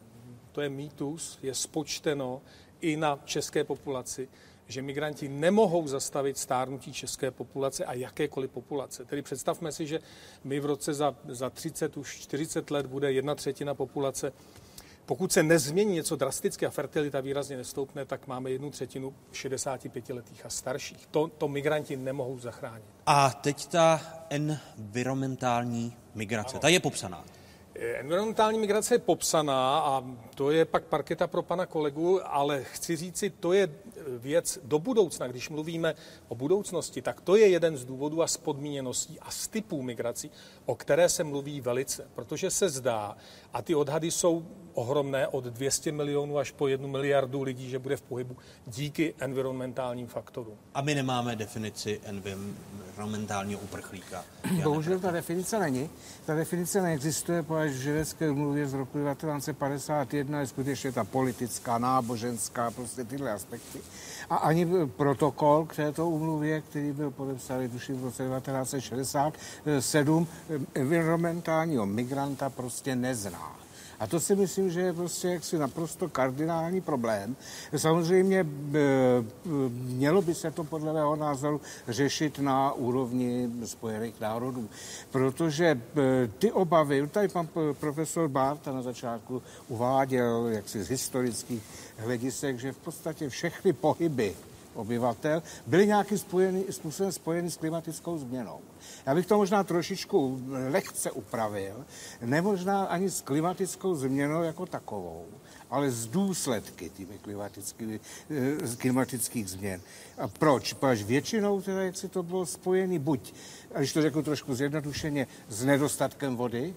To je mýtus, je spočteno i na české populaci že migranti nemohou zastavit stárnutí české populace a jakékoliv populace. Tedy představme si, že my v roce za, za 30, už 40 let bude jedna třetina populace pokud se nezmění něco drasticky a fertilita výrazně nestoupne, tak máme jednu třetinu 65-letých a starších. To, to migranti nemohou zachránit. A teď ta environmentální migrace, ano. ta je popsaná. Environmentální migrace je popsaná a to je pak parketa pro pana kolegu, ale chci říci, to je věc do budoucna. Když mluvíme o budoucnosti, tak to je jeden z důvodů a z podmíněností a z typů migrací, o které se mluví velice, protože se zdá, a ty odhady jsou ohromné, od 200 milionů až po 1 miliardu lidí, že bude v pohybu díky environmentálním faktorům. A my nemáme definici environmentálního uprchlíka. [coughs] Bohužel ta definice není. Ta definice neexistuje, protože v ženevské umluvě z roku 1951 je skutečně ta politická, náboženská, prostě tyhle aspekty. A ani protokol k této umluvě, který byl podepsán, tuším v roce 1967, environmentálního migranta prostě nezná. A to si myslím, že je prostě jaksi naprosto kardinální problém. Samozřejmě mělo by se to podle mého názoru řešit na úrovni Spojených národů, protože ty obavy, tady pan profesor Barta na začátku uváděl jaksi z historických hledisek, že v podstatě všechny pohyby obyvatel byly nějakým spojený, způsobem spojeny s klimatickou změnou. Já bych to možná trošičku lehce upravil, nemožná ani s klimatickou změnou jako takovou, ale z důsledky těmi klimatických, eh, klimatických změn. A proč? Protože většinou teda, jak si to bylo spojené buď, když to řeknu trošku zjednodušeně, s nedostatkem vody,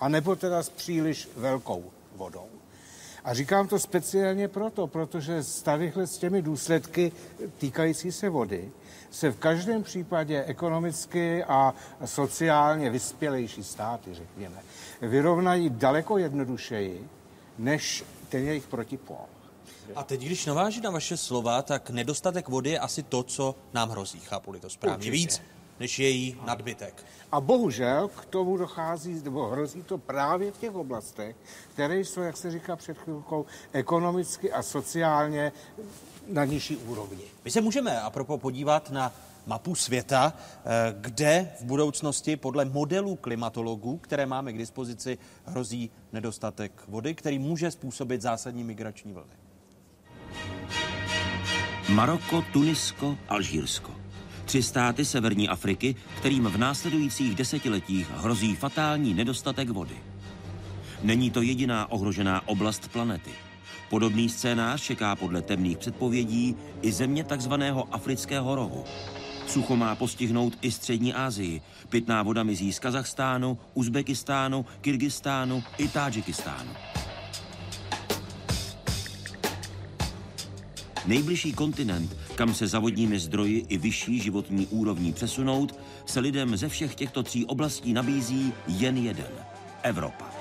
anebo teda s příliš velkou vodou. A říkám to speciálně proto, protože s tadyhle s těmi důsledky týkající se vody se v každém případě ekonomicky a sociálně vyspělejší státy, řekněme, vyrovnají daleko jednodušeji než ten jejich protipol. A teď, když naváží na vaše slova, tak nedostatek vody je asi to, co nám hrozí, chápu to správně. Určitě. Víc než její nadbytek. A bohužel k tomu dochází, nebo hrozí to právě v těch oblastech, které jsou, jak se říká před chvilkou, ekonomicky a sociálně na nižší úrovni. My se můžeme a propo podívat na mapu světa, eh, kde v budoucnosti podle modelů klimatologů, které máme k dispozici, hrozí nedostatek vody, který může způsobit zásadní migrační vlny. Maroko, Tunisko, Alžírsko. Tři státy severní Afriky, kterým v následujících desetiletích hrozí fatální nedostatek vody. Není to jediná ohrožená oblast planety. Podobný scénář čeká podle temných předpovědí i země takzvaného afrického rohu. Sucho má postihnout i střední Asii. Pitná voda mizí z Kazachstánu, Uzbekistánu, Kyrgyzstánu i Tádžikistánu. Nejbližší kontinent, kam se za vodními zdroji i vyšší životní úrovní přesunout, se lidem ze všech těchto tří oblastí nabízí jen jeden – Evropa.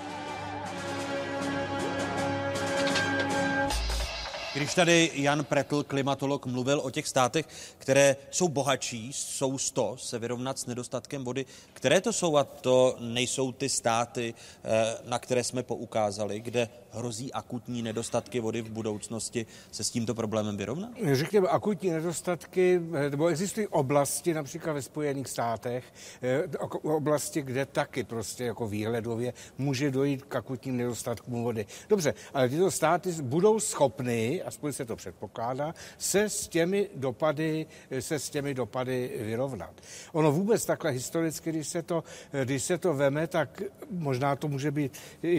Když tady Jan Pretl, klimatolog, mluvil o těch státech, které jsou bohatší, jsou 100 se vyrovnat s nedostatkem vody, které to jsou a to nejsou ty státy, eh, na které jsme poukázali, kde hrozí akutní nedostatky vody v budoucnosti se s tímto problémem vyrovnat? Řekněme, akutní nedostatky, eh, nebo existují oblasti, například ve Spojených státech, eh, oblasti, kde taky prostě jako výhledově může dojít k akutním nedostatkům vody. Dobře, ale tyto státy budou schopny, aspoň se to předpokládá, se s těmi dopady, se s těmi dopady vyrovnat. Ono vůbec takhle historicky, když se to, když se to veme, tak možná to může být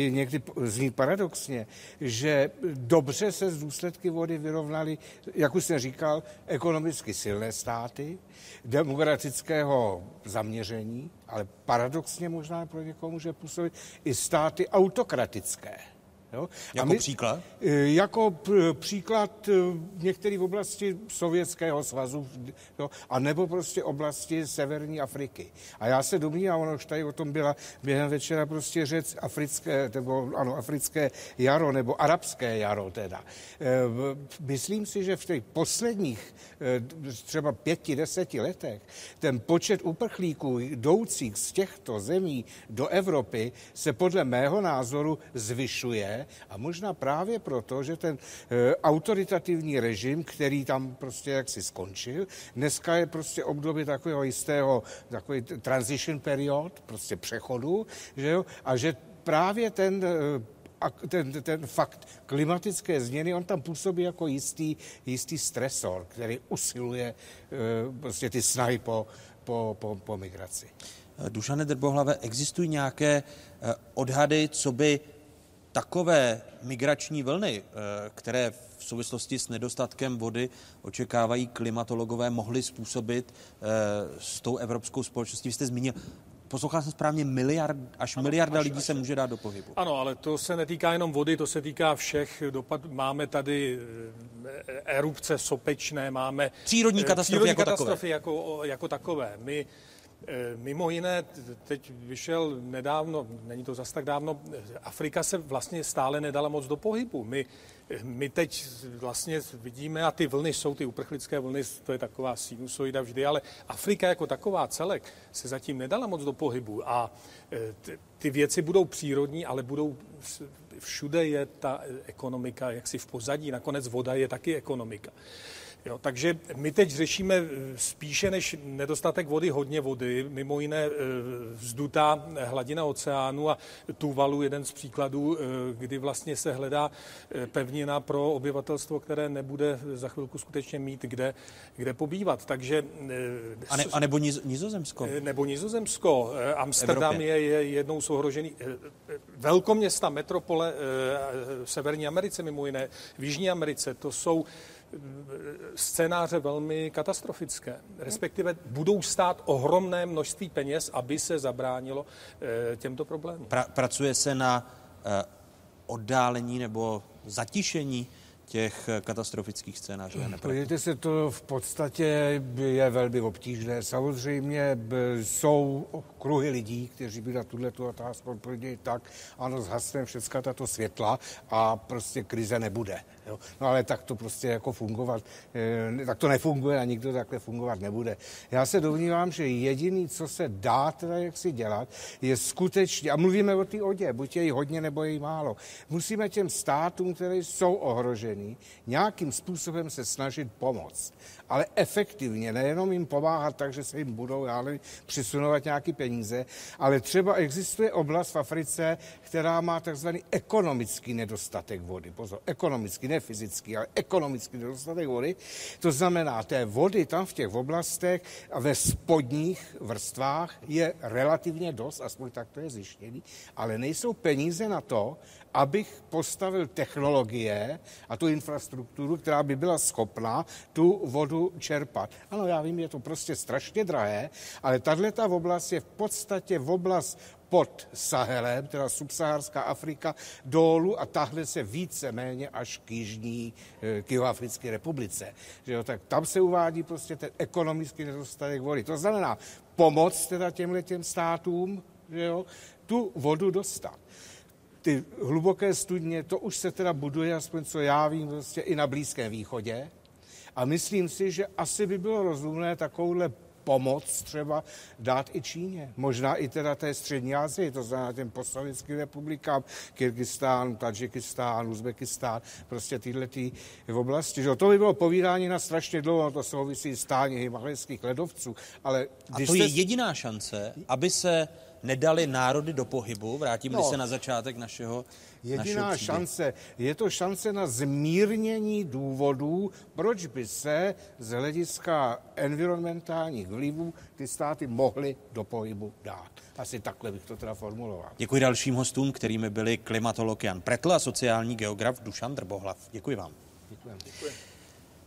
někdy znít paradoxně, že dobře se z důsledky vody vyrovnali, jak už jsem říkal, ekonomicky silné státy, demokratického zaměření, ale paradoxně možná pro někoho může působit i státy autokratické. Jo? Jako my, příklad? E, jako příklad e, některé v oblasti Sovětského svazu, jo? a nebo prostě oblasti Severní Afriky. A já se domnívám, ono už tady o tom byla během večera prostě řec africké, nebo ano, africké jaro, nebo arabské jaro teda. E, myslím si, že v těch posledních třeba pěti, deseti letech ten počet uprchlíků jdoucích z těchto zemí do Evropy se podle mého názoru zvyšuje a možná právě proto, že ten e, autoritativní režim, který tam prostě jaksi skončil, dneska je prostě období takového jistého, takový transition period, prostě přechodu, že jo, a že právě ten e, a ten, ten fakt klimatické změny, on tam působí jako jistý, jistý stresor, který usiluje e, prostě ty snahy po, po, po, po migraci. Dušane Drbohlave, existují nějaké odhady, co by takové migrační vlny, eh, které v souvislosti s nedostatkem vody očekávají klimatologové, mohly způsobit eh, s tou evropskou společností. Vy jste zmínil, poslouchal jsem správně, miliard, až ano, miliarda až, lidí až, se může dát do pohybu. Ano, ale to se netýká jenom vody, to se týká všech dopad. Máme tady eh, erupce sopečné, máme... Přírodní katastrofy, přírodní jako, katastrofy takové. Jako, jako takové. My mimo jiné, teď vyšel nedávno, není to zas tak dávno, Afrika se vlastně stále nedala moc do pohybu. My, my teď vlastně vidíme, a ty vlny jsou, ty uprchlické vlny, to je taková sinusoida vždy, ale Afrika jako taková celek se zatím nedala moc do pohybu a eh, ty věci budou přírodní, ale budou všude je ta ekonomika jaksi v pozadí, nakonec voda je taky ekonomika. Jo, takže my teď řešíme eh, spíše než nedostatek vody hodně vody, mimo jiné eh, vzdutá hladina oceánu a Tuvalu jeden z příkladů, eh, kdy vlastně se hledá pevnina pro obyvatelstvo, které nebude za chvilku skutečně mít kde, kde pobývat. Takže... A, ne, a nebo Nizozemsko? Nebo Nizozemsko. Amsterdam je, je jednou z ohrožených velkoměsta, metropole v Severní Americe mimo jiné, v Jižní Americe, to jsou scénáře velmi katastrofické. Respektive budou stát ohromné množství peněz, aby se zabránilo eh, těmto problémům. Pra, pracuje se na eh, oddálení nebo zatišení těch katastrofických scénářů. Podívejte se, to v podstatě je velmi obtížné. Samozřejmě jsou kruhy lidí, kteří by na tuhle tu otázku odpověděli tak, ano, zhasneme všechna tato světla a prostě krize nebude. Jo? No ale tak to prostě jako fungovat, eh, tak to nefunguje a nikdo takhle fungovat nebude. Já se domnívám, že jediný, co se dá teda jak si dělat, je skutečně, a mluvíme o té odě, buď je jí hodně nebo je jí málo, musíme těm státům, které jsou ohrožený, nějakým způsobem se snažit pomoct ale efektivně, nejenom jim pomáhat tak, že se jim budou ale přisunovat nějaké peníze, ale třeba existuje oblast v Africe, která má takzvaný ekonomický nedostatek vody. Pozor, ekonomický, ne ne fyzický, ale ekonomický nedostatek vody. To znamená, té vody tam v těch oblastech a ve spodních vrstvách je relativně dost, aspoň tak to je zjištěný, ale nejsou peníze na to, abych postavil technologie a tu infrastrukturu, která by byla schopná tu vodu čerpat. Ano, já vím, je to prostě strašně drahé, ale tahle ta oblast je v podstatě v oblast pod Sahelem, teda subsaharská Afrika, dolů a tahle se více-méně až k jižní, eh, k Jihoafrické republice. Že jo, tak tam se uvádí prostě ten ekonomický nedostatek vody. To znamená pomoc teda těmhle těm státům, že jo, tu vodu dostat ty hluboké studně, to už se teda buduje, aspoň co já vím, prostě i na Blízkém východě. A myslím si, že asi by bylo rozumné takovouhle pomoc třeba dát i Číně. Možná i teda té střední Asii, to znamená těm postsovětským republikám, Kyrgyzstán, Tadžikistán, Uzbekistán, prostě tyhle ty v oblasti. Že? To by bylo povídání na strašně dlouho, to souvisí s stání himalajských ledovců. Ale a to jste... je jediná šance, aby se nedali národy do pohybu, vrátím no, se na začátek našeho Jediná našeho šance, je to šance na zmírnění důvodů, proč by se z hlediska environmentálních vlivů ty státy mohly do pohybu dát. Asi takhle bych to teda formuloval. Děkuji dalším hostům, kterými byli klimatolog Jan Pretl a sociální geograf Dušan Drbohlav. Děkuji vám. Děkuji. Děkuji.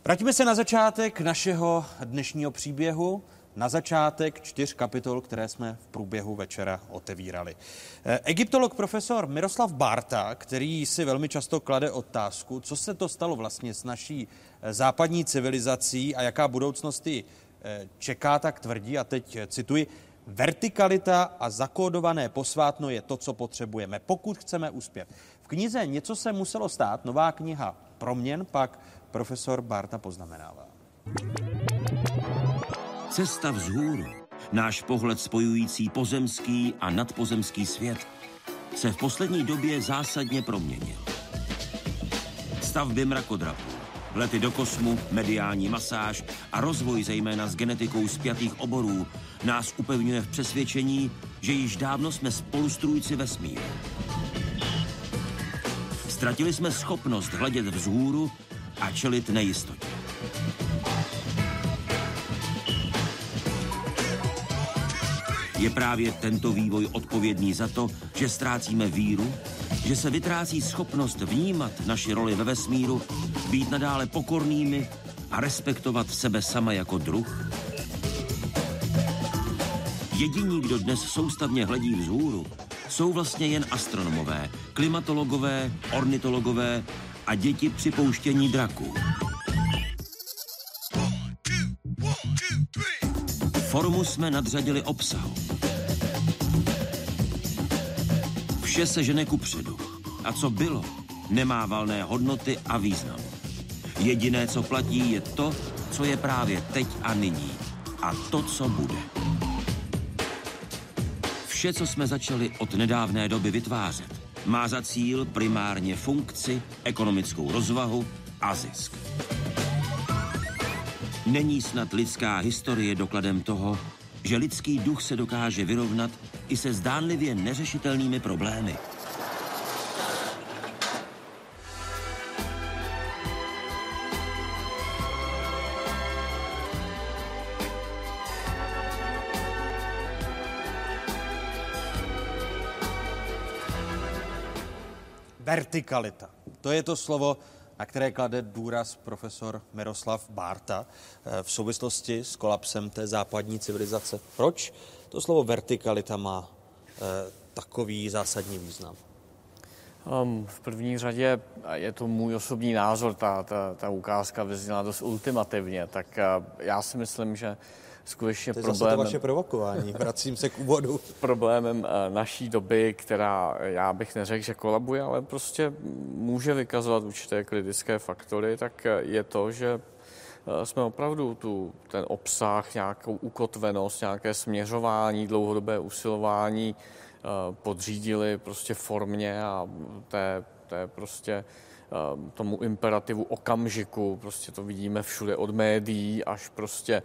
Vrátíme se na začátek našeho dnešního příběhu na začátek čtyř kapitol, které jsme v průběhu večera otevírali. Eh, egyptolog profesor Miroslav Barta, který si velmi často klade otázku, co se to stalo vlastně s naší eh, západní civilizací a jaká budoucnost ji eh, čeká, tak tvrdí, a teď cituji, Vertikalita a zakódované posvátno je to, co potřebujeme, pokud chceme uspět. V knize Něco se muselo stát, nová kniha Proměn, pak profesor Barta poznamenává. Cesta vzhůru, náš pohled spojující pozemský a nadpozemský svět, se v poslední době zásadně proměnil. Stavby mrakodrapů, lety do kosmu, mediální masáž a rozvoj zejména s genetikou zpětých oborů nás upevňuje v přesvědčení, že již dávno jsme spolustrůjci vesmíru. Ztratili jsme schopnost hledět vzhůru a čelit nejistotě. Je právě tento vývoj odpovědný za to, že ztrácíme víru, že se vytrácí schopnost vnímat naši roli ve vesmíru, být nadále pokornými a respektovat sebe sama jako druh? Jediní, kdo dnes soustavně hledí vzhůru, jsou vlastně jen astronomové, klimatologové, ornitologové a děti připouštění draků. Formu jsme nadřadili obsahu. Vše se žene ku předu. A co bylo, nemá valné hodnoty a význam. Jediné, co platí, je to, co je právě teď a nyní. A to, co bude. Vše, co jsme začali od nedávné doby vytvářet, má za cíl primárně funkci, ekonomickou rozvahu a zisk. Není snad lidská historie dokladem toho, že lidský duch se dokáže vyrovnat i se zdánlivě neřešitelnými problémy. Vertikalita. To je to slovo, na které klade důraz profesor Miroslav Bárta eh, v souvislosti s kolapsem té západní civilizace. Proč to slovo vertikalita má eh, takový zásadní význam? Um, v první řadě je to můj osobní názor, ta, ta, ta ukázka vyzněla dost ultimativně, tak uh, já si myslím, že skutečně to je problémem... to vaše provokování, vracím se k úvodu. [laughs] problémem eh, naší doby, která já bych neřekl, že kolabuje, ale prostě může vykazovat určité kritické faktory, tak eh, je to, že eh, jsme opravdu tu, ten obsah, nějakou ukotvenost, nějaké směřování, dlouhodobé usilování podřídili prostě formě a té, té prostě tomu imperativu okamžiku, prostě to vidíme všude od médií až prostě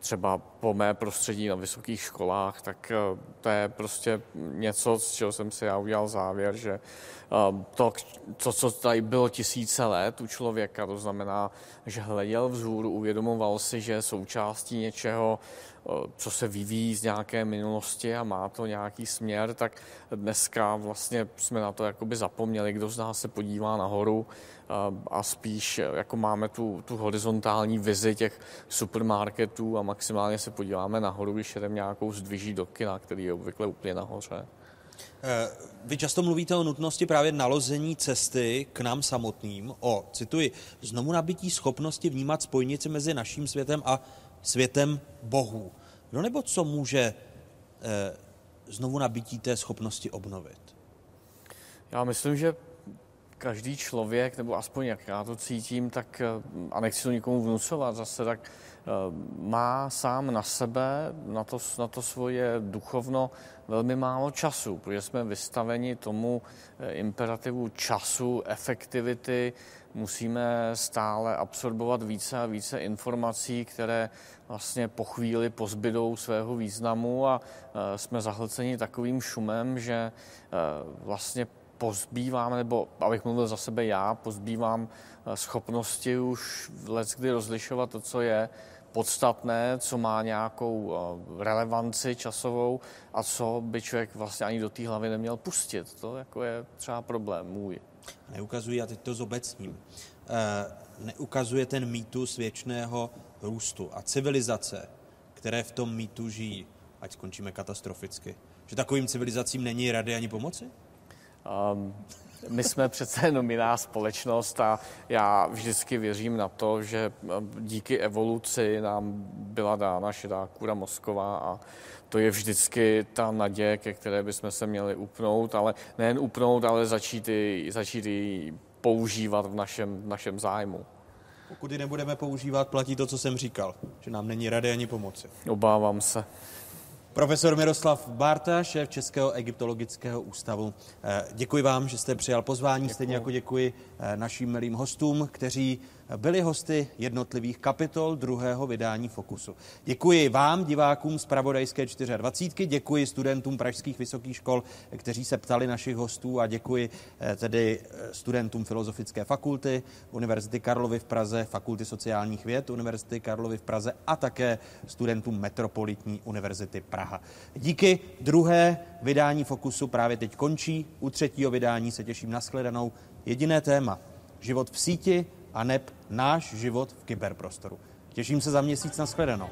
třeba po mé prostředí na vysokých školách, tak eh, to je prostě něco, z čeho jsem si já udělal závěr, že eh, to, to, co tady bylo tisíce let u člověka, to znamená, že hleděl vzhůru, uvědomoval si, že je součástí něčeho, eh, co se vyvíjí z nějaké minulosti a má to nějaký směr, tak dneska vlastně jsme na to jakoby zapomněli. Kdo z nás se podívá nahoru, a spíš jako máme tu, tu horizontální vizi těch supermarketů a maximálně se podíváme nahoru, když jdeme nějakou zdviží do kina, který je obvykle úplně nahoře. Eh, vy často mluvíte o nutnosti právě nalození cesty k nám samotným, o, cituji, znovu nabití schopnosti vnímat spojnici mezi naším světem a světem Bohu. No nebo co může eh, znovu nabití té schopnosti obnovit? Já myslím, že každý člověk, nebo aspoň jak já to cítím, tak, eh, a nechci to nikomu vnucovat zase, tak eh, má sám na sebe, na to, na to svoje duchovno velmi málo času, protože jsme vystaveni tomu imperativu času, efektivity, musíme stále absorbovat více a více informací, které vlastně po chvíli pozbydou svého významu a jsme zahlceni takovým šumem, že vlastně pozbývám, nebo abych mluvil za sebe já, pozbývám eh, schopnosti už let kdy rozlišovat to, co je podstatné, co má nějakou relevanci časovou a co by člověk vlastně ani do té hlavy neměl pustit. To jako je třeba problém můj. Neukazují, a teď to zobecním, neukazuje ten mýtus věčného růstu a civilizace, které v tom mýtu žijí, ať skončíme katastroficky. Že takovým civilizacím není rady ani pomoci? Um, my jsme přece jenom jiná společnost a já vždycky věřím na to, že ehm, díky evoluci nám byla dána šedá kůra mozková a to je vždycky ta naděje, ke které bychom se měli upnout, ale nejen upnout, ale začít ji, začít ji používat v našem, v našem zájmu. Pokud ji nebudeme používat, platí to, co jsem říkal, že nám není rady ani pomoci. Obávám se. Profesor Miroslav Bárta, šéf Českého egyptologického ústavu. Eh, děkuji vám, že jste přijal pozvání, děkuji. stejně jako děkuji eh, našim milým hostům, kteří byli hosty jednotlivých kapitol druhého vydání Fokusu. Děkuji vám, divákům z Pravodajské 24, děkuji studentům pražských vysokých škol, kteří se ptali našich hostů a děkuji eh, tedy studentům Filozofické fakulty Univerzity Karlovy v Praze, Fakulty sociálních věd Univerzity Karlovy v Praze a také studentům Metropolitní univerzity Praha. Díky druhé vydání Fokusu právě teď končí. U třetího vydání se těším na shledanou. Jediné téma. Život v síti a neb náš život v kyberprostoru. Těším se za měsíc na shledanou.